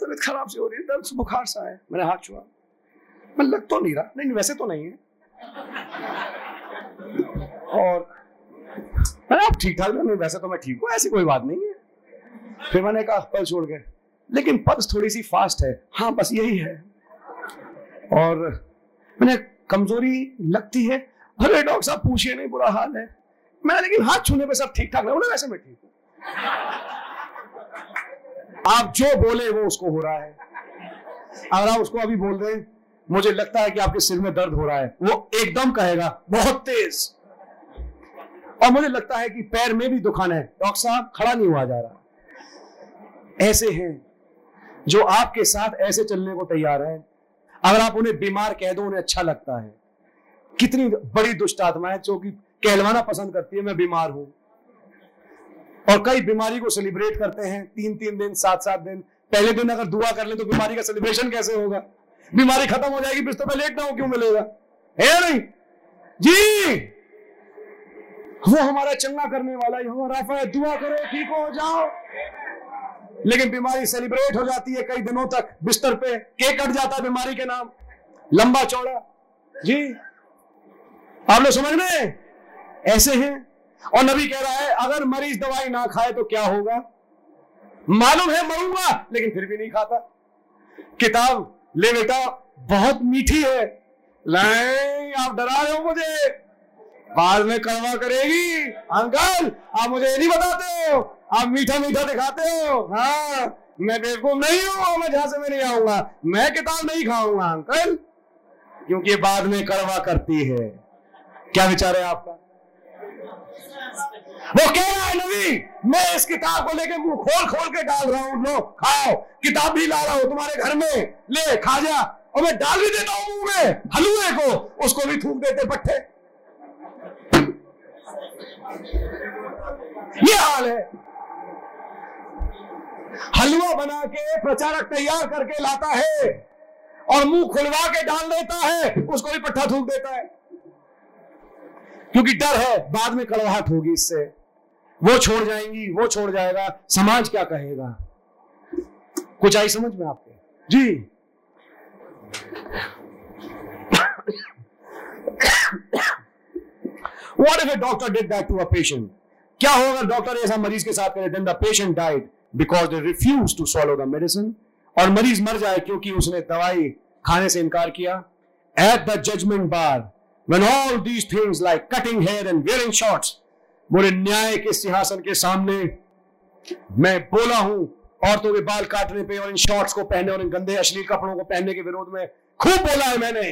तबीयत खराब से हो रही है बुखार सा है। मैंने हाथ छुआ। मैं लग तो नहीं रहा। नहीं वैसे तो नहीं है। और मैंने आप ठीक ठाक नहीं, वैसे तो मैं ठीक हूँ, ऐसी कोई बात नहीं है। फिर मैंने कहा, पल छोड़ के लेकिन पल्स थोड़ी सी फास्ट है। हाँ बस यही है। और मैंने कमज़ोरी लगती है। अरे, डॉक्टर साहब, पूछिए, नहीं, बुरा हाल है। मैं लेकिन हाथ छूने पे सब ठीक ठाक है? वैसे मैं ठीक हूँ। आप जो बोले वो उसको हो रहा है। अगर आप उसको अभी बोल रहे हैं मुझे लगता है कि आपके सिर में दर्द हो रहा है। वो एकदम कहेगा, बहुत तेज। और मुझे लगता है कि पैर में भी दुखान है। डॉक्टर साहब, खड़ा नहीं हुआ जा रहा। ऐसे हैं जो आपके साथ ऐसे चलने को तैयार है। अगर आप उन्हें बीमार कह दो, उन्हें अच्छा लगता है। कितनी बड़ी दुष्ट आत्मा है जो कि कहलवाना पसंद करती है, मैं बीमार हूँ। और कई बीमारी को सेलिब्रेट करते हैं। तीन तीन दिन, सात सात दिन। पहले दिन अगर दुआ कर ले तो बीमारी का सेलिब्रेशन कैसे होगा? बीमारी खत्म हो जाएगी बिस्तर पे लेटना हो, क्यों मिलेगा? है नहीं? जी! वो हमारा चंगा करने वाला है हमारा है दुआ करो, ठीक हो जाओ। लेकिन बीमारी सेलिब्रेट हो जाती है कई दिनों तक, बिस्तर पे केक कट जाता है बीमारी के नाम। लंबा चौड़ा। जी। आप लोग समझ में ऐसे हैं और नबी कह रहा है, अगर मरीज़ दवाई ना खाए तो क्या होगा? मालूम है, मरूँगा, लेकिन फिर भी नहीं खाता। किताब ले बेटा, बहुत मीठी है। आप डरा रहे हो मुझे। बाद में कड़वा करेगी। अंकल, आप मुझे ये नहीं बताते हो। आप मीठा मीठा दिखाते हो। हाँ मैं बेवकूफ़ नहीं हूँ, मैं जहाँ से मैं नहीं आऊँगा। मैं किताब नहीं खाऊँगा, अंकल। क्योंकि बाद में कड़वा करती है। क्या विचार है आपका? वो कह रहा है, नबी, मैं इस किताब को लेके मुँह खोल खोल के डाल रहा हूँ, लो, खाओ, किताब भी ला रहा हूँ तुम्हारे घर में, ले खा जा और मैं डाल भी देता हूँ मुँह में हलुए को, उसको भी थूक देते पट्टे। ये हाल है। हलवा बना के प्रचारक तैयार करके लाता है, और मुँह खुलवा के डाल देता है, उसको भी पट्टा थूक देता है। क्योंकि डर है, बाद में कड़वाहट होगी इससे। वो छोड़ जाएँगी, वो छोड़ जाएगा, समाज क्या कहेगा? कुछ आई समझ में आपके? जी। What if a doctor did that to a patient? क्या होगा डॉक्टर ऐसा मरीज़ के साथ करे the patient died because they refuse to swallow the medicine और मरीज़ मर जाए क्योंकि उसने दवाई खाने से इनकार किया? At the judgment bar when all these things like cutting hair and wearing shorts बोले न्याय के सिंहासन के सामने मैं बोला हूँ, औरतों के बाल काटने पे और इन शॉर्ट्स को पहने और इन गंदे अश्लील कपड़ों को पहनने के विरोध में खूब बोला है मैंने।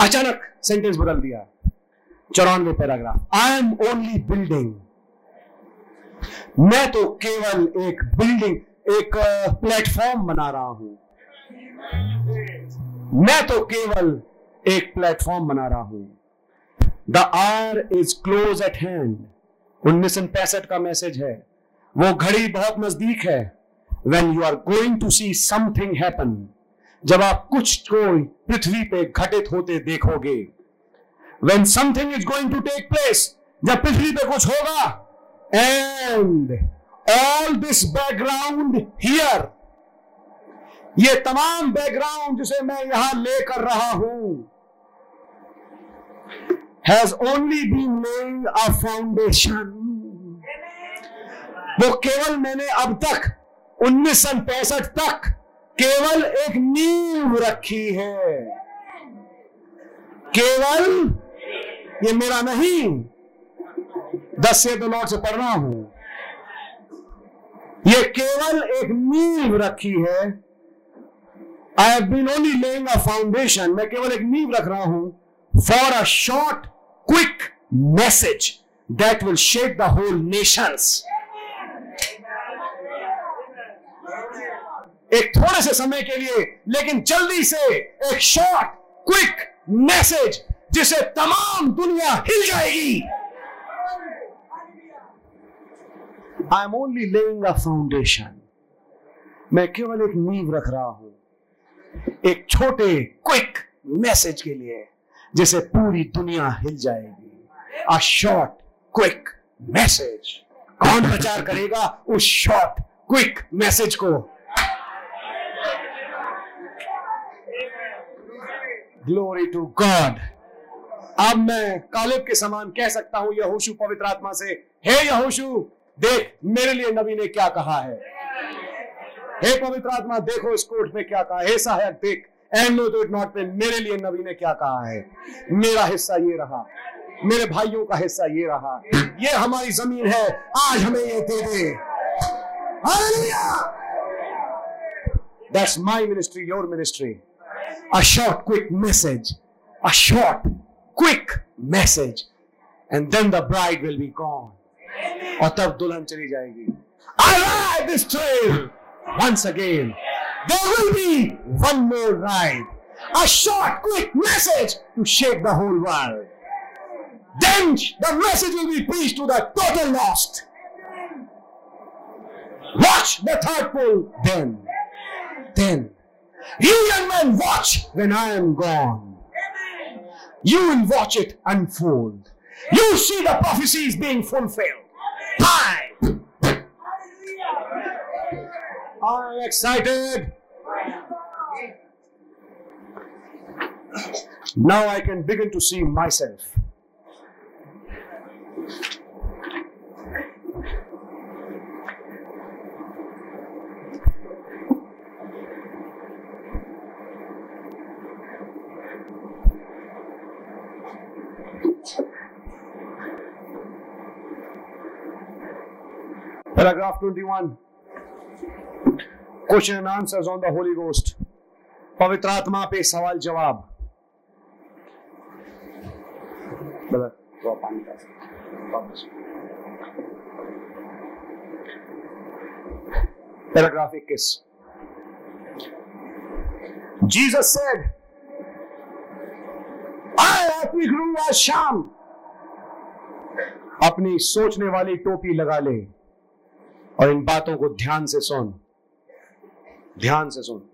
अचानक सेंटेंस बदल दिया। चौरानवे paragraph I am only building मैं तो केवल एक बिल्डिंग एक प्लेटफॉर्म बना रहा हूँ। मैं तो केवल एक प्लेटफॉर्म बना रहा हूँ। The hour is close at hand उन्नीस सौ पैंसठ का मैसेज है। वो घड़ी बहुत नज़दीक है। When you are going to see something happen जब आप कुछ को पृथ्वी पे घटित होते देखोगे। When something is going to take place जब पृथ्वी पे कुछ होगा। And all this background here ये तमाम बैकग्राउंड जिसे मैं यहाँ लेकर रहा हूँ has only been laying a foundation वो केवल मैंने अब तक, उन्नीस सौ पैंसठ तक, केवल एक नींव रखी है। केवल, ये मेरा नहीं, दस से तो लौट से पढ़ रहा हूँ। ये केवल एक नींव रखी है I have been only laying a foundation मैं केवल एक नींव रख रहा हूँ for a short quick message that will shake the whole nations एक थोड़े से समय के लिए, लेकिन जल्दी से एक शॉर्ट क्विक मैसेज जिसे तमाम दुनिया हिल जाएगी। I am only laying a foundation मैं केवल एक नींव रख रहा हूँ। एक छोटे क्विक मैसेज के लिए जिसे पूरी दुनिया हिल जाएगी। अ शॉर्ट क्विक मैसेज कौन प्रचार करेगा उस शॉर्ट क्विक मैसेज को? ग्लोरी टू गॉड अब मैं कालिब के समान कह सकता हूँ, यहोशु पवित्र आत्मा से, हे hey यहोशु, देख मेरे लिए नबी ने क्या कहा है? हे पवित्र आत्मा, देखो इस कोर्ट में क्या कहा हे। सहायक, देख। And no to it not पे मेरे लिए नबी ने क्या कहा है? मेरा हिस्सा ये रहा। मेरे भाइयों का हिस्सा ये रहा। ये हमारी ज़मीन है। आज हमें ये दे दे। That's my ministry your ministry a short quick message a short quick message and then the bride will be gone और तब दुल्हन चली जाएगी। I like this train once again. There will be one more ride. A short, quick message to shake the whole world. Then the message will be preached to the total lost. Watch the third pull. Then, then you young men watch when I am gone. You will watch it unfold. You see the prophecies being fulfilled. I, I'm excited. Now I can begin to see myself. Paragraph 21. Question and answers on the Holy Ghost. पवित्र आत्मा पे सवाल जवाब। Paragraph 21 Jesus said, I आज शाम अपनी सोचने वाली टोपी लगा ले और इन बातों को ध्यान से सुन। ध्यान से सुन।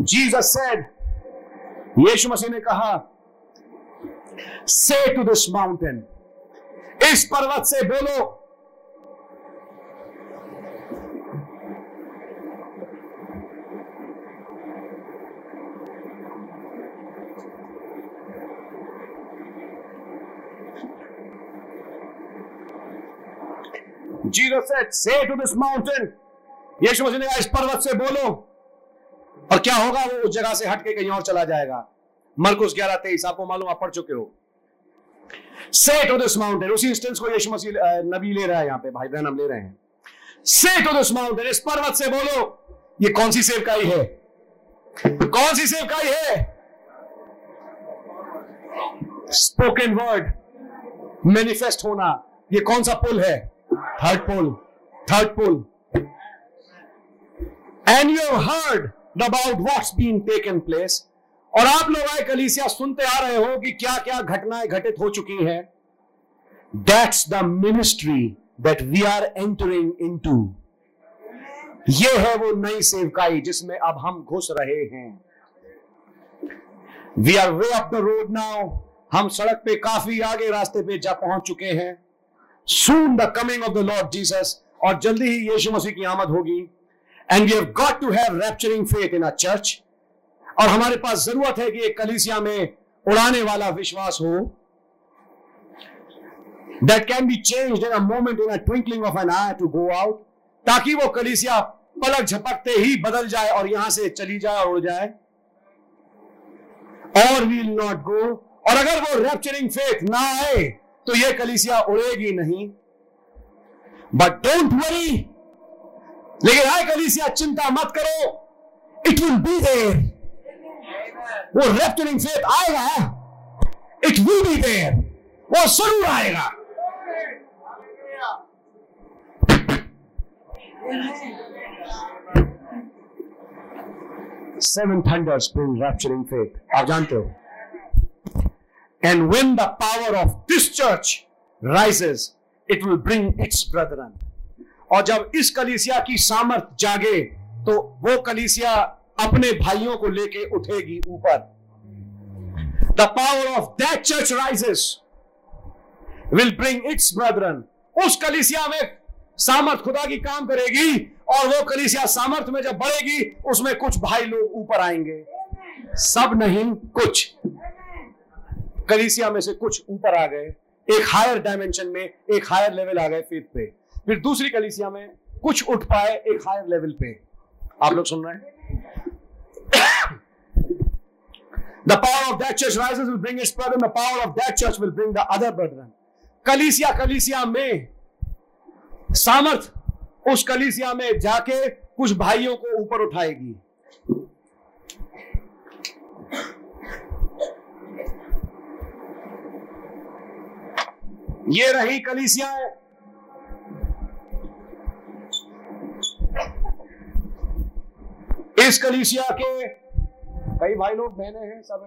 जीसस सेड यीशु मसीह ने कहा से टू दिस माउंटेन इस पर्वत से बोलो Said, say to this mountain, यीशु मसीह ने इस पर्वत से बोलो और क्या होगा? वो उस जगह से हटके कहीं और चला जाएगा। मरकुस ग्यारह तेईस आपको मालूम आप पढ़ चुके हो। से टू दिस माउंटेन उसी इंस्टेंस को यीशु मसीह नबी ले रहा है यहाँ पे भाई बहन हम ले रहे हैं। से टू दिस माउंटेन इस पर्वत से बोलो ये कौन सी सेवकाई है? कौन सी सेवकाई है? स्पोकन वर्ड मैनिफेस्ट होना ये कौन सा पुल है? Third pull third pull and you have heard about what's been taken place और आप लोग आए कलीसिया सुनते आ रहे हो कि क्या क्या घटनाएँ घटित हो चुकी हैं। That's the ministry that we are entering into ये है वो नई सेवकाई जिसमें अब हम घुस रहे हैं। We are way up the road now हम सड़क पे काफ़ी आगे रास्ते पे जा पहुँच चुके हैं। Soon the coming of the Lord Jesus, और जल्दी ही यीशु मसीह की आमद होगी। And we have got to have rapturing faith in a church और हमारे पास ज़रूरत है कि एक कलीसिया में उड़ाने वाला विश्वास हो। That can be change in a moment in a twinkling of an eye to go out ताकि वो कलीसिया पलक झपकते ही बदल जाए और यहाँ से चली जाए उड़ जाए। और विल नॉट गो और अगर वो रैप्चरिंग फेथ ना आए तो ये कलीसिया उड़ेगी नहीं। बट डोंट वरी लेकिन आए कलीसिया, चिंता मत करो। इट विल बी देर वो रैप्चरिंग फेथ आएगा। इट विल बी देर वो ज़रूर आएगा। Seven thunders bring rapturing faith आप जानते हो? And when the power of this church rises, it will bring its brethren. और जब इस कलीसिया की सामर्थ जागे तो वो कलीसिया अपने भाइयों को लेके उठेगी ऊपर। The power of that church rises will bring its brethren उस कलीसिया में सामर्थ खुदा की काम करेगी और वो कलीसिया सामर्थ में जब बढ़ेगी उसमें कुछ भाई लोग ऊपर आएँगे। सब नहीं कुछ। कलीसिया में से कुछ ऊपर आ गए, एक हायर डायमेंशन में, एक हायर लेवल आ गए फेथ पे। फिर दूसरी कलीसिया में कुछ उठ पाए एक हायर लेवल पे। आप लोग सुन रहे हैं? The power of that church rises will bring its brother the power of that church will bring the other brother कलीसिया कलीसिया में सामर्थ उस कलीसिया में जाके कुछ भाइयों को ऊपर उठाएगी। ये रही कलीसियाएँ। इस कलीसिया के कई भाई लोग, बहने हैं सब।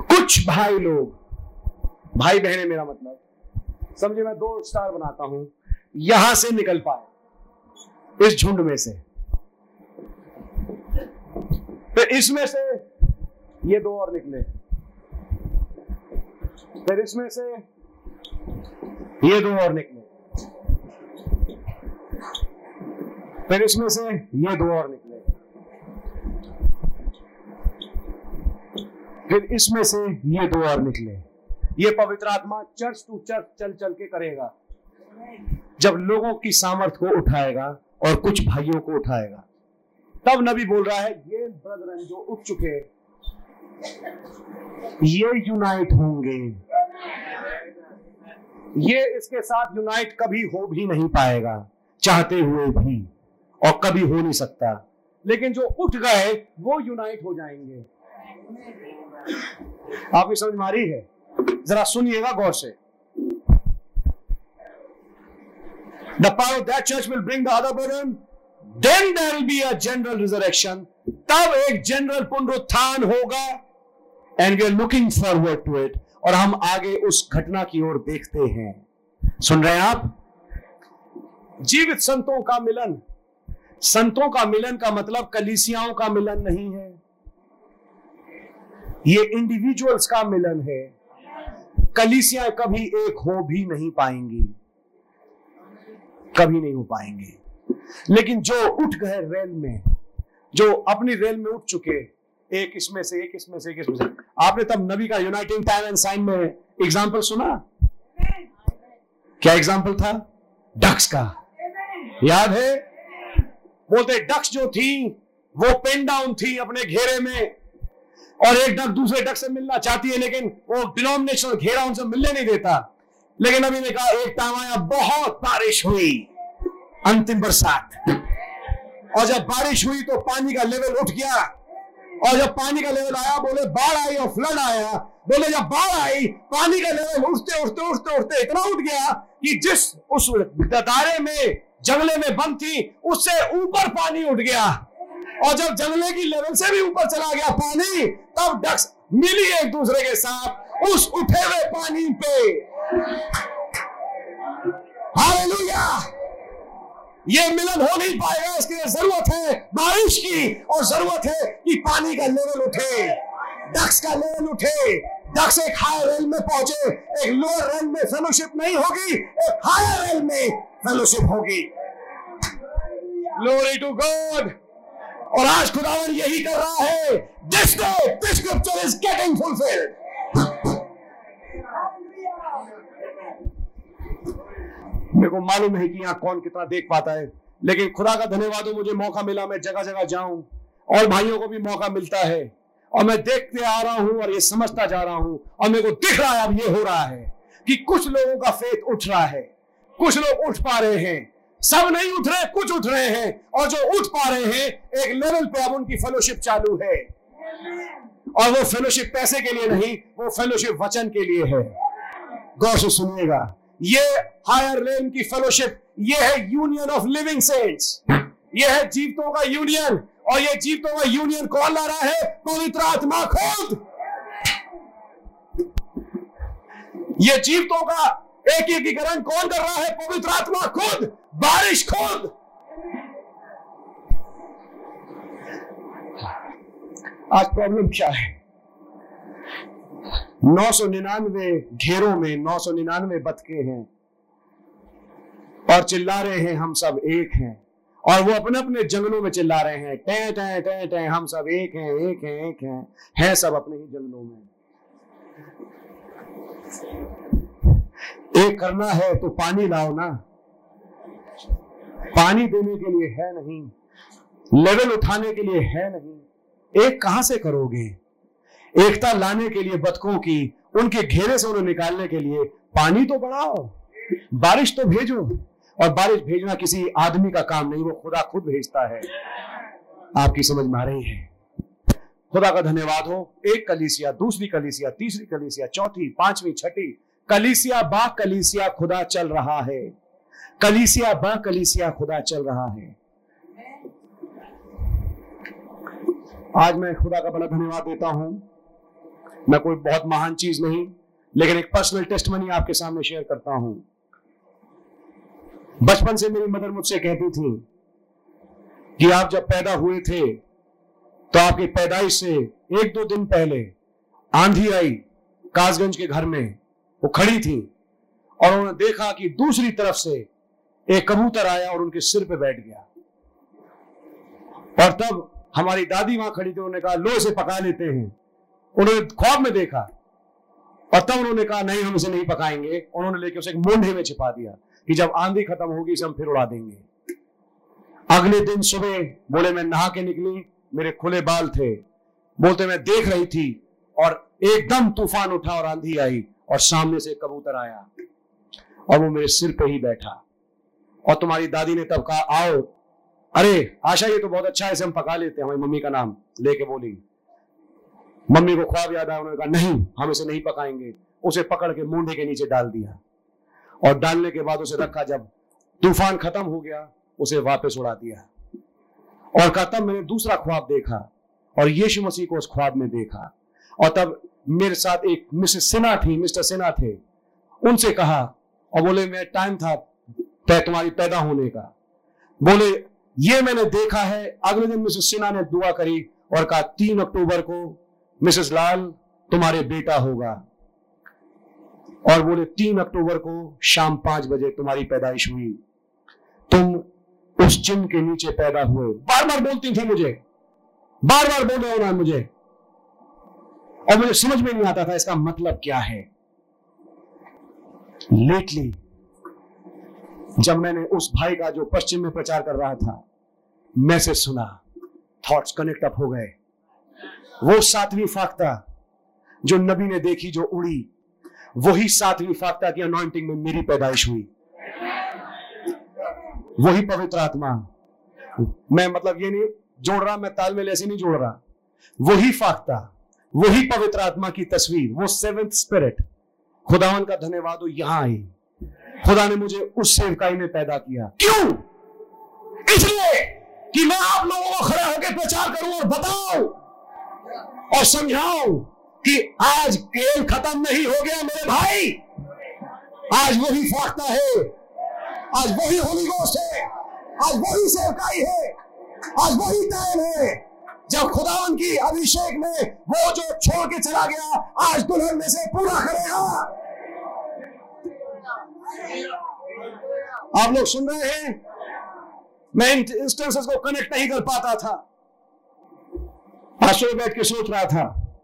कुछ भाई लोग। भाई बहने मेरा मतलब। समझे, मैं दो स्टार बनाता हूँ। यहाँ से निकल पाए। इस झुंड में से। फिर इसमें से ये दो और निकले। फिर इसमें से ये दो और निकले। फिर इसमें से ये दो और निकले। फिर इसमें से ये दो और निकले। ये पवित्र आत्मा चर्च टू चर्च, चल चल के करेगा। जब लोगों की सामर्थ को उठाएगा और कुछ भाइयों को उठाएगा। तब नबी बोल रहा है, ये ब्रदरन जो उठ चुके, ये यूनाइट होंगे। ये इसके साथ यूनाइट कभी हो भी नहीं पाएगा, चाहते हुए भी, और कभी हो नहीं सकता। लेकिन जो उठ गए, वो यूनाइट हो जाएँगे। आपकी समझ मारी है? जरा सुनिएगा गौर से। The of that church will bring the other burden. Then there will be a general resurrection. तब एक जनरल पुनरुत्थान होगा and we are looking forward to it और हम आगे उस घटना की ओर देखते हैं। सुन रहे हैं आप? जीवित संतों का मिलन। संतों का मिलन का मतलब कलिसियाओं का मिलन नहीं है। ये इंडिविजुअल्स का मिलन है। कलिसिया कभी एक हो भी नहीं पाएँगी। कभी नहीं हो पाएँगे। लेकिन जो उठ गए रेल में, जो अपनी रेल में उठ चुके एक इसमें से, एक इसमें से, एक इसमें से। आपने तब नबी का यूनाइटिंग टाइम एंड साइन में एग्ज़ाम्पल सुना? क्या एग्ज़ाम्पल था? डक्स का। याद है? बोलते डक्स जो थी, वो पेन डाउन थी अपने घेरे में और एक डक दूसरे डक से मिलना चाहती है, लेकिन वो डिनोमिनेशनल घेरा उनसे मिलने नहीं देता। लेकिन अभी ने कहा, एक टाइम आया, बहुत बारिश हुई, अंतिम बरसात। और जब बारिश हुई तो पानी का लेवल उठ गया। और जब पानी का लेवल आया, बोले, बाढ़ आई और फ्लड आया। बोले, जब बाढ़ आई, पानी का लेवल उठते उठते उठते उठते इतना उठ गया कि जिस उस दायरे में, जंगले में बंद थी, उससे ऊपर पानी उठ गया। और जब जंगले की लेवल से भी ऊपर चला गया पानी, तब डक्स मिली एक दूसरे के साथ, उस उठे हुए पानी पे। हालेलुया! ये मिलन हो नहीं पाएगा, इसके लिए ज़रूरत है बारिश की और ज़रूरत है कि पानी का लेवल उठे, डक्स का लेवल उठे, डक्स एक हायर रेल में पहुँचे, एक लोअर रेल में फेलोशिप नहीं होगी, एक हायर रेल में फेलोशिप होगी। ग्लोरी टू गॉड और आज खुदावन यही कर रहा है this day this scripture is getting fulfilled मेरे को मालूम है कि यहाँ कौन कितना देख पाता है। लेकिन खुदा का धन्यवाद हो, मुझे मौका मिला, मैं जगह जगह जाऊँ और भाइयों को भी मौका मिलता है। और मैं देखते आ रहा हूँ और ये समझता जा रहा हूँ और मेरे को दिख रहा है, अब ये हो रहा है कि कुछ लोगों का फेथ उठ रहा है। कुछ लोग उठ पा रहे हैं। सब नहीं उठ रहे, कुछ उठ रहे हैं और जो उठ पा रहे हैं, एक लेवल पे अब उनकी फेलोशिप चालू है। और वो फेलोशिप पैसे के लिए नहीं, वो फेलोशिप वचन के लिए है। गौर से सुनिएगा। ये हायर लेन की फेलोशिप ये है यूनियन ऑफ़ लिविंग सेंट्स ये है जीवतों का यूनियन और ये जीवतों का यूनियन कौन ला रहा है? पवित्र आत्मा खुद। ये जीवतों का एक एकीकरण कौन कर रहा है? पवित्र आत्मा खुद, बारिश खुद। आज प्रॉब्लम क्या है? नौ सौ निन्यानवे घेरों में, नौ सौ निन्यानवे बतके हैं और चिल्ला रहे हैं, हम सब एक हैं। और वो अपने अपने जंगलों में चिल्ला रहे हैं, टे टे टे टे, हम सब एक हैं एक हैं एक हैं हैं सब अपने ही जंगलों में। एक करना है तो पानी लाओ ना। पानी देने के लिए है नहीं, लेवल उठाने के लिए है नहीं। एक कहाँ से करोगे? एकता लाने के लिए बतकों की, उनके घेरे से उन्हें निकालने के लिए पानी तो बढ़ाओ, बारिश तो भेजो, और बारिश भेजना किसी आदमी का काम नहीं, वो खुदा खुद भेजता है। आपकी समझ में आ रही है? खुदा का धन्यवाद हो, एक कलीसिया, दूसरी कलीसिया, तीसरी कलीसिया, चौथी, पांचवी, छठी, कलीसिया बा कलीसिया खुदा चल रहा है। कलीसिया बा कलीसिया खुदा चल रहा है। आज मैं खुदा का बड़ा धन्यवाद देता हूँ। मैं कोई बहुत महान चीज़ नहीं, लेकिन एक पर्सनल टेस्ट मनी आपके सामने शेयर करता हूँ। बचपन से मेरी मदर मुझसे कहती थी कि आप जब पैदा हुए थे तो आपकी पैदाइश से एक दो दिन पहले आंधी आई कासगंज के घर में, वो खड़ी थी और उन्होंने देखा कि दूसरी तरफ़ से एक कबूतर आया और उनके सिर पे बैठ गया। और तब हमारी दादी वहाँ खड़ी थी, उन्होंने कहा लो इसे पका लेते हैं। उन्होंने ख्वाब में देखा। और तब उन्होंने कहा, नहीं, हम इसे नहीं पकाएँगे। उन्होंने लेके उसे एक मोंढे में छिपा दिया कि जब आंधी खत्म होगी इसे हम फिर उड़ा देंगे। अगले दिन सुबह बोले, मैं नहा के निकली, मेरे खुले बाल थे। बोलते, मैं देख रही थी और एकदम तूफ़ान उठा और आंधी आई और सामने से कबूतर आया और वो मेरे सिर पे ही बैठा। और तुम्हारी दादी ने तब कहा, आओ। अरे, आशा, ये तो बहुत अच्छा है, इसे हम पका लेते हैं। हमारी मम्मी का नाम लेके बोली। मम्मी को ख्वाब याद आया, उन्होंने कहा, नहीं, हम इसे नहीं पकाएँगे। उसे पकड़ के मुंडे के नीचे डाल दिया। और डालने के बाद उसे रखा जब तूफ़ान खत्म हो गया, उसे वापस उड़ा दिया। और कहा, तब मैंने दूसरा ख्वाब देखा, और यीशु मसीह को उस ख्वाब में देखा। और तब मेरे साथ एक मिसेस सिन्हा थी, मिस्टर सिन्हा थे। उनसे कहा, और बोले, मैं टाइम था तुम्हारी पैदा होने का। बोले, ये मैंने देखा है, अगले दिन मिसेस सिन्हा ने दुआ करी और कहा, तीन अक्टूबर को मिसेस लाल, तुम्हारे बेटा होगा। और बोले, तीन अक्टूबर को शाम पाँच बजे तुम्हारी पैदाइश हुई। तुम उस चिन्ह के नीचे पैदा हुए। बार बार बोलती थी मुझे। बार बार बोल रहे हो मुझे। और मुझे समझ में नहीं आता था इसका मतलब क्या है। लेटली जब मैंने उस भाई का जो पश्चिम में प्रचार कर रहा था, मैसेज सुना। थॉट्स कनेक्ट अप हो गए। वो सातवीं फाख्ता जो नबी ने देखी जो उड़ी, वही सातवीं फाख्ता की अनॉइंटिंग में मेरी पैदाइश हुई। वही पवित्र आत्मा। मैं मतलब ये नहीं, जोड़ रहा, मैं तालमेल ऐसे नहीं जोड़ रहा। वही फाख्ता, वही पवित्र आत्मा की तस्वीर, वो सेवेंथ स्पिरिट खुदावन का धन्यवाद हो यहाँ आई। खुदा ने मुझे उस सेवकाई में पैदा किया। क्यों? इसलिए कि मैं आप लोगों को खड़ा होकर प्रचार करूँ और बताऊँ। और समझाऊं कि आज खेल खत्म नहीं हो गया मेरे भाई। आज वही फाख्ता है। आज वही होली गोष्ठ है। आज वही सेवकाई है। आज वही टाइम है। जब खुदावन की अभिषेक में वो जो छोड़ के चला गया, आज दुल्हन में से पूरा करेगा। आप लोग सुन रहे हैं? मैं इंस्टेंसेस को कनेक्ट नहीं कर पाता था। आश्रय बैठ के सोच रहा था।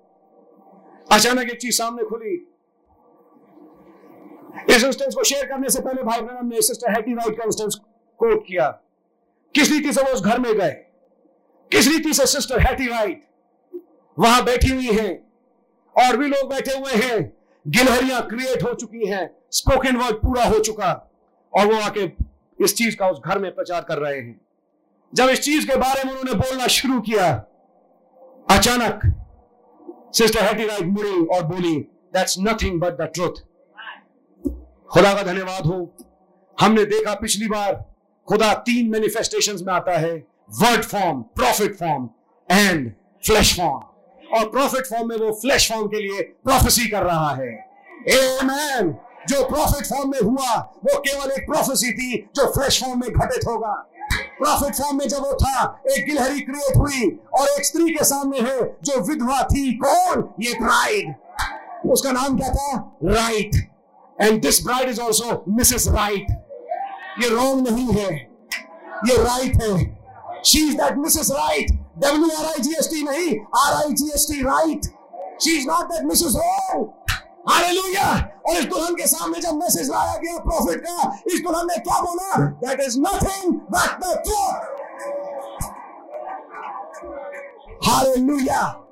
अचानक एक चीज़ सामने खुली। इस इंस्टेंस को शेयर करने से पहले भाई ब्रम ने सिस्टर हैटी राइट का इंस्टेंस कोट किया। किस रीति से वो उस घर में गए? किस रीति से सिस्टर हैटी राइट वहाँ बैठी हुई हैं? और भी लोग बैठे हुए हैं। गिलहरियाँ क्रिएट हो चुकी हैं। स्पोकन वर्ड पूरा हो चुका। और वो आके इस चीज़ का उस घर में प्रचार कर रहे हैं। जब इस चीज़ के बारे में उन्होंने बोलना शुरू किया अचानक सिस्टर हैटी राइट मुड़ी और बोली that's nothing but the truth खुदा का धन्यवाद हो। हमने देखा पिछली बार खुदा तीन मैनिफेस्टेशन में आता है word form prophet form and flesh form और प्रॉफिट फॉर्म में वो फ्लैश फॉर्म के लिए प्रोफेसी कर रहा है। Amen. जो प्रॉफिट फॉर्म में हुआ, वो केवल एक प्रोफेसी थी जो फ्लैश फॉर्म में घटित होगा। प्रॉफिट में जब वो था एक गिलहरी क्रिएट हुई और एक स्त्री के सामने है, जो विधवा थी कौन? ये ब्राइड उसका नाम क्या था? Wright and this bride is also Mrs Wright ये रॉन्ग नहीं है। ये राइट है। She is that Mrs Wright W R I G H T नहीं R I G H T right she is not that Mrs wrong hallelujah. और इस दुल्हन के सामने जब मैसेज लाया गया प्रॉफिट का, इस दुल्हन ने क्या बोला? That is nothing but the truth hallelujah.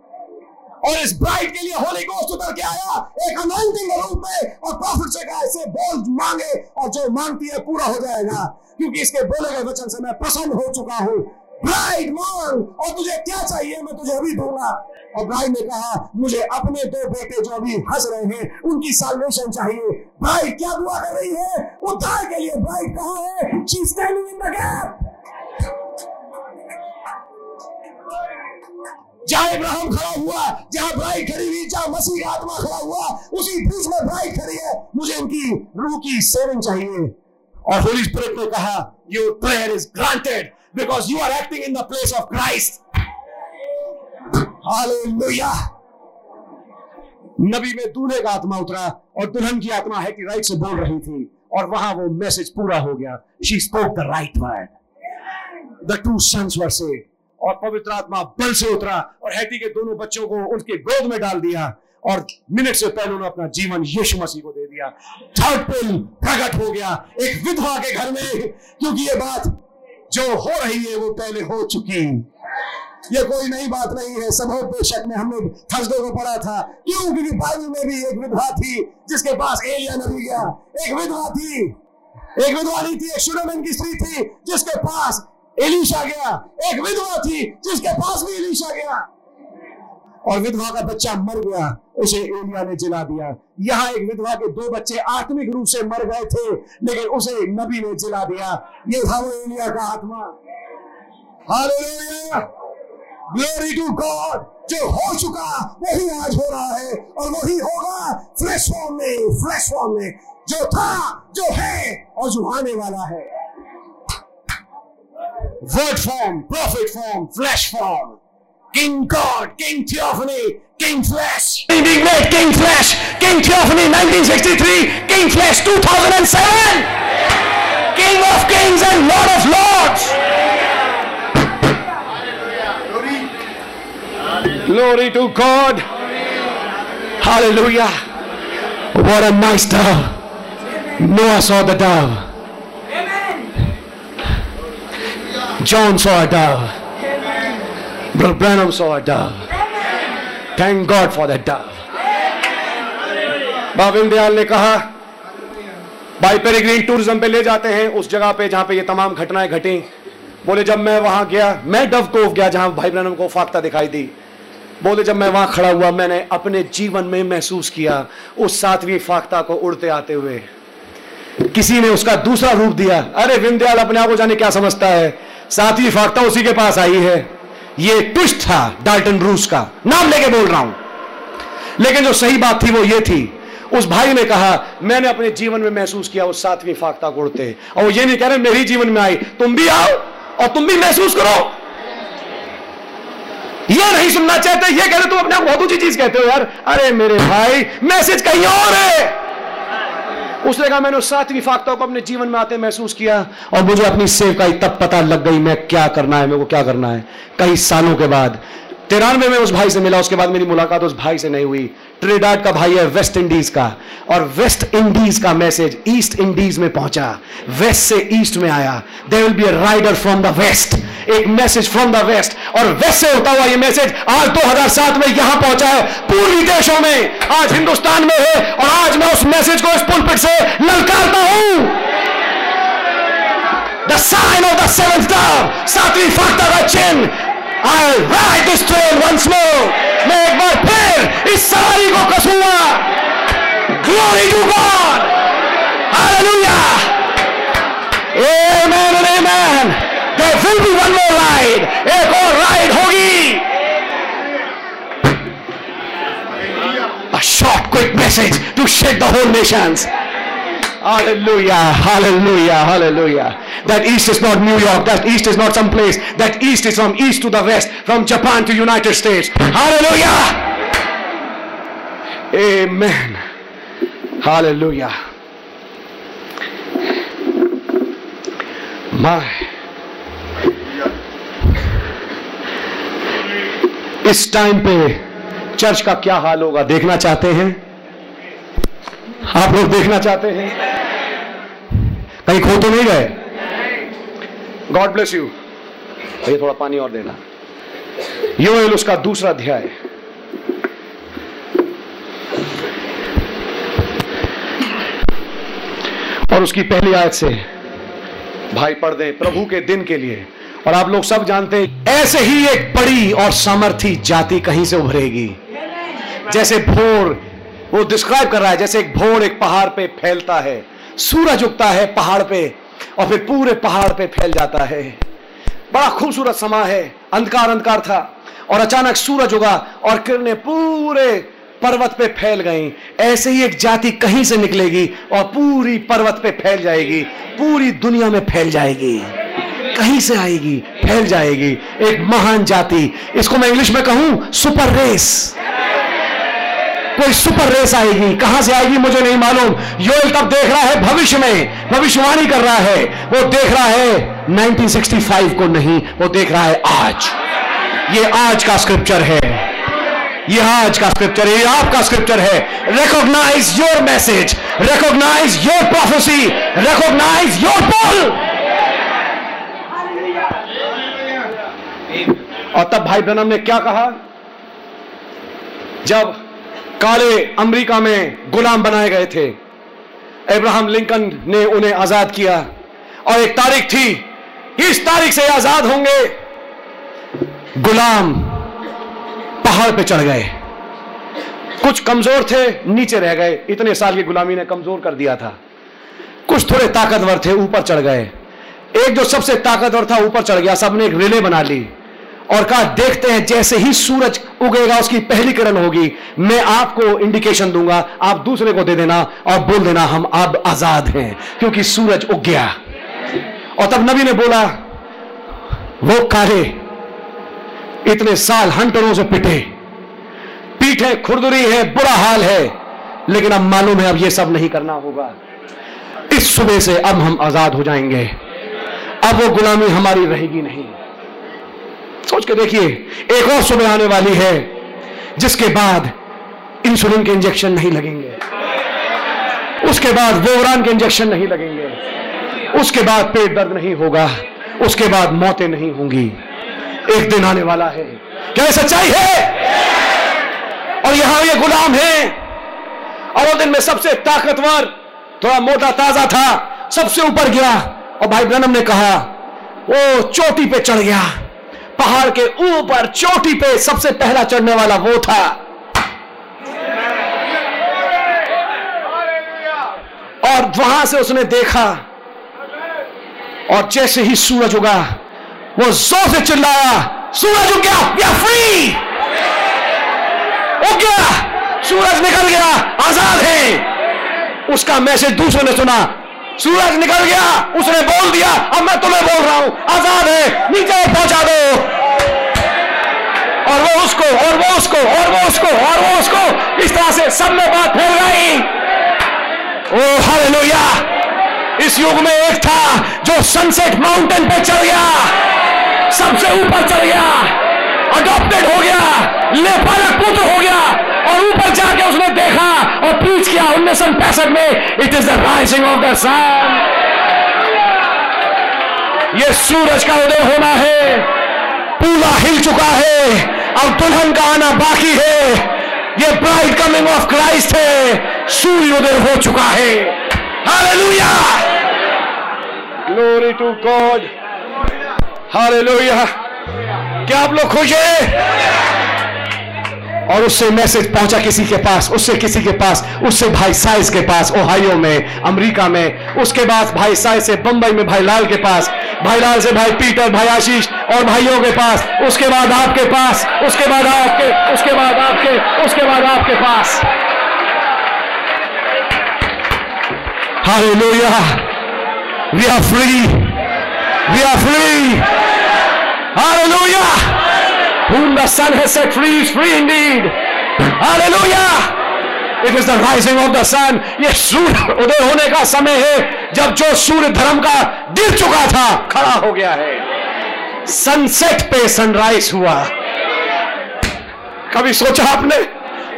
और इस ब्राइड के लिए होली गोस्ट उतर के आया, एक अनॉइंटिंग के रूप में, और प्रॉफिट से कहा ऐसे बोल मांगे, और जो मांगती है पूरा हो जाएगा। क्योंकि इसके बोले गए वचन से मैं प्रसन्न हो चुका हूँ। ब्राइड मांग और तुझे क्या चाहिए? मैं तुझे अभी दूँगा। और ब्राइड ने कहा, मुझे अपने दो बेटे जो अभी हंस रहे हैं, उनकी साल्वेशन चाहिए। ब्राइड क्या दुआ कर रही है? उद्धार के लिए ब्राइड कहा है? She standing in the gap जहाँ इब्राहिम खड़ा हुआ, जहाँ ब्राइड खड़ी हुई, जहाँ मसीह आत्मा खड़ा हुआ, उसी बीच में ब्राइड खड़ी है। मुझे इनकी रूह की सेवन चाहिए। और होली स्पिरिट ने कहा your prayer is granted because you are acting in the place of Christ hallelujah नबी में दूल्हे का आत्मा उतरा और दुल्हन की आत्मा है कि राइट से बोल रही थी और वहाँ वो मैसेज पूरा हो गया। She spoke the right word the two sons were से और पवित्र आत्मा बल से उतरा और हैती के दोनों बच्चों को उनके गोद में डाल दिया और मिनट से पहले उन्होंने अपना जीवन यीशु मसीह को दे दिया। थर्ड पिल प्रकट हो गया एक विधवा के घर में, क्योंकि ये बात जो हो रही है वो पहले हो चुकी ये कोई नई बात नहीं है। सब बेशक में हमने थर्सडे को पढ़ा था। क्यों? क्योंकि बाइबल में भी एक विधवा थी, जिसके पास एलिया नबी गया। एक विधवा थी। एक विधवा नहीं थी, एक शुरमन की स्त्री थी, जिसके पास एलिशा गया। एक विधवा थी, जिसके पास भी एलिशा गया। और विधवा का बच्चा मर गया, उसे एलिया ने जिला दिया। यहाँ एक विधवा के दो बच्चे आत्मिक रूप से मर गए थे, लेकिन उसे नबी ने जिला दिया। ये था वो एलिया का आत्मा। ग्लोरी टू गॉड जो हो चुका, वही आज हो रहा है, और वही होगा फ्लैश फॉर्म में फ्लैश फॉर्म में। जो था, जो है, और जो आने वाला है। Word form prophet form flesh form. King God, King Theophany, King Flesh. Big made King Flesh, King Theophany 1963, King Flesh 2007. King of Kings and Lord of Lords. Glory to God. Hallelujah. What a nice dove. Noah saw the dove. Amen. John saw a dove. Brother Branham saw a dove. Thank God for that dove. Babin Dayal ने कहा भाई peregrine tourism पे ले जाते हैं उस जगह पे जहाँ पे ये तमाम घटनाएँ घटी। बोले जब मैं वहाँ गया मैं डव कोव गया जहाँ भाई ब्रहणम को फाख्ता दिखाई दी। बोले जब मैं वहाँ खड़ा हुआ मैंने अपने जीवन में महसूस किया उस सातवीं फाकता को उड़ते आते हुए। किसी ने उसका दूसरा रूप दिया। अरे विंध्याल अपने आप को जाने क्या समझता है? सातवीं फाकता उसी के पास आई है। ये ट्विस्ट था डाल्टन रूस का। नाम लेके बोल रहा हूँ। लेकिन जो सही बात थी वो ये थी। उस भाई ने कहा, मैंने अपने जीवन में महसूस किया उस सातवीं फाख्ता को उड़ते और वो ये नहीं कह रहे, मेरी जीवन में आई। तुम भी आओ और तुम भी महसूस करो। ये नहीं सुनना चाहते, ये कह रहे, तुम अपने आप बहुत ऊँची चीज़ कहते हो यार। अरे मेरे भाई, मैसेज कहीं और है। उसने कहा, मैंने उस सातवीं फाख्ता को अपने जीवन में आते महसूस किया और मुझे अपनी सेवकाई तब पता लग गई मैं क्या करना है, मेरे को क्या करना है। कई सालों के बाद तिरानवे में उस भाई से मिला, उसके बाद मेरी मुलाकात उस भाई से नहीं हुई। ट्रिडाड का भाई है वेस्ट इंडीज का। और वेस्ट इंडीज का मैसेज ईस्ट इंडीज में पहुँचा। वेस्ट से ईस्ट में आया। There will be a rider from the west एक मैसेज फ्रॉम द वेस्ट और वेस्ट से होता हुआ ये मैसेज आज 2007 में यहाँ पहुँचा है। पूर्वी देशों में आज हिंदुस्तान में है। और आज मैं उस मैसेज को इस पुलपिट से ललकारता हूँ। The sign of the seventh dove, सातवीं फाख्ता का चिन्ह। I'll ride this train once more. मैं एक बार फिर इस सवारी को कसूंगा Glory to God. Hallelujah. Amen and amen. There will be one more ride. एक और राइड होगी A short, quick message to shake the whole nations. Hallelujah, hallelujah, hallelujah. That east is not New York. That east is not some place. That east is from east to the west, from Japan to United States. Hallelujah. Amen. Hallelujah. My. इस time पे church का क्या हाल होगा देखना चाहते हैं आप लोग देखना चाहते हैं? कहीं खो तो नहीं गए? गॉड ब्लेस यू ये थोड़ा पानी और देना। योएल उसका दूसरा अध्याय। और उसकी पहली आयत से, भाई पढ़ दें प्रभु के दिन के लिए। और आप लोग सब जानते हैं, ऐसे ही एक बड़ी और सामर्थी जाति कहीं से उभरेगी। जैसे भोर वो डिस्क्राइब कर रहा है, जैसे एक भोर एक पहाड़ पे फैलता है। सूरज उगता है पहाड़ पे और फिर पूरे पहाड़ पे फैल जाता है। बड़ा खूबसूरत समा है, अंधकार अंधकार था और अचानक सूरज उगा और किरणें पूरे पर्वत पे फैल गई। ऐसे ही एक जाति कहीं से निकलेगी और पूरी पर्वत पे फैल जाएगी, पूरी दुनिया में फैल जाएगी। कहीं से आएगी? फैल जाएगी। एक महान जाति। इसको मैं इंग्लिश में कहूँ, सुपर रेस। कोई सुपर रेस आएगी? कहाँ से आएगी मुझे नहीं मालूम। योल तब देख रहा है भविष्य में। भविष्यवाणी कर रहा है। वो देख रहा है 1965 को नहीं, वो देख रहा है आज। ये आज का स्क्रिप्चर है। ये आज का स्क्रिप्चर है। ये आपका स्क्रिप्चर है। Recognise your message recognise your prophecy recognise your pole और तब भाई ब्रनम ने क्या कहा? जब काले अमेरिका में गुलाम बनाए गए थे। अब्राहम लिंकन ने उन्हें आज़ाद किया और एक तारीख थी। इस तारीख से आज़ाद होंगे। गुलाम पहाड़ पे चढ़ गए। कुछ कमज़ोर थे, नीचे रह गए। इतने साल की गुलामी ने कमज़ोर कर दिया था। कुछ थोड़े ताकतवर थे, ऊपर चढ़ गए। एक जो सबसे ताकतवर था, ऊपर चढ़ गया। सबने एक रिले बना ली। और कहा, देखते हैं, जैसे ही सूरज उगेगा, उसकी पहली किरण होगी। मैं आपको इंडिकेशन दूँगा। आप दूसरे को दे देना और बोल देना, हम अब आज़ाद हैं, क्योंकि सूरज उग गया। और तब नबी ने बोला, वो काले इतने साल हंटरों से पिटे। पीठे खुरदुरी है, बुरा हाल है, लेकिन अब मालूम है, अब ये सब नहीं करना होगा। इस सुबह से अब हम आज़ाद हो जाएँगे। अब वो गुलामी हमारी रहेगी नहीं। सोच के देखिए, एक और सुबह आने वाली है, जिसके बाद इंसुलिन के इंजेक्शन नहीं लगेंगे। उसके बाद वोवरान के इंजेक्शन नहीं लगेंगे। उसके बाद पेट दर्द नहीं होगा। उसके बाद मौतें नहीं होंगी। एक दिन आने वाला है। क्या सच्चाई है? और यहाँ ये गुलाम है। और वो दिन में सबसे ताकतवर, थोड़ा मोटा ताज़ा था, सबसे ऊपर गया। और भाई ब्रनम ने कहा, वो चोटी पे चढ़ गया। पहाड़ के ऊपर चोटी पे सबसे पहला चढ़ने वाला वो था। और वहाँ से उसने देखा, और जैसे ही सूरज उगा, वो ज़ोर से चिल्लाया, सूरज उग गया या फ्री उग गया, सूरज निकल गया, आज़ाद है। उसका मैसेज दूसरों ने सुना सूरज निकल गया, उसने बोल दिया, अब मैं तुम्हें बोल रहा हूँ, आज़ाद है, नीचे पहुँचा दो। और वो उसको, और वो उसको, और वो उसको, और वो उसको इस तरह से सब में बात फैल गई। Oh, hallelujah. इस युग में एक था जो सनसेट माउंटेन पे चल गया, सबसे ऊपर चल गया अडॉप्टेड हो गया लेपालक पुत्र हो गया और ऊपर जाके उसने देखा और प्रीच किया उन्नीस सौ पैंसठ में it is the rising of the sun ये सूरज का उदय होना है। पूरा हिल चुका है। अब दुल्हन का आना बाकी है। ये ब्राइड कमिंग ऑफ़ क्राइस्ट है। सूर्योदय हो चुका है। Hallelujah glory to God hallelujah क्या आप लोग खुश हैं? और उससे मैसेज पहुँचा किसी के पास, उससे किसी के पास, उससे भाई साइज़ के पास, ओहायो में, अमेरिका में उसके बाद भाई साइज़ से बंबई में भाई लाल के पास, भाई लाल से भाई पीटर, भाई आशीष और भाइयों के पास, उसके बाद आपके पास, उसके बाद आपके, उसके बाद आपके, उसके बाद आपके पास hallelujah we are free we are free free. Hallelujah. Whom the Son has set free is free indeed. Hallelujah. It is the rising of the sun. ये सूर्य उदय होने का समय है, जब जो सूर्य धर्म का गिर चुका था, खड़ा हो गया है सनसेट पे सनराइज हुआ कभी सोचा आपने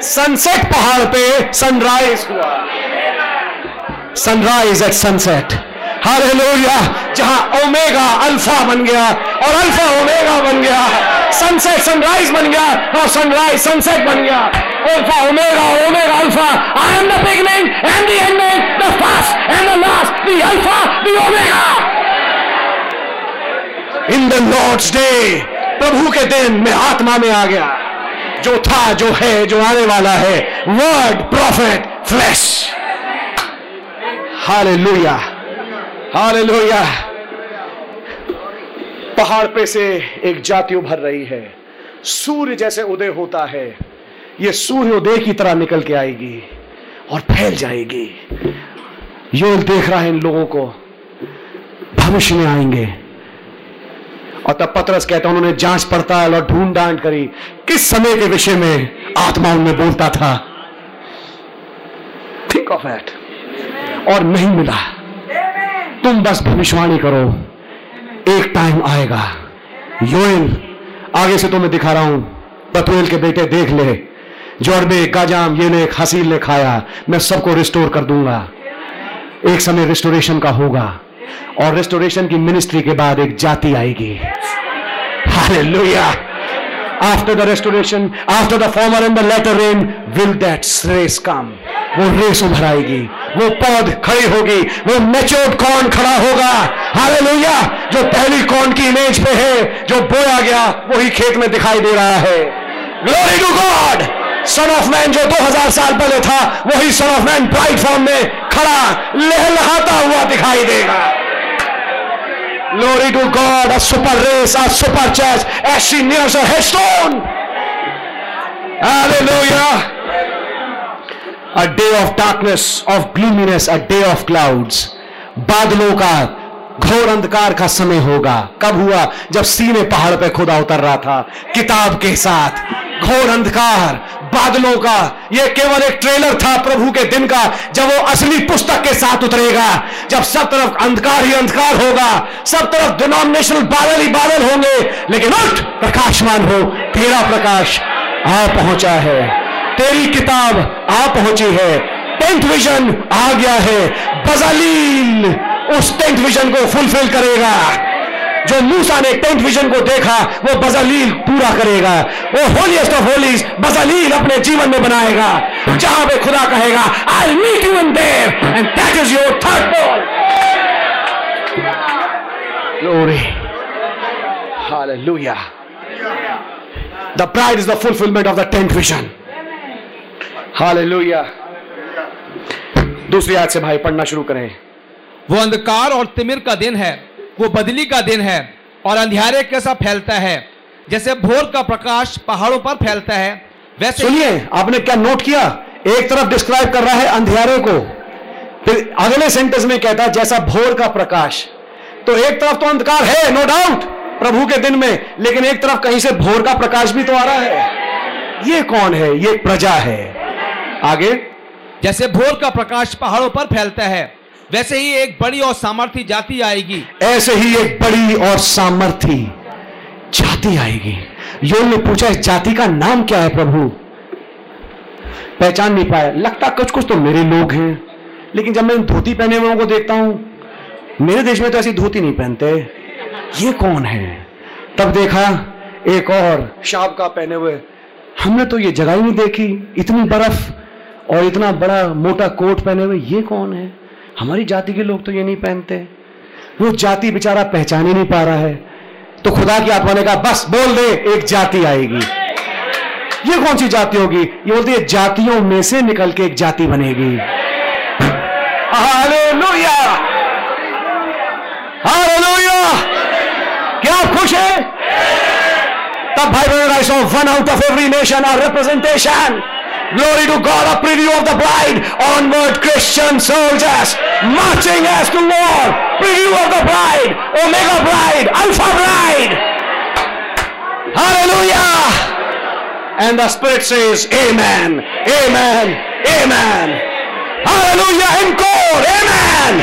सनसेट पहाड़ पे सनराइज हुआ सनराइज एट सनसेट हालेलुया। जहाँ ओमेगा अल्फ़ा बन गया और अल्फ़ा ओमेगा बन गया। सनसेट सनराइज बन गया और सनराइज सनसेट बन गया। Alpha, omega omega, alpha. I am the beginning and the ending the first and the last the alpha the omega in the Lord's day प्रभु के दिन में आत्मा में आ गया। जो था, जो है, जो आने वाला है word prophet flash hallelujah hallelujah. पहाड़ पे से एक जाति उभर रही है। सूर्य जैसे उदय होता है। ये सूर्योदय की तरह निकल के आएगी और फैल जाएगी। योल देख रहा है इन लोगों को। भविष्य में आएँगे। और तब पतरस कहता उन्होंने जाँच पड़ताल और ढूंढ डांट करी। किस समय के विषय में आत्मा उनमें बोलता था? थिंक ऑफ़ एट और नहीं मिला। तुम बस भविष्यवाणी करो। एक टाइम आएगा। योएल, आगे से तो मैं दिखा रहा हूँ। बतुएल के बेटे देख ले। जोरबे गाजाम ये ने हसील ने खाया। मैं सबको रिस्टोर कर दूँगा। एक समय रिस्टोरेशन का होगा। और रिस्टोरेशन की मिनिस्ट्री के बाद एक जाति आएगी। Hallelujah after the restoration, after the former and the latter rain will that race come? वो रेस उभर आएगी वो पौध खड़ी होगी। वो मेच्योर्ड कॉर्न खड़ा होगा। हालेलुया जो पहली कॉर्न की इमेज पे है, जो बोया गया, वही खेत में दिखाई दे रहा है। Glory to God son of man जो 2000 साल पहले था, वही son of man bright form में खड़ा, लहलहाता हुआ दिखाई देगा। Glory to God, a super race, a super church, as she nears her headstone. Hallelujah. A day of darkness, of gloominess, a day of clouds. बादलों का घोर अंधकार का समय होगा कब हुआ जब सीने पहाड़ पे खुदा उतर रहा था किताब के साथ घोर अंधकार बादलों का यह केवल एक ट्रेलर था प्रभु के दिन का, जब वो असली पुस्तक के साथ उतरेगा। जब सब तरफ़ अंधकार ही अंधकार होगा, सब तरफ़ डिनोमिनेशनल बादल ही बादल होंगे, लेकिन उठ, प्रकाशमान हो, तेरा प्रकाश आ पहुँचा है। तेरी किताब आ पहुँची है टेंथ विजन आ गया है बजालील उस टेंथ विजन को फुलफिल करेगा। जो मूसा ने टेंट विजन को देखा, वो बजालील पूरा करेगा वो होलीस्ट ऑफ़ होलीज बजालील अपने जीवन में बनाएगा जहाँ पे खुदा कहेगा I meet you in there and that is your third ball Glory. Hallelujah. The bride is the fulfillment of the tenth vision. Hallelujah. दूसरी आयत से भाई पढ़ना शुरू करें वो अंधकार और तिमिर का दिन है वो बदली का दिन है और अंधियारे कैसा फैलता है। जैसे भोर का प्रकाश पहाड़ों पर फैलता है वैसे सुनिए आपने क्या नोट किया? एक तरफ़ डिस्क्राइब कर रहा है अंधियारे को। फिर अगले सेंटेंस में कहता है जैसा भोर का प्रकाश। तो एक तरफ़ तो अंधकार है नो डाउट प्रभु के दिन में लेकिन एक तरफ़ कहीं से भोर का प्रकाश भी तो आ रहा है। ये कौन है? ये प्रजा है। आगे। जैसे भोर का प्रकाश पहाड़ों पर फैलता है वैसे ही एक बड़ी और सामर्थ्य जाति आएगी। ऐसे ही एक बड़ी और सामर्थी जाति आएगी। योल ने पूछा, इस जाति का नाम क्या है प्रभु? पहचान नहीं पाया। लगता कुछ कुछ तो मेरे लोग हैं, लेकिन जब मैं धोती पहने हुए को देखता हूँ, मेरे देश में तो ऐसी धोती नहीं पहनते। ये कौन है? तब देखा, एक और शाब का पहने हुए। हमने तो ये जगह ही नहीं देखी, इतनी बर्फ़ और इतना बड़ा मोटा कोट पहने हुए। ये कौन है? हमारी जाति के लोग तो ये नहीं पहनते। वो जाति बेचारा पहचान ही नहीं पा रहा है। तो खुदा की आत्मा ने कहा, बस बोल दे, एक जाति आएगी। ये कौन सी जाति होगी? ये बोलती है, जातियों में से निकल के एक जाति बनेगी। हालेलुया! क्या आप खुश है? तब भाई बहन one out of every nation are representation Glory to God, a preview of the bride. Onward, Christian soldiers marching as to war. Preview of the bride, Omega bride, Alpha bride. Hallelujah. And the Spirit says, Amen, Amen, Amen. Hallelujah. Encore, Amen,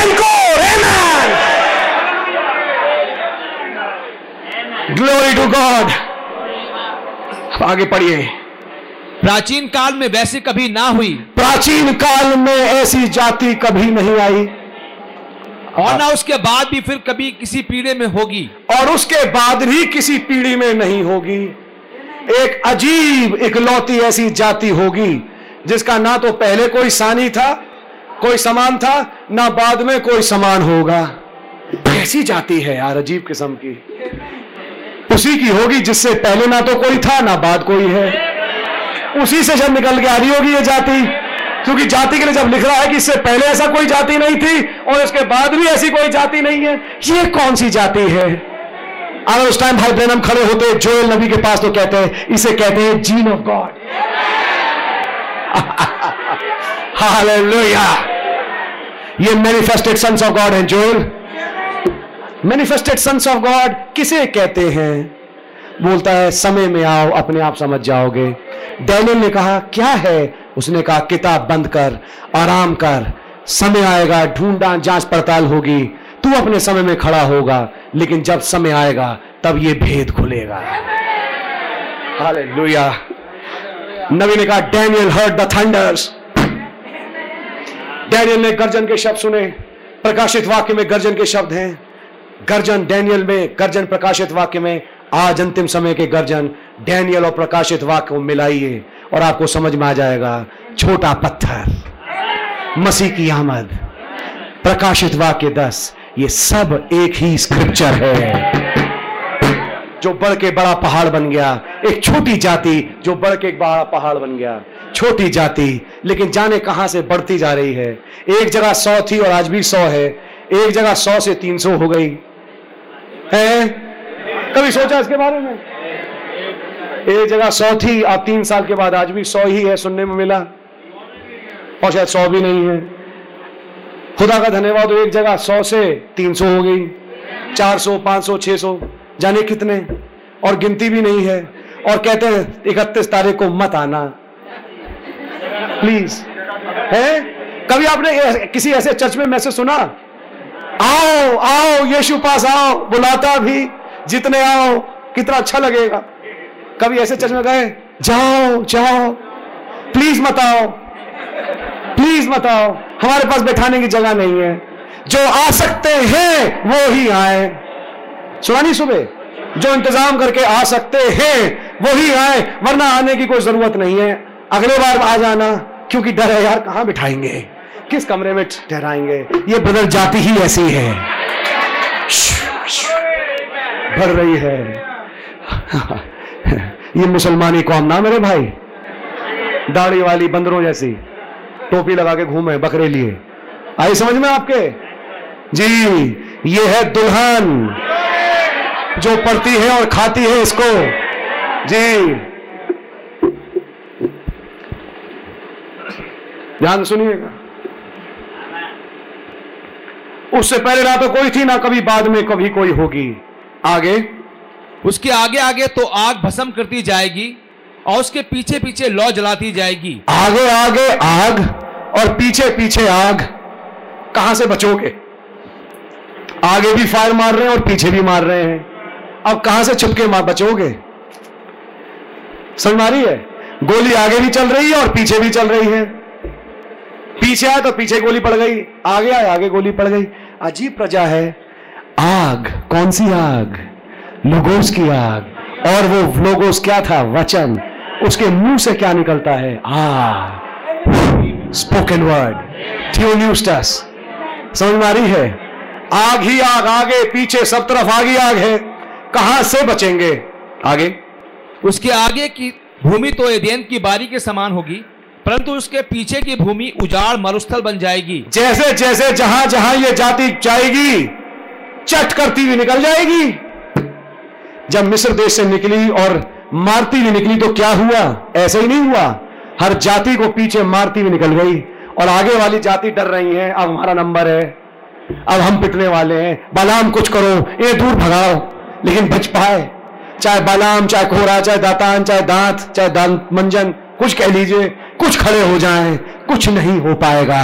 Encore, Amen. Glory to God. अब आगे पढ़िए प्राचीन काल में वैसे कभी ना हुई। प्राचीन काल में ऐसी जाति कभी नहीं आई। और ना उसके बाद भी फिर कभी किसी पीढ़े में होगी। और उसके बाद भी किसी पीढ़ी में नहीं होगी। एक अजीब इकलौती ऐसी जाति होगी जिसका ना तो पहले कोई सानी था कोई समान था ना बाद में कोई समान होगा। ऐसी जाति है यार अजीब किस्म की। उसी की होगी जिससे पहले ना तो कोई था ना बाद कोई है। उसी से जब निकल के आ रही होगी ये जाति। क्योंकि जाति के लिए जब लिख रहा है कि इससे पहले ऐसा कोई जाति नहीं थी और इसके बाद भी ऐसी कोई जाति नहीं है, ये कौन सी जाति है? अगर उस टाइम भाई ब्रैनम खड़े होते, जोएल नबी के पास तो कहते हैं, इसे कहते हैं जीन ऑफ़ गॉड। हालेलुया। ये मैनिफेस्टेड सन्स ऑफ़ गॉड है, Joel. Manifested sons of God किसे कहते हैं? बोलता है, समय में आओ, अपने आप समझ जाओगे। डैनियल ने कहा, क्या है? उसने कहा, किताब बंद कर, आराम कर। समय आएगा ढूंढा जाँच पड़ताल होगी। तू अपने समय में खड़ा होगा, लेकिन जब समय आएगा, तब ये भेद खुलेगा। हालेलुया। नबी ने कहा, Daniel heard the thunders. Daniel ने गर्जन के शब्द सुने। प्रकाशित वाक्य में गर्जन के शब्द हैं। गर्जन डैनियल में, गर्जन प्रकाशित वाक्य में आज अंतिम समय के गर्जन डैनियल और प्रकाशित वाक्य को मिलाइए और आपको समझ में आ जाएगा, छोटा पत्थर, मसीह की आमद। प्रकाशित वाक्य दस, ये सब एक ही स्क्रिप्चर है। जो बढ़ के बड़ा पहाड़ बन गया, एक छोटी जाति, जो बढ़ के एक बड़ा पहाड़ बन गया, छोटी जाति, लेकिन जाने कहाँ से बढ़ती जा रही है? एक जगह सौ थी और आज भी सौ है, एक जगह सौ से तीन सौ हो गई। है? कभी सोचा इसके बारे में? एक जगह सौ थी, अब तीन साल के बाद आज भी सौ ही है सुनने में मिला। और शायद सौ भी नहीं है। खुदा का धन्यवाद, एक जगह सौ से तीन सौ हो गई, चार सौ, पाँच सौ, छह सौ, जाने कितने, और गिनती भी नहीं है। और कहते हैं, इकतीस तारीख को मत आना। प्लीज़ है? कभी आपने किसी ऐसे चर्च में मैसेज सुना? आओ आओ, यीशु पास आओ, बुलाता भी। जितने आओ, कितना अच्छा लगेगा। कभी ऐसे चर्च में गए, जाओ जाओ प्लीज़ मत आओ प्लीज़ मत आओ। हमारे पास बैठाने की जगह नहीं है। जो आ सकते हैं, वो ही आए। सुना नहीं सुबह? जो इंतज़ाम करके आ सकते हैं, वो ही आए, वरना आने की कोई ज़रूरत नहीं है। अगले बार आ जाना, क्योंकि डर है यार, कहाँ बिठाएँगे? किस कमरे में ठहराएँगे? ये बदल जाती ही ऐसी है। भर रही है। ये मुसलमानी कौम ना मेरे भाई? दाढ़ी वाली बंदरों जैसी। टोपी लगा के घूमे बकरे लिए। आई समझ में आपके? जी, ये है दुल्हन जो पढ़ती है और खाती है इसको। जी। ध्यान सुनिएगा। उससे पहले ना तो कोई थी ना, कभी बाद में कभी कोई होगी। आगे। उसके आगे आगे तो आग भस्म करती जाएगी और उसके पीछे पीछे लौ जलाती जाएगी। आगे आगे आग और पीछे पीछे आग। कहाँ से बचोगे? आगे भी फायर मार रहे हैं और पीछे भी मार रहे हैं। अब कहाँ से छुपके मार बचोगे? समझ मारी है? गोली आगे भी चल रही है और पीछे भी चल रही है। पीछे आए तो पीछे गोली पड़ गई। आगे आए आगे गोली पड़ गई। अजीब प्रजा है। आग कौन सी आग? लोगोस की आग। और वो लोगोस क्या था? वचन। उसके मुँह से क्या निकलता है? आग स्पोकन वर्ड थियोन्यूस्टस समझ में आ रही है? आग ही आग आगे पीछे सब तरफ़ आग ही आग है। कहाँ से बचेंगे? आगे। उसके आगे की भूमि तो एदेन की बारी के समान होगी परंतु उसके पीछे की भूमि उजाड़ मरुस्थल बन जाएगी। जैसे जैसे जहाँ जहाँ ये जाति जाएगी चट करती हुई निकल जाएगी। जब मिस्र देश से निकली और मारती हुई निकली तो क्या हुआ? ऐसे ही नहीं हुआ। हर जाति को पीछे मारती हुई निकल गई और आगे वाली जाति डर रही है, अब हमारा नंबर है, अब हम पिटने वाले हैं। बालाम कुछ करो, ये दूर भगाओ, लेकिन बच पाए। चाहे बालाम, चाहे खोरा, चाहे दातान, चाहे दांत चाहे दांत मंजन, कुछ कह लीजिए, कुछ खड़े हो जाएँ, कुछ नहीं हो पाएगा।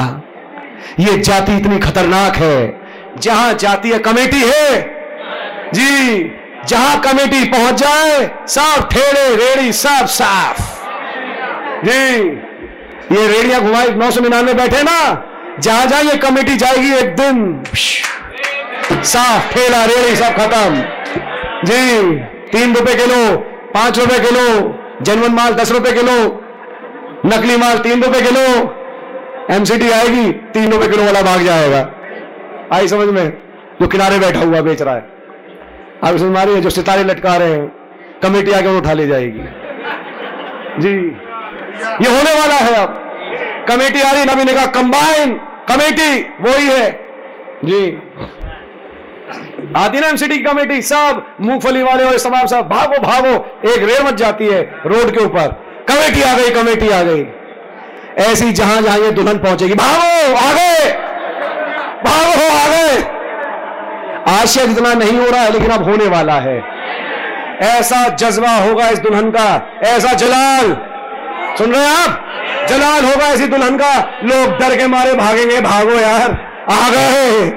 ये जाति इतनी खतरनाक है जहाँ जातीय कमेटी है, जी, जहाँ कमेटी पहुँच जाए, सब ठेले, रेड़ी, सब साफ़। जी, ये रेड़िया घुमाई नौ सौ निन्यानवे बैठे ना, जहाँ जहाँ ये कमेटी जाएगी एक दिन, साफ़ ठेला, रेड़ी, सब खत्म। जी, तीन रुपए किलो, पाँच रुपए किलो, जनवन माल दस रुपए किलो, नकली माल तीन रुपए किलो एमसीटी आएगी, तीन रुपए किलो वाला भाग जाएगा। आई समझ में? जो किनारे बैठा हुआ बेच रहा है। आप समझ मारी है जो सितारे लटका रहे हैं, कमेटी आके उठा ले जाएगी। जी। ये होने वाला है अब। कमेटी आ रही नबी ने कहा कंबाइन कमेटी, वही है। जी। आती ना एमसीडी की कमेटी, सब मूंगफली वाले और समाज सब भागो भागो, एक रेल मच जाती है रोड के ऊपर। कमेटी आ गई, कमेटी आ गई। ऐसी जहाँ जहाँ ये दुल्हन पहुंचेगी, भागो, आगे! भागो आगे आज शायद इतना नहीं हो रहा है, लेकिन अब होने वाला है। ऐसा जज्बा होगा इस दुल्हन का। ऐसा जलाल। सुन रहे हैं आप? जलाल होगा ऐसी दुल्हन का। लोग डर के मारे भागेंगे। भागो यार। आ गए।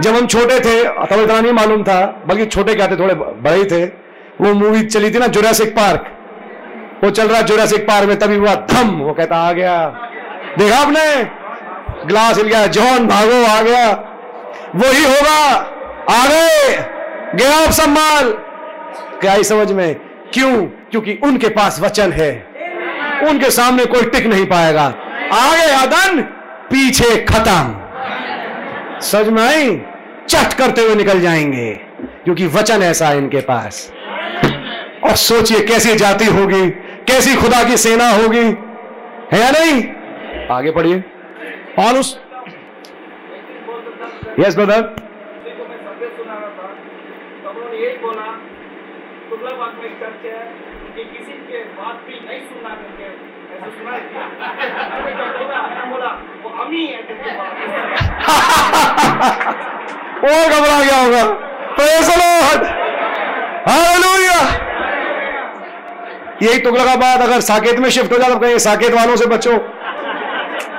जब हम छोटे थे, तब इतना नहीं मालूम था, बल्कि छोटे क्या थे, थोड़े बड़े थे। वो मूवी चली थी ना जुरासिक पार्क वो चल रहा जुरासिक पार्क में, तभी हुआ धम। वो कहता, आ गया। देखा आपने? ग्लास हिल गया, जॉन भागो, आ गया। वही होगा। आ गए। गया अब सब माल क्या ही समझ में? क्यों? क्योंकि उनके पास वचन है। उनके सामने कोई टिक नहीं पाएगा। आगे आदन, पीछे खत्म। समझ में आई? चट करते हुए निकल जाएँगे, क्योंकि वचन ऐसा है इनके पास। और सोचिए, कैसी जाति होगी? कैसी खुदा की सेना होगी? है या नहीं? आगे पढ़िए। और उस यस ब्रदर वो घबरा गया होगा. यही तुगलका बात अगर साकेत में शिफ्ट हो जाए तो कहेंगे साकेत वालों से बचो।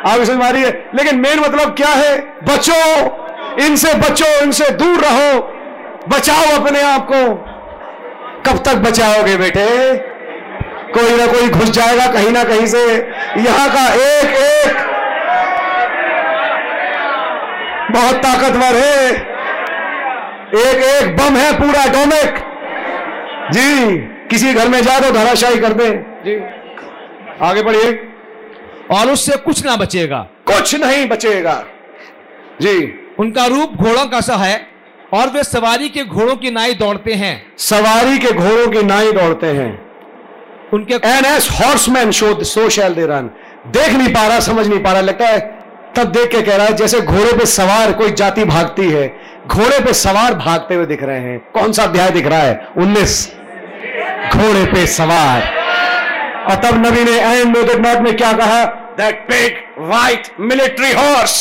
आप समझ मारी है? लेकिन मेन मतलब क्या है? बचो। इनसे बचो इनसे दूर रहो। बचाओ अपने आप को। कब तक बचाओगे बेटे? कोई ना कोई घुस जाएगा कहीं ना कहीं से। यहाँ का एक एक। बहुत ताकतवर है। एक एक बम है पूरा एटॉमिक जी किसी घर में जाए तो धराशाही कर दे। जी। आगे बढ़िए। और उससे कुछ ना बचेगा। कुछ नहीं बचेगा। जी। उनका रूप घोड़ों का सा है और वे सवारी के घोड़ों की नाई दौड़ते हैं। सवारी के घोड़ों की नाई दौड़ते हैं। उनके and his horseman show so shall they run देख नहीं पा रहा समझ नहीं पा रहा लगता है तब देख के कह रहा है जैसे घोड़े पे सवार कोई जाति भागती है घोड़े पे सवार भागते हुए दिख रहे हैं। कौन सा अध्याय दिख रहा है? उन्नीस। घोड़े पे सवार। और तब नबी ने एंड नोट में क्या कहा? That big white military horse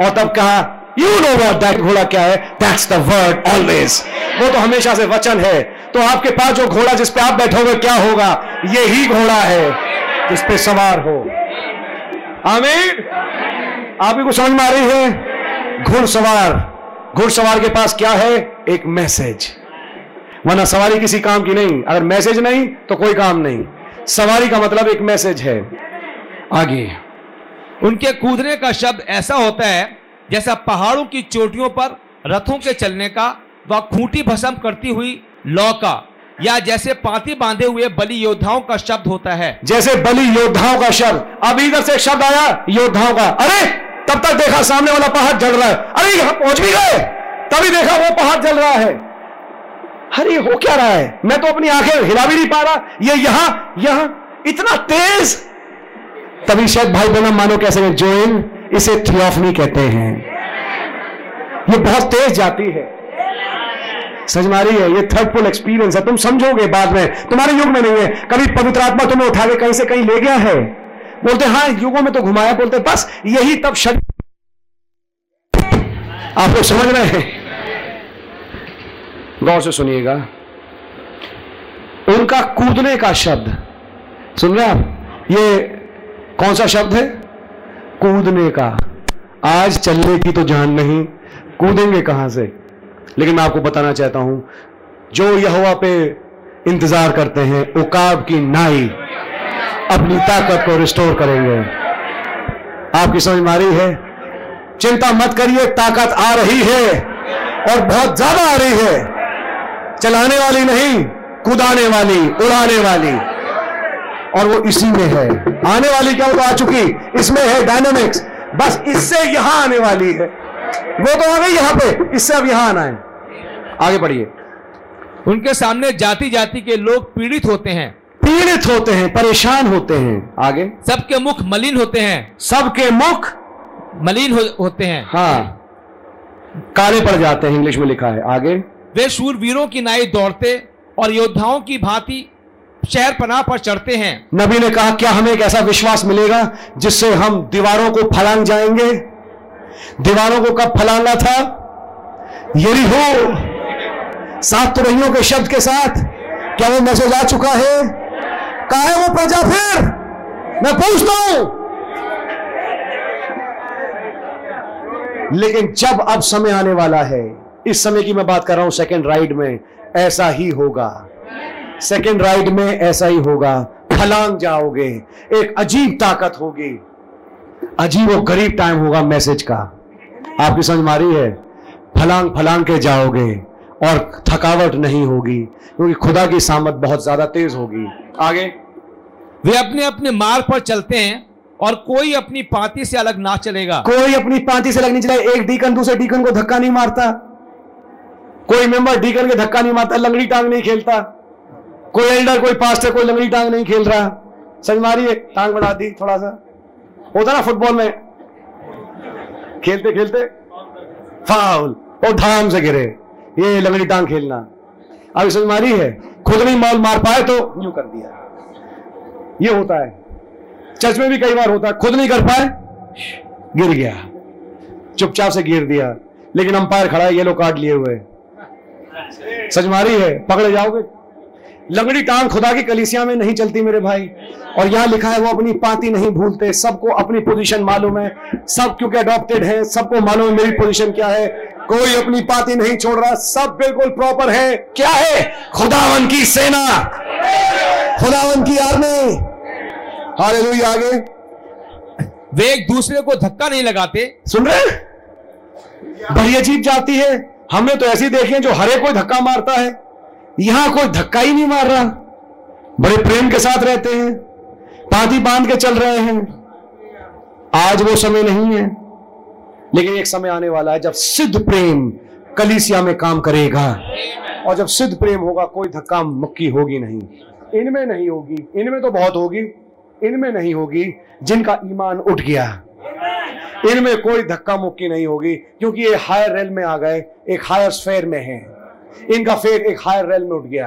और तब कहा यू नो वॉट दैट घोड़ा क्या है? दैट्स द वर्ड ऑलवेज वो तो हमेशा से वचन है। तो आपके पास जो घोड़ा जिसपे आप बैठोगे क्या होगा? ये ही घोड़ा है जिस पे सवार हो। आमीन। आप भी को समझ में आ रही है? घुड़सवार घुड़सवार के पास क्या है? एक मैसेज। वरना सवारी किसी काम की नहीं। अगर मैसेज नहीं तो कोई काम नहीं। सवारी का मतलब एक मैसेज है। आगे। उनके कूदने का शब्द ऐसा होता है, जैसा पहाड़ों की चोटियों पर, रथों के चलने का, व खूंटी भसम करती हुई लौ का, या जैसे पाती बांधे हुए बलि योद्धाओं का शब्द होता है। जैसे बलि योद्धाओं का शब्द। अब इधर से शब्द आया, योद्धाओं का। अरे, तब तक देखा सामने वाला पहाड़ जल रहा है। अरे, यहाँ पहुँच भी गए। तभी देखा वो पहाड़ जल रहा है। अरे हो क्या रहा है? मैं तो अपनी आँखें हिला भी नहीं पा रहा। ये यहाँ यहाँ, इतना तेज। तभी शायद भाई बहना मानो कैसे जोइन इसे थियोफनी कहते हैं। ये बहुत तेज जाती है। समझ है? ये थर्ड पुल एक्सपीरियंस है। तुम समझोगे बाद में। तुम्हारे युग में नहीं है। कभी पवित्र आत्मा तुम्हें उठा के कहीं से कहीं ले गया है। बोलते हाँ युगों में तो घुमाया। बोलते, बस यही तब शरीर आप लोग समझ रहे हैं? गौर से सुनिएगा। उनका कूदने का शब्द, सुन रहे आप? ये कौन सा शब्द है? कूदने का। आज चलने की तो जान नहीं, कूदेंगे कहाँ से? लेकिन मैं आपको बताना चाहता हूँ, जो यहोवा पे इंतज़ार करते हैं, उकाब की नाई अपनी ताकत को रिस्टोर करेंगे। आपकी समझ में आ रही है? चिंता मत करिए, ताकत आ रही है और बहुत ज़्यादा आ रही है। चलाने वाली नहीं कूदाने वाली उड़ाने वाली। और वो इसी में है। आने वाली क्या वो तो आ चुकी? इसमें है डायनामिक्स बस इससे यहाँ आने वाली है। वो तो आ गई यहाँ पे। इससे अब यहाँ आना है। आगे बढ़िए। उनके सामने जाति जाति के लोग पीड़ित होते हैं। पीड़ित होते हैं परेशान होते हैं। आगे। सबके मुख मलिन होते हैं। सबके मुख मलिन हो, होते हैं। हाँ। काले पड़ जाते हैं इंग्लिश में लिखा है। आगे। वे शूरवीरों की नाई दौड़ते और योद्धाओं की भांति शहर पनाह पर चढ़ते हैं। नबी ने कहा, क्या हमें एक ऐसा विश्वास मिलेगा जिससे हम दीवारों को फलांग जाएँगे? दीवारों को कब फलांगा था? यही हो सात तुरहियों के शब्द के साथ। क्या वो मैसेज आ चुका है? कहा है वो प्रजा फिर? मैं पूछता हूँ। लेकिन जब अब समय आने वाला है इस समय की मैं बात कर रहा हूँ सेकंड राइड में ऐसा ही होगा। सेकंड राइड में ऐसा ही होगा। फलांग जाओगे एक अजीब ताकत होगी। अजीब और गरीब टाइम होगा मैसेज का। आपकी समझ मारी है? फलांग फलांग के जाओगे और थकावट नहीं होगी क्योंकि खुदा की सामत बहुत ज़्यादा तेज होगी। आगे। वे अपने अपने मार्ग पर चलते हैं और कोई अपनी पाती से अलग ना चलेगा। कोई अपनी पांति से अलग नहीं चलेगा। एक डीकन दूसरे डीकन को धक्का नहीं मारता। कोई मेंबर डीकन के धक्का नहीं मारता, लंगड़ी टांग नहीं खेलता। कोई एल्डर कोई पास्टर कोई लंगड़ी टांग नहीं खेल रहा। समझ मारी है? टांग बढ़ा दी थोड़ा सा। होता ना फुटबॉल में? खेलते खेलते। फाउल और धाम से गिरे। ये लंगड़ी टांग खेलना। अब समझ मारी है? खुद नहीं मॉल मार पाए तो यूँ कर दिया। ये होता है। चर्च में भी कई बार होता है। खुद नहीं कर पाए, गिर गया। चुपचाप से गिर दिया। लेकिन अंपायर खड़ा है येलो कार्ड लिए हुए। सच मारी है पकड़े जाओगे। लंगड़ी टांग खुदा की कलिसिया में नहीं चलती मेरे भाई। और यहाँ लिखा है वो अपनी पाती नहीं भूलते। सबको अपनी पोजीशन मालूम है। सब क्योंकि अडॉप्टेड है सबको मालूम है मेरी पोजीशन क्या है। कोई अपनी पाती नहीं छोड़ रहा। सब बिल्कुल प्रॉपर है। क्या है? खुदावन की सेना। खुदावन की आर्मी हाले आगे। वे एक दूसरे को धक्का नहीं लगाते। सुन रहे बड़ी अजीब जाती है। हमने तो ऐसी देखे जो हरे कोई धक्का मारता है। यहाँ कोई धक्का ही नहीं मार रहा। बड़े प्रेम के साथ रहते हैं। पाती बाँध के चल रहे हैं। आज वो समय नहीं है। लेकिन एक समय आने वाला है जब सिद्ध प्रेम कलीसिया में काम करेगा। और जब सिद्ध प्रेम होगा, कोई धक्का मुक्की होगी नहीं। इनमें नहीं होगी। इनमें तो बहुत होगी। इनमें नहीं होगी जिनका ईमान उठ गया। इनमें कोई धक्का मुक्की नहीं होगी क्योंकि ये हायर रेल में आ गए एक हायर स्फेयर में हैं। इनका फेर एक हायर रेल में उठ गया।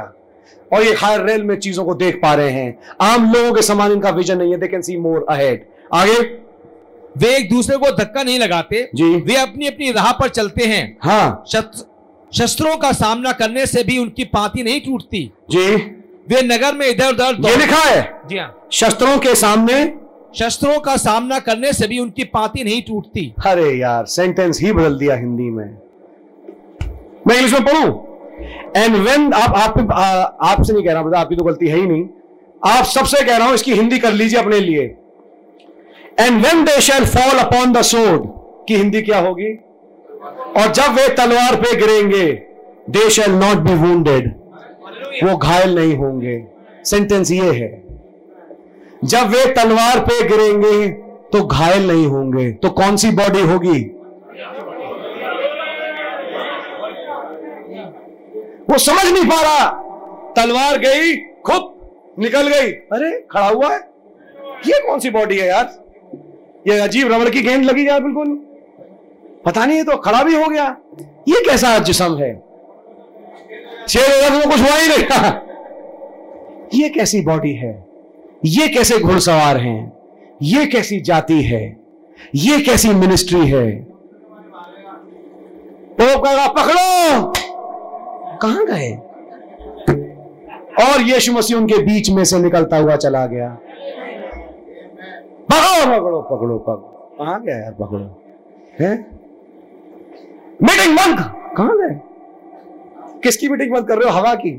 और ये हायर रेल में चीज़ों को देख पा रहे हैं। आम लोगों के समान इनका विजन नहीं है they can see more ahead आगे? वे एक दूसरे को धक्का नहीं लगाते जी। वे अपनी अपनी राह पर चलते हैं। हाँ। शस्त्रों का सामना करने से भी उनकी पाती नहीं टूटती। जी। वे नगर में इधर उधर ये लिखा है। जी हाँ। शस्त्रों के सामने शस्त्रों का सामना करने से भी उनकी पाती नहीं टूटती। अरे यार सेंटेंस ही बदल दिया हिंदी में। मैं इंग्लिश में पढ़ू? एंड वेन आप आप आपसे नहीं कह रहा मतलब आपकी तो गलती है ही नहीं। आप सबसे कह रहा हूँ, इसकी हिंदी कर लीजिए अपने लिए। And when they shall fall upon the sword की हिंदी क्या होगी? और जब वे तलवार पे गिरेंगे they shall not be wounded वो घायल नहीं होंगे। सेंटेंस ये है। जब वे तलवार पे गिरेंगे तो घायल नहीं होंगे। तो कौन सी बॉडी होगी? वो समझ नहीं पा रहा। तलवार गई, खुप, निकल गई। अरे, खड़ा हुआ है। ये कौन सी बॉडी है यार? ये अजीब रबड़ की गेंद लगी यार, बिल्कुल। पता नहीं तो खड़ा भी हो गया। ये कैसा जिसम है? तो कुछ हुआ ही नहीं। ये कैसी बॉडी है? ये कैसे घुड़सवार हैं? ये कैसी जाति है? ये कैसी मिनिस्ट्री है? तो कहेगा, पकड़ो! कहाँ गए? और यीशु मसीह उनके बीच में से निकलता हुआ चला गया। पकड़ो पकड़ो पकड़ो पकड़ो। कहाँ गया यार, पकड़ो? है? मीटिंग बंद! कहाँ गए? किसकी मीटिंग बंद कर रहे हो? हवा की।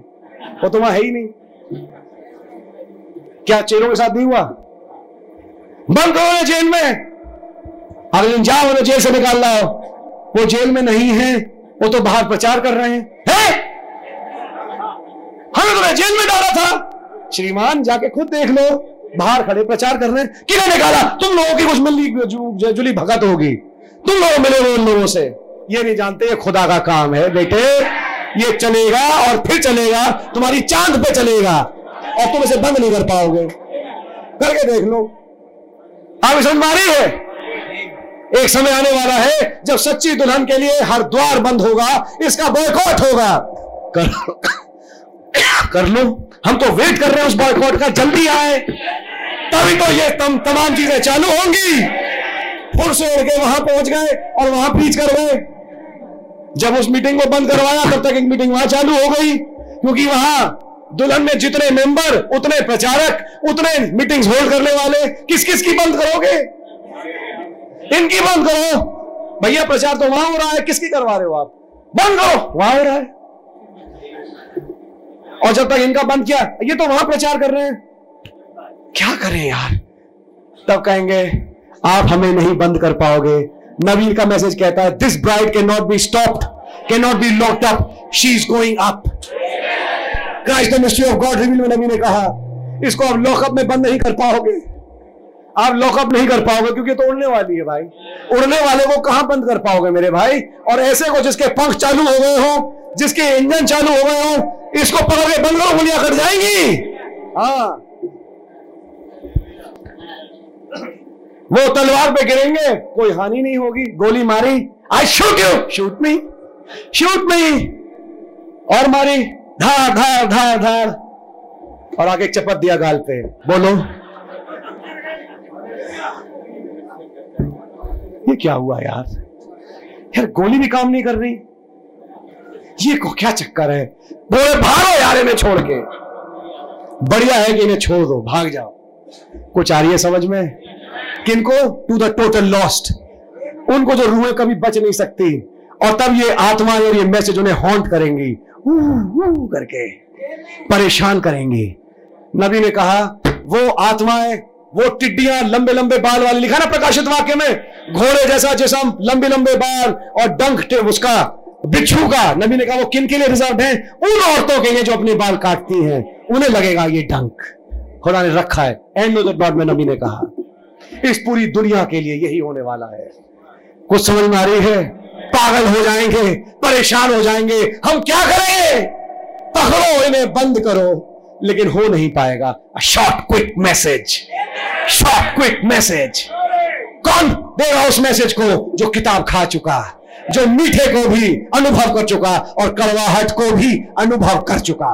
वो तो वहाँ है ही नहीं। क्या चेलों के साथ नहीं हुआ? बंद करो उन्हें जेल में। अगले दिन जाओ, उन्हें जेल से निकाल लाओ। वो जेल में नहीं है, वो तो बाहर प्रचार कर रहे हैं? हमें तुम्हें जेल में डाला था। श्रीमान, जाके खुद देख लो। बाहर खड़े प्रचार कर रहे हैं। किने निकाला? तुम लोगों की कुछ मिली जुली भगत होगी। तुम लोग मिले हो उन लोगों से। ये नहीं जानते, ये खुदा का काम है। बेटे, ये चलेगा और फिर चलेगा। तुम्हारी चाँद पे चलेगा। और तुम इसे बंद नहीं कर पाओगे। करके देख लो। आप समझ में आ रही है। एक समय आने वाला है जब सच्ची दुल्हन के लिए हर द्वार बंद होगा इसका बॉयकॉट होगा। कर, कर लो। हम तो वेट कर रहे हैं उस बॉयकॉट का जल्दी आए। तभी तो ये तम, तमाम चीज़ें चालू होंगी। फुर से उड़ के वहाँ पहुँच गए और वहाँ पीच कर गए। जब उस मीटिंग को बंद करवाया तब तक एक मीटिंग वहाँ चालू हो गई क्योंकि वहाँ दुल्हन में जितने मेंबर, उतने प्रचारक, उतने मीटिंग्स होल्ड करने वाले किस किस की बंद करोगे? इनकी बंद करो। भैया, प्रचार तो वहाँ हो रहा है, किसकी करवा रहे हो आप? बंद करो। वहाँ हो रहा है। और जब तक इनका बंद किया, ये तो वहाँ प्रचार कर रहे हैं। क्या करें यार? तब कहेंगे, आप हमें नहीं बंद कर पाओगे। नबी का मैसेज कहता है this bride can not be stopped can not be locked up she is going up Christ mystery of God reveal में नबी ने कहा, इसको आप लॉकअप में बंद नहीं कर पाओगे। आप लॉकअप नहीं कर पाओगे, क्योंकि तो उड़ने वाली है भाई। उड़ने वाले को कहाँ बंद कर पाओगे मेरे भाई? और ऐसे को जिसके पंख चालू हो गए हो, जिसके इंजन चालू हो गए हो, इसको पकड़ के बंद करो गोलियाँ कट जाएँगी। हाँ। वो तलवार पे गिरेंगे, कोई हानि नहीं होगी, गोली मारी। I shoot you shoot me shoot me और मारी। धार धार धार धार। और आगे चपत दिया गाल पे। बोलो। ये क्या हुआ यार? यार, गोली भी काम नहीं कर रही। ये को क्या चक्कर है? बोले, भागो यार इन्हें छोड़ के। बढ़िया है कि इन्हें छोड़ दो, भाग जाओ। कुछ आ रही है समझ में? किनको? टू द टोटल लॉस्ट उनको जो रूहें कभी बच नहीं सकती। और तब ये आत्मा और ये मैसेज उन्हें हॉन्ट करेंगी। करके परेशान करेंगी। नबी ने कहा, वो आत्माएँ वो टिड्डियाँ लंबे लंबे बाल वाली। लिखा ना प्रकाशित वाक्य में, घोड़े जैसा जिसम, लंबे लंबे बाल और डंक उसका बिच्छू का। नबी ने कहा, वो किन के लिए रिज़र्व है? उन औरतों के लिए जो अपने बाल काटती हैं। उन्हें लगेगा ये डंक खुदा ने रखा है। एंड डॉट में नबी ने कहा, इस पूरी दुनिया के लिए यही होने वाला है। कुछ समझ में आ रही है? पागल हो जाएँगे, परेशान हो जाएँगे। हम क्या करें पकड़ो, इन्हें बंद करो। लेकिन हो नहीं पाएगा। Short quick message short quick message कौन देगा उस मैसेज को जो किताब खा चुका, जो मीठे को भी अनुभव कर चुका और कड़वाहट को भी अनुभव कर चुका?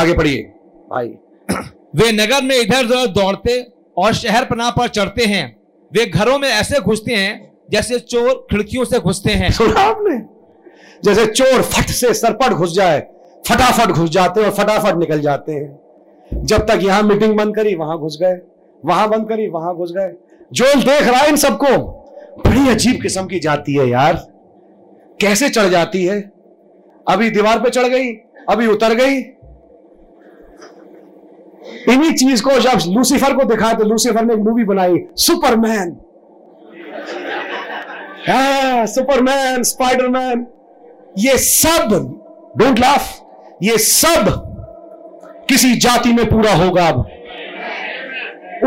आगे पढ़िए। भाई, वे नगर में इधर उधर दौड़ते और शहर पनाह पर चढ़ते हैं। वे घरों में ऐसे घुसते हैं जैसे चोर खिड़कियों से घुसते हैं। सुना आपने? जैसे चोर फट से सरपट घुस जाए, फटाफट घुस जाते हैं और फटाफट निकल जाते हैं। जब तक यहाँ मीटिंग बंद करी, वहाँ घुस गए। वहाँ बंद करी, वहाँ घुस गए। जो देख रहा है इन सबको, बड़ी अजीब किस्म की जाती है यार। कैसे चढ़ जाती है? अभी दीवार पे चढ़ गई, अभी उतर गई। इन्हीं चीज़ को जब लूसीफर को दिखा तो लूसीफर ने एक मूवी बनाई, सुपरमैन। सुपरमैन स्पाइडरमैन ये सब डोंट लाफ ये सब किसी जाति में पूरा होगा अब।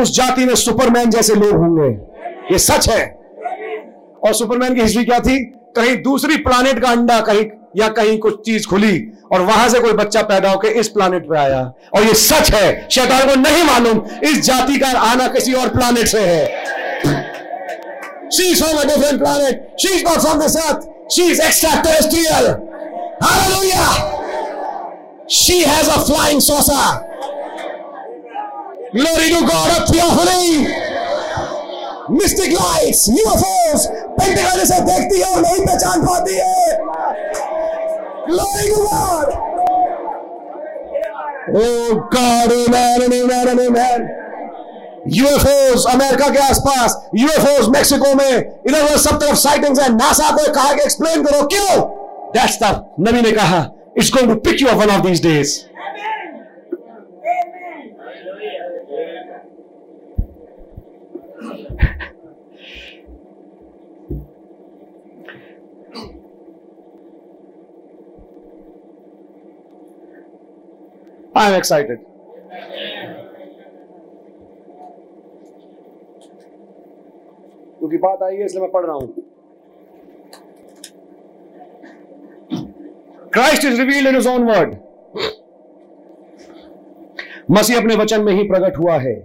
उस जाति में सुपरमैन जैसे लोग होंगे। ये सच है। और सुपरमैन की हिस्ट्री क्या थी? कहीं दूसरी प्लानिट का अंडा कहीं, या कहीं कुछ चीज़ खुली, और वहाँ से कोई बच्चा पैदा होकर इस प्लानेट पे आया। और ये सच है। शैतान को नहीं मालूम इस जाति का आना किसी और प्लानेट से है। She is from a different planet. She is not from this earth. She is extraterrestrial. Hallelujah. She has a flying saucer. Glory to God, a theophany. Mystic lights, UFOs, Pentagon से देखती है और नहीं पहचान पाती है Glory to God. Oh God, amen, and amen, and amen. UFOs America के आसपास यूएफओस मेक्सिको में, इधर उधर सब तरफ़ साइटिंग्स है। नासा को कहा कि एक्सप्लेन करो, क्यों? दैट्स द नबी ने कहा it's going to pick you up one of these days I am क्योंकि बात आई है, इसलिए मैं पढ़ रहा हूँ। Christ is revealed in on word मसीह अपने वचन में ही प्रकट हुआ है।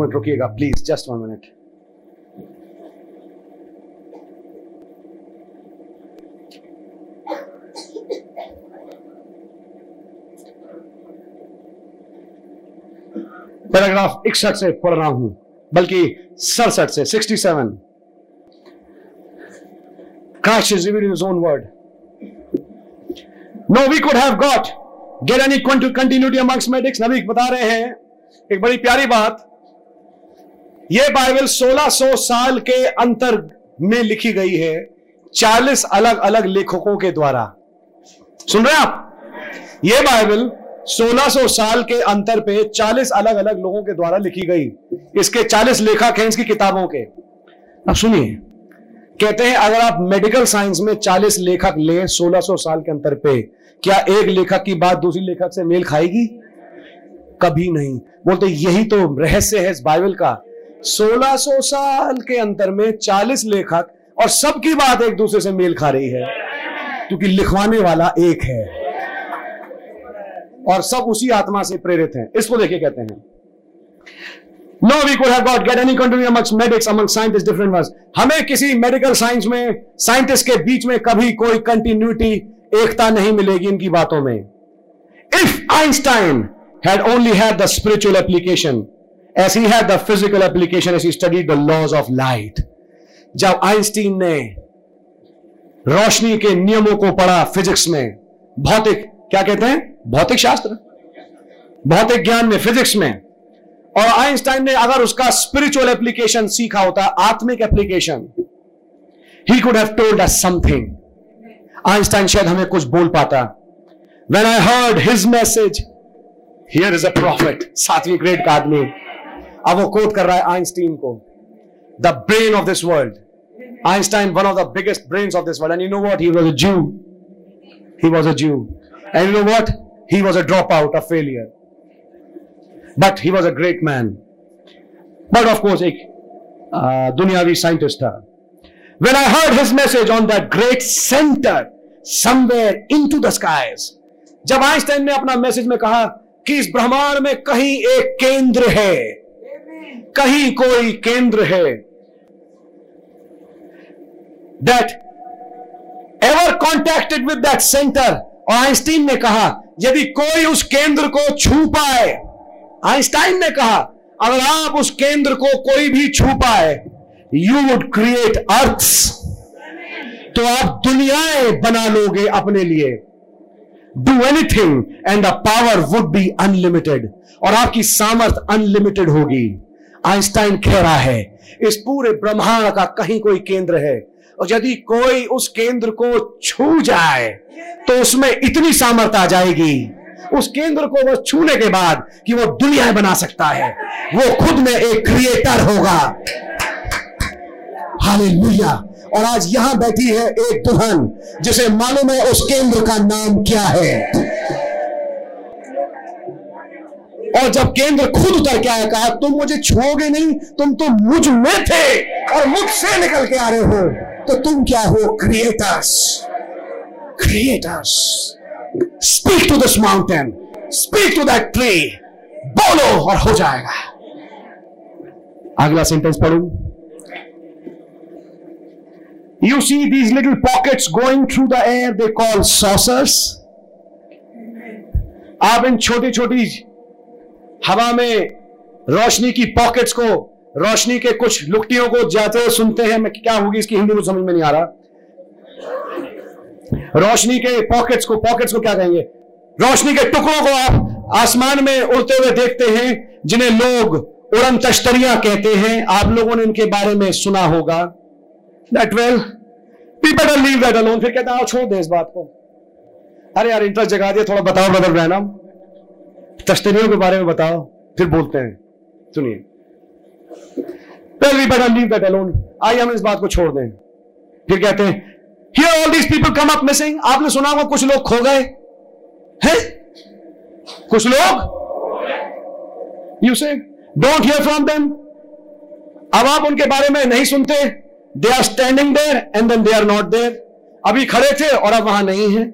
Minute रुकिएगा please just one minute paragraph इकसठ से पढ़ रहा हूँ, बल्कि सड़सठ से sixty seven Christ is reveal in own word no we could have got get any continuity amongst medics नवीक बता रहे हैं एक बड़ी प्यारी बात यह बाइबल 1600 साल के अंतर में लिखी गई है 40 अलग अलग लेखकों के द्वारा। सुन रहे हैं आप? यह बाइबल 1600 साल के अंतर पे 40 अलग अलग लोगों के द्वारा लिखी गई। इसके 40 लेखक हैं इसकी किताबों के। अब सुनिए। कहते हैं, अगर आप मेडिकल साइंस में 40 लेखक ले 1600 साल के अंतर पे, क्या एक लेखक की बात दूसरी लेखक से मेल खाएगी? कभी नहीं। बोलते, यही तो रहस्य है इस बाइबल का। 1600 साल के अंतर में 40 लेखक और सबकी बात एक दूसरे से मेल खा रही है, क्योंकि लिखवाने वाला एक है। और सब उसी आत्मा से प्रेरित हैं। इसको देखिए कहते हैं। No we could have got get any country amongst medics among scientist different words हमें किसी मेडिकल साइंस में साइंटिस्ट के बीच में कभी कोई कंटिन्यूटी एकता नहीं मिलेगी इनकी बातों में। If Einstein had only had the spiritual application as he had the physical application, as he studied the laws जब आइंस्टीन ने रोशनी के नियमों को पढ़ा फिजिक्स में, भौतिक, क्या कहते हैं? भौतिक शास्त्र। भौतिक ज्ञान में, फिजिक्स में। और आइंस्टाइन ने अगर उसका स्पिरिचुअल एप्लीकेशन सीखा होता, आत्मिक application he could have told us something Einstein शायद हमें कुछ बोल पाता। When I heard his message here is a prophet सातवीं ग्रेड का आदमी। अब वो कोट कर रहा है आइंस्टीन को। The brain of this world Einstein one of the biggest brain of this world and you know what he was a Jew he was a Jew and you know what he was a drop out a failure but he was a great man but of course एक दुनियावी scientist था। When I heard his message on that great center, somewhere into the skies, जब Einstein ने अपना message में कहा कि इस ब्रह्मांड में कहीं एक केंद्र है कहीं कोई केंद्र है that ever contacted with that centre और आइंस्टीन ने कहा, यदि कोई उस केंद्र को छू पाए, आइंस्टाइन ने कहा, अगर आप उस केंद्र को कोई भी छू पाए यू वुड क्रिएट अर्थ तो आप दुनियाएँ बना लोगे अपने लिए। Do anything and the power would be unlimited और आपकी सामर्थ अनलिमिटेड होगी। आइंस्टाइन कह रहा है, इस पूरे ब्रह्मांड का कहीं कोई केंद्र है। और यदि कोई उस केंद्र को छू जाए तो उसमें इतनी सामर्थ आ जाएगी। उस केंद्र को वो छूने के बाद कि वो दुनिया बना सकता है। वो खुद में एक क्रिएटर होगा। हालेलुया। और आज यहाँ बैठी है एक दुल्हन, जिसे मालूम है उस केंद्र का नाम क्या है। और जब केंद्र खुद उतर के आया कहा तुम मुझे छुओगे नहीं तुम तो मुझमें थे और मुझसे निकल के आ रहे हो तो तुम क्या हो creators creators speak to this mountain speak to that tree बोलो और हो जाएगा. अगला सेंटेंस पढ़ू। You see these little pockets going through the air, they call saucers. आप इन छोटी छोटी हवा में रोशनी की पॉकेट्स को, रोशनी के कुछ लुकटियों को जाते हुए सुनते हैं मैं क्या होगी, इसकी हिंदी समझ में नहीं आ रहा। रोशनी के पॉकेट्स को पॉकेट्स को क्या कहेंगे? रोशनी के टुकड़ों को आप आसमान में उड़ते हुए देखते हैं, जिन्हें लोग उड़न तश्तरियाँ कहते हैं। आप लोगों ने इनके बारे में सुना होगा। That well better leave that alone फिर कहता है छोड़ दे इस बात को। अरे यार इंटरेस्ट जगा दिया, थोड़ा बताओ ब्रदर ब्रैनम तश्तरियों के बारे में बताओ। फिर बोलते हैं। सुनिए। वेल वी लीव दैट आइए हम इस बात को छोड़ दें। फिर कहते हैं here all these people come up missing आपने सुना होगा कुछ लोग खो गए। हैं? कुछ लोग? यू से डोंट हियर फ्रॉम देम अब आप उनके बारे में नहीं सुनते। They are standing there and then they are not there अभी खड़े थे और अब वहाँ नहीं है।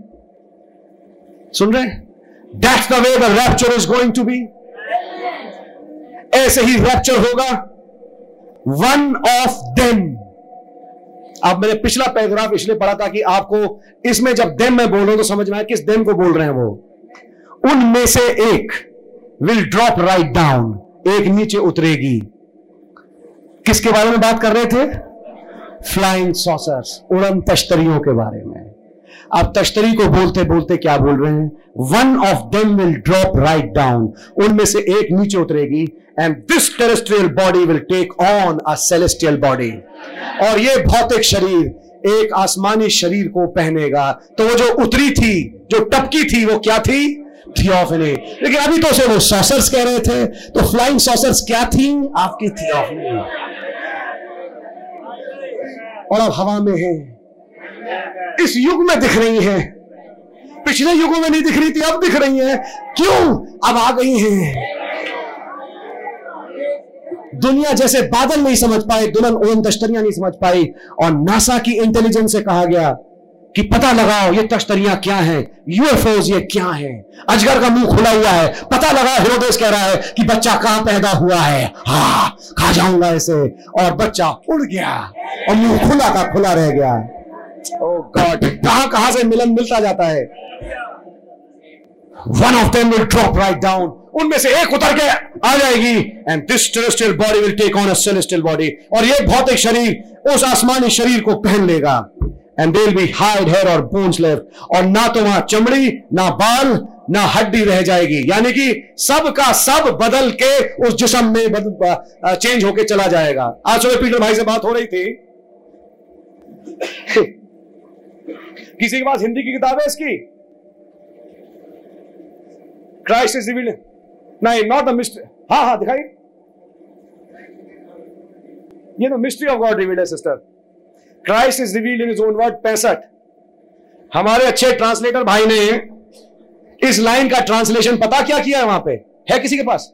सुन रहे that's the way the rapture is going to be ऐसे ही रैप्चर होगा. वन ऑफ़ देम अब मैंने पिछला पैराग्राफ इसलिए पढ़ा था कि आपको इसमें जब देम में बोल रहा हूँ तो समझ में आया किस देम को बोल रहे हैं वो. उनमें से एक विल ड्रॉप राइट डाउन एक नीचे उतरेगी. किसके बारे में बात कर रहे थे? फ्लाइंग सॉसर्स उड़न तश्तरियों के बारे में. आप तश्तरी को बोलते बोलते क्या बोल रहे हैं? One of them will drop right down उनमें से एक नीचे उतरेगी and this terrestrial body will take on a celestial body और ये भौतिक शरीर, एक आसमानी शरीर को पहनेगा। तो वो जो उतरी थी, जो टपकी थी, वो क्या थी? थियोफनी लेकिन अभी तो उसे वो सॉसर्स कह रहे थे। तो फ्लाइंग सॉसर्स क्या थी? आपकी थियोफनी और अब हवा में है। इस युग में दिख रही है। पिछले युगों में नहीं दिख रही थी, अब दिख रही हैं। क्यों? अब आ गई हैं। दुनिया जैसे बादल नहीं समझ पाए, दुल्हन ओन तश्तरियाँ नहीं समझ पाई, और नासा की इंटेलिजेंस से कहा गया कि पता लगाओ ये तश्तरियाँ क्या हैं यूएफओज ये क्या है। अजगर का मुँह खुला हुआ है, पता लगा हेरोदेस कह रहा है कि बच्चा कहाँ पैदा हुआ है? हा, खा जाऊँगा इसे। और बच्चा उड़ गया, और मुँह खुला का खुला रह गया। गॉड कहाँ कहाँ से मिलन मिलता जाता है? One of them will drop right down उनमें से एक उतर के आ जाएगी। And this terrestrial body will take on a celestial body और ये भौतिक शरीर उस आसमानी शरीर को पहन लेगा। And there be hide hair और बोन्स लेफ़्ट और ना तो वहाँ चमड़ी, ना बाल, ना हड्डी रह जाएगी। यानी कि सब का सब बदल के उस जिसम में बदल चेंज होके चला जाएगा। आज सुबह पीटर भाई से बात हो रही थी। किसी के पास हिंदी की किताब है इसकी? क्राइस्ट इज़ रिवील्ड नहीं नॉट द मिस्ट्री हाँ हाँ दिखाई ये तो मिस्ट्री ऑफ़ गॉड रिवील्ड है sister Christ is revealed in own word पैंसठ. हमारे अच्छे ट्रांसलेटर भाई ने इस लाइन का ट्रांसलेशन पता क्या किया है वहाँ पे? है किसी के पास?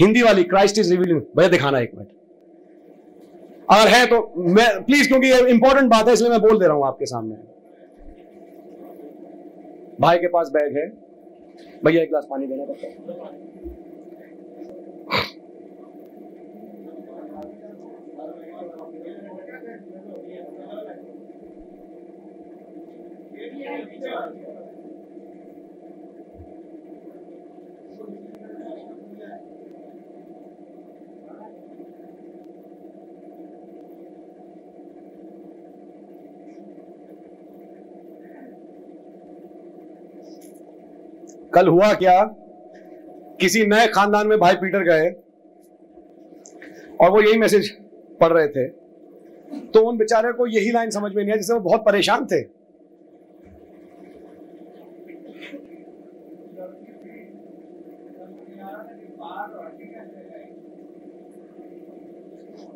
हिंदी वाली क्राइस्ट इज़ रिवील्ड भैया, दिखाना एक मिनट। अगर है तो मैं प्लीज़ क्योंकि ये इंपॉर्टेंट बात है, इसलिए मैं बोल दे रहा हूँ आपके सामने। भाई के पास बैग है। भैया, एक गिलास पानी देना पड़ता है। कल हुआ क्या? किसी नए खानदान में भाई पीटर गए और वो यही मैसेज पढ़ रहे थे। तो उन बेचारे को यही लाइन समझ में नहीं आई जिससे वो बहुत परेशान थे।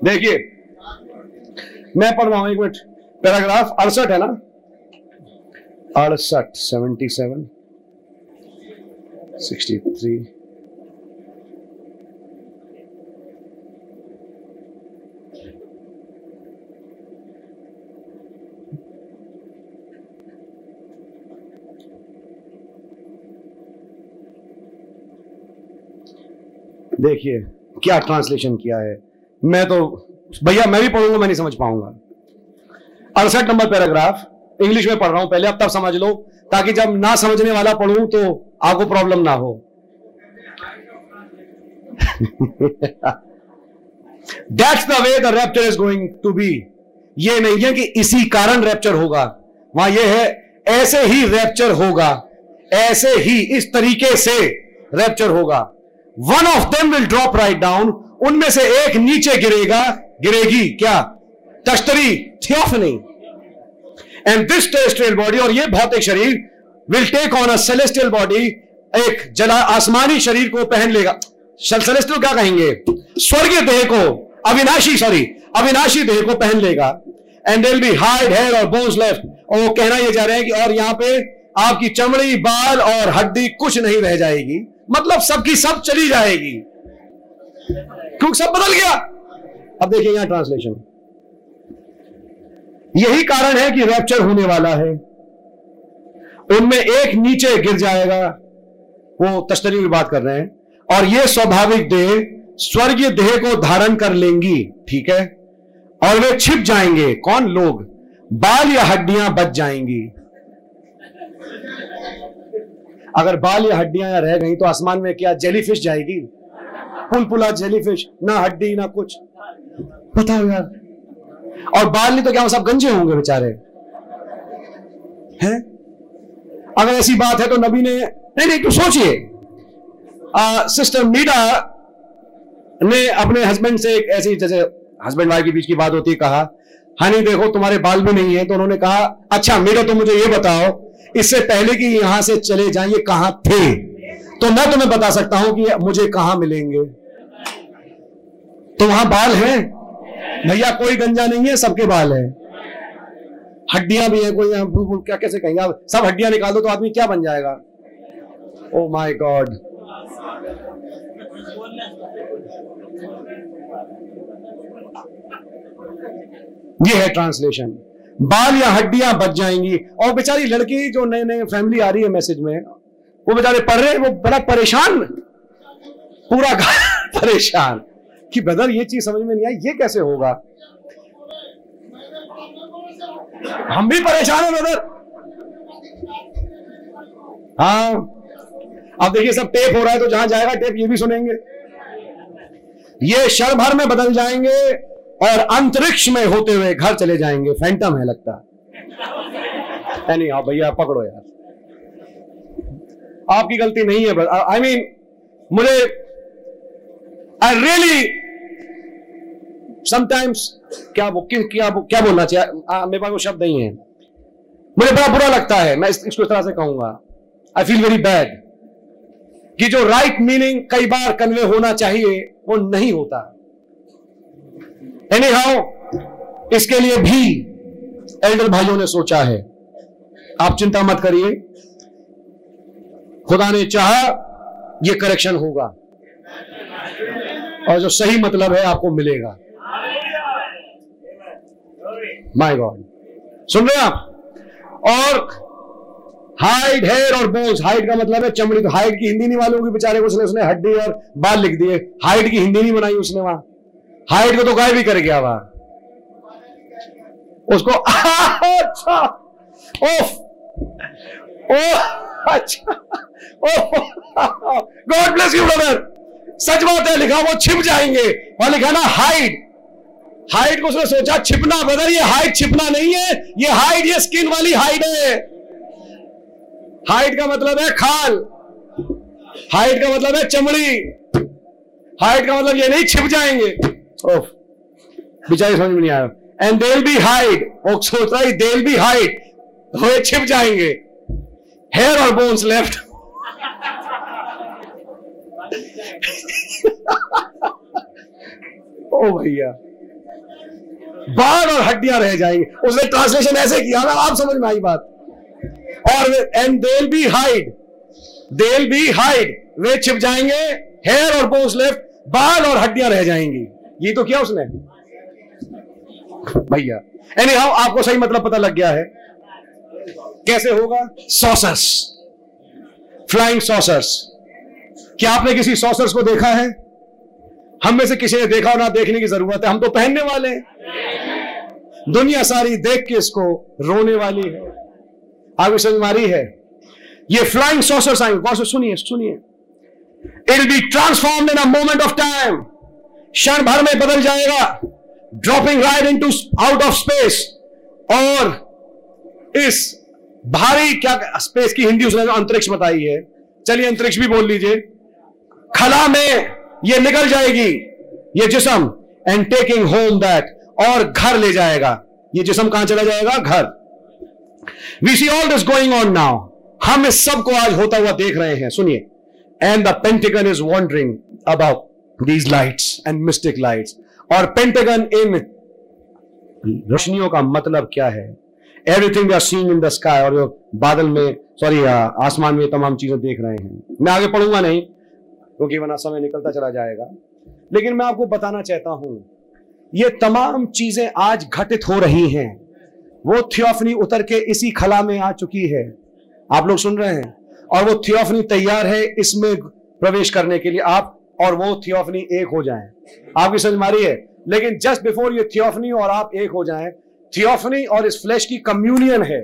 देखिए, मैं पढ़ रहा हूँ एक मिनट। पैराग्राफ अड़सठ है ना? अड़सठ सेवेंटी सेवन सिक्सटी थ्री देखिए, क्या ट्रांसलेशन किया है? मैं तो भैया, मैं भी पढ़ूँगा, मैं नहीं समझ पाऊँगा। अड़सठ नंबर पैराग्राफ इंग्लिश में पढ़ रहा हूँ। पहले अब तब समझ लो ताकि जब ना समझने वाला पढ़ूं तो आपको प्रॉब्लम ना हो। That's the way the rapture is going to be ये नहीं है कि इसी कारण रैप्चर होगा। वहाँ ये है, ऐसे ही रैप्चर होगा। ऐसे ही इस तरीके से रैप्चर होगा। One of them will drop right down उनमें से एक नीचे गिरेगा। गिरेगी क्या? तश्तरी theophany and this terrestrial body और ये भौतिक शरीर will take on a celestial body एक जला, आसमानी शरीर को पहन लेगा। सेलेस्टियल क्या कहेंगे? स्वर्गीय देह को, अविनाशी सॉरी अविनाशी देह को पहन लेगा। And there'll be hide hair और बोन्स लेफ़्ट और वो कहना ये जा रहे हैं कि और यहाँ पे आपकी चमड़ी, बाल और हड्डी कुछ नहीं रह जाएगी। मतलब सबकी सब चली जाएगी। क्योंकि सब बदल गया। अब देखिए यहाँ ट्रांसलेशन यही कारण है कि रैप्चर होने वाला है। उनमें एक नीचे गिर जाएगा, वो तश्तरी की बात कर रहे हैं। और ये स्वाभाविक देह स्वर्गीय देह को धारण कर लेंगी, ठीक है? और वे छिप जाएँगे। कौन? लोग। बाल या हड्डियाँ बच जाएँगी। अगर बाल या हड्डियाँ यहाँ रह गई तो आसमान में क्या जेलीफिश जाएगी? पुलपुला जेलीफिश ना हड्डी, ना कुछ। बताओ यार और बाल नहीं तो क्या सब गंजे होंगे बेचारे? हैं? अगर ऐसी बात है तो नबी ने नहीं नहीं तो सोचिए। सिस्टर मीडा ने अपने हस्बैंड से एक ऐसी, जैसे हस्बैंड वाइफ के बीच की बात होती है, कहा हनी देखो, तुम्हारे बाल भी नहीं है। तो उन्होंने कहा अच्छा मीडा तो मुझे ये बताओ, इससे पहले कि यहाँ से चले जाएँ, ये कहाँ थे? तो मैं तुम्हें बता सकता हूँ कि मुझे कहाँ मिलेंगे। तो वहाँ बाल हैं? भैया कोई गंजा नहीं है सबके बाल है। हड्डियाँ भी हैं कोई क्या कैसे कहेंगे? आप सब हड्डियाँ निकाल दो तो आदमी क्या बन जाएगा? ओ माय गॉड ये है ट्रांसलेशन बाल या हड्डियाँ बच जाएँगी। और बेचारी लड़की जो नए नए फैमिली आ रही है मैसेज में वो बेचारे पढ़ रहे हैं, वो बड़ा परेशान। पूरा घर परेशान। कि ब्रदर ये चीज़ समझ में नहीं आई ये कैसे होगा? हम भी परेशान हैं ब्रदर। हाँ। अब देखिए सब टेप हो रहा है तो जहाँ जाएगा टेप ये भी सुनेंगे। ये क्षण भर में बदल जाएँगे और अंतरिक्ष में होते हुए घर चले जाएँगे। फैंटम है लगता। नहीं हाँ भैया पकड़ो यार। आपकी गलती नहीं है आई मीन mean, मुझे आई रियली समटाइम्स क्या वो कि- क्या क्या बोलना चाहिए? मेरे पास वो शब्द नहीं है। मुझे बड़ा बुरा लगता है मैं इस, इसको इस तरह से कहूँगा। आई फील वेरी बैड कि जो राइट मीनिंग कई बार कन्वे होना चाहिए वो नहीं होता। एनी हाउ इसके लिए भी एल्डर भाइयों ने सोचा है। आप चिंता मत करिए। खुदा ने चाहा ये करेक्शन होगा। और जो सही मतलब है आपको मिलेगा। माय गॉड सुन रहे हैं आप? और हाइड हेयर और बोन्स हाइड का मतलब है चमड़ी तो हाइड की हिंदी नहीं मालूम होगी बेचारे को, उसने उसने हड्डी और बाल लिख दिए। हाइड की हिंदी नहीं बनाई उसने वहाँ। हाइड को तो गाय भी कर गया वहाँ। उसको अच्छा। ओफ। ओ अच्छा। गॉड ब्लेस यू ब्रदर सच बात है, लिखा वो छिप जाएँगे। और लिखा ना हाइड हाइड को उसने सोचा, छिपना ब्रदर ये हाइट छिपना नहीं है, ये हाइट, ये स्किन वाली हाइट है। हाइट का मतलब है खाल, हाइट का मतलब है चमड़ी, हाइट का मतलब ये नहीं छिप जाएँगे। ओह बेचारे समझ में नहीं आया। एंड देल बी हाइड वो सोच रहा है देल बी हाइट वो छिप जाएँगे। हेयर और बोन्स लेफ़्ट ओ भैया। बाल और हड्डियाँ रह जाएँगी। उसने ट्रांसलेशन ऐसे किया ना, आप समझ में आई बात? और and there'll be hide there'll be hide वे छिप जाएँगे हेयर और बोन्स लेफ़्ट बाल और हड्डियाँ रह जाएँगी। ये तो किया उसने? भैया एनी हाउ आपको सही मतलब पता लग गया है। कैसे होगा? सॉसर्स फ्लाइंग सॉसर्स क्या आपने किसी सॉसर्स को देखा है? हम में से किसी ने देखा ना देखने की ज़रूरत है। हम तो पहनने वाले हैं। दुनिया सारी देख के इसको रोने वाली है। आगे समझ मारी है? ये फ्लाइंग सॉसर्स आएँगे। कौन से? सुनिए सुनिए। It be transformed in a moment of time क्षण भर में बदल जाएगा। Dropping right into out of space और इस भारी क्या स्पेस की हिंदी उसने अंतरिक्ष बताई है। चलिए, अंतरिक्ष भी बोल लीजिए। खला में ये निकल जाएगी, ये जिसम एंड टेकिंग होम दैट और घर ले जाएगा। ये जिसम कहाँ चला जाएगा? घर। We see all this going on now हम इस सबको आज होता हुआ देख रहे हैं। सुनिए। And the Pentagon is wondering about these lights and mystic lights और पेंटेगन इन रोशनियों का मतलब क्या है? Everything are seeing in the sky और बादल में सॉरी आसमान में तमाम चीज़ें देख रहे हैं। मैं आगे पढ़ूँगा नहीं। क्योंकि वरना समय निकलता चला जाएगा। लेकिन मैं आपको बताना चाहता हूँ ये तमाम चीज़ें आज घटित हो रही हैं। वो थियोफनी उतर के इसी खला में आ चुकी है। आप लोग सुन रहे हैं? और वो थियोफनी तैयार है इसमें प्रवेश करने के लिए। आप और वो थियोफनी एक हो जाएँ। आपकी समझ मारी है? लेकिन जस्ट बिफोर ये थियोफनी और आप एक हो जाएँ थियोफनी और इस फ्लैश की कम्युनियन है।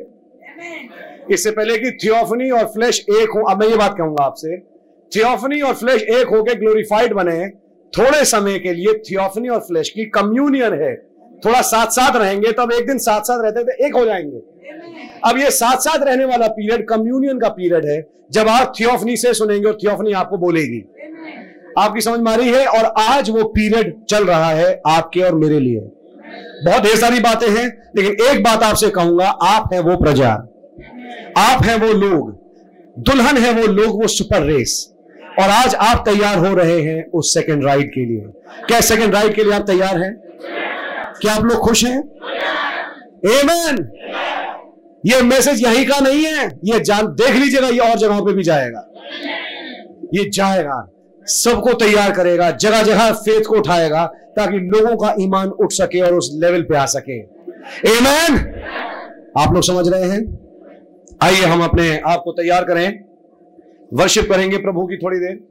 इससे पहले कि थियोफनी और फ्लैश एक हो अब मैं ये बात कहूँगा आपसे थियोफनी और फ्लैश एक होके ग्लोरीफाइड बने थोड़े समय के लिए थियोफनी और फ्लैश की कम्युनियन है। थोड़ा साथ साथ रहेंगे तब एक दिन साथ साथ रहते थे एक हो जाएँगे। अब ये साथ साथ रहने वाला पीरियड कम्युनियन का पीरियड है। जब आप थियोफनी से सुनेंगे और थियोफनी आपको बोलेगी। आपकी समझ मारी है? और आज वो पीरियड चल रहा है आपके और मेरे लिए। बहुत ढेर सारी बातें हैं लेकिन एक बात आपसे कहूँगा आप हैं वो प्रजा। आप हैं वो लोग। दुल्हन है वो लोग वो सुपर रेस। और आज आप तैयार हो रहे हैं उस सेकंड राइड के लिए। क्या सेकंड राइड के लिए आप तैयार हैं? क्या आप लोग खुश हैं? एमन ये मैसेज यहीं का नहीं है। ये जान, देख लीजिएगा, ये और जगहों पे भी जाएगा। ये जाएगा, सबको तैयार करेगा जगह जगह फेथ को उठाएगा, ताकि लोगों का ईमान उठ सके और उस लेवल पे आ सके। Amen? आप लोग समझ रहे हैं? आइए हम अपने आप को तैयार करें। वर्शिप करेंगे प्रभु की थोड़ी देर।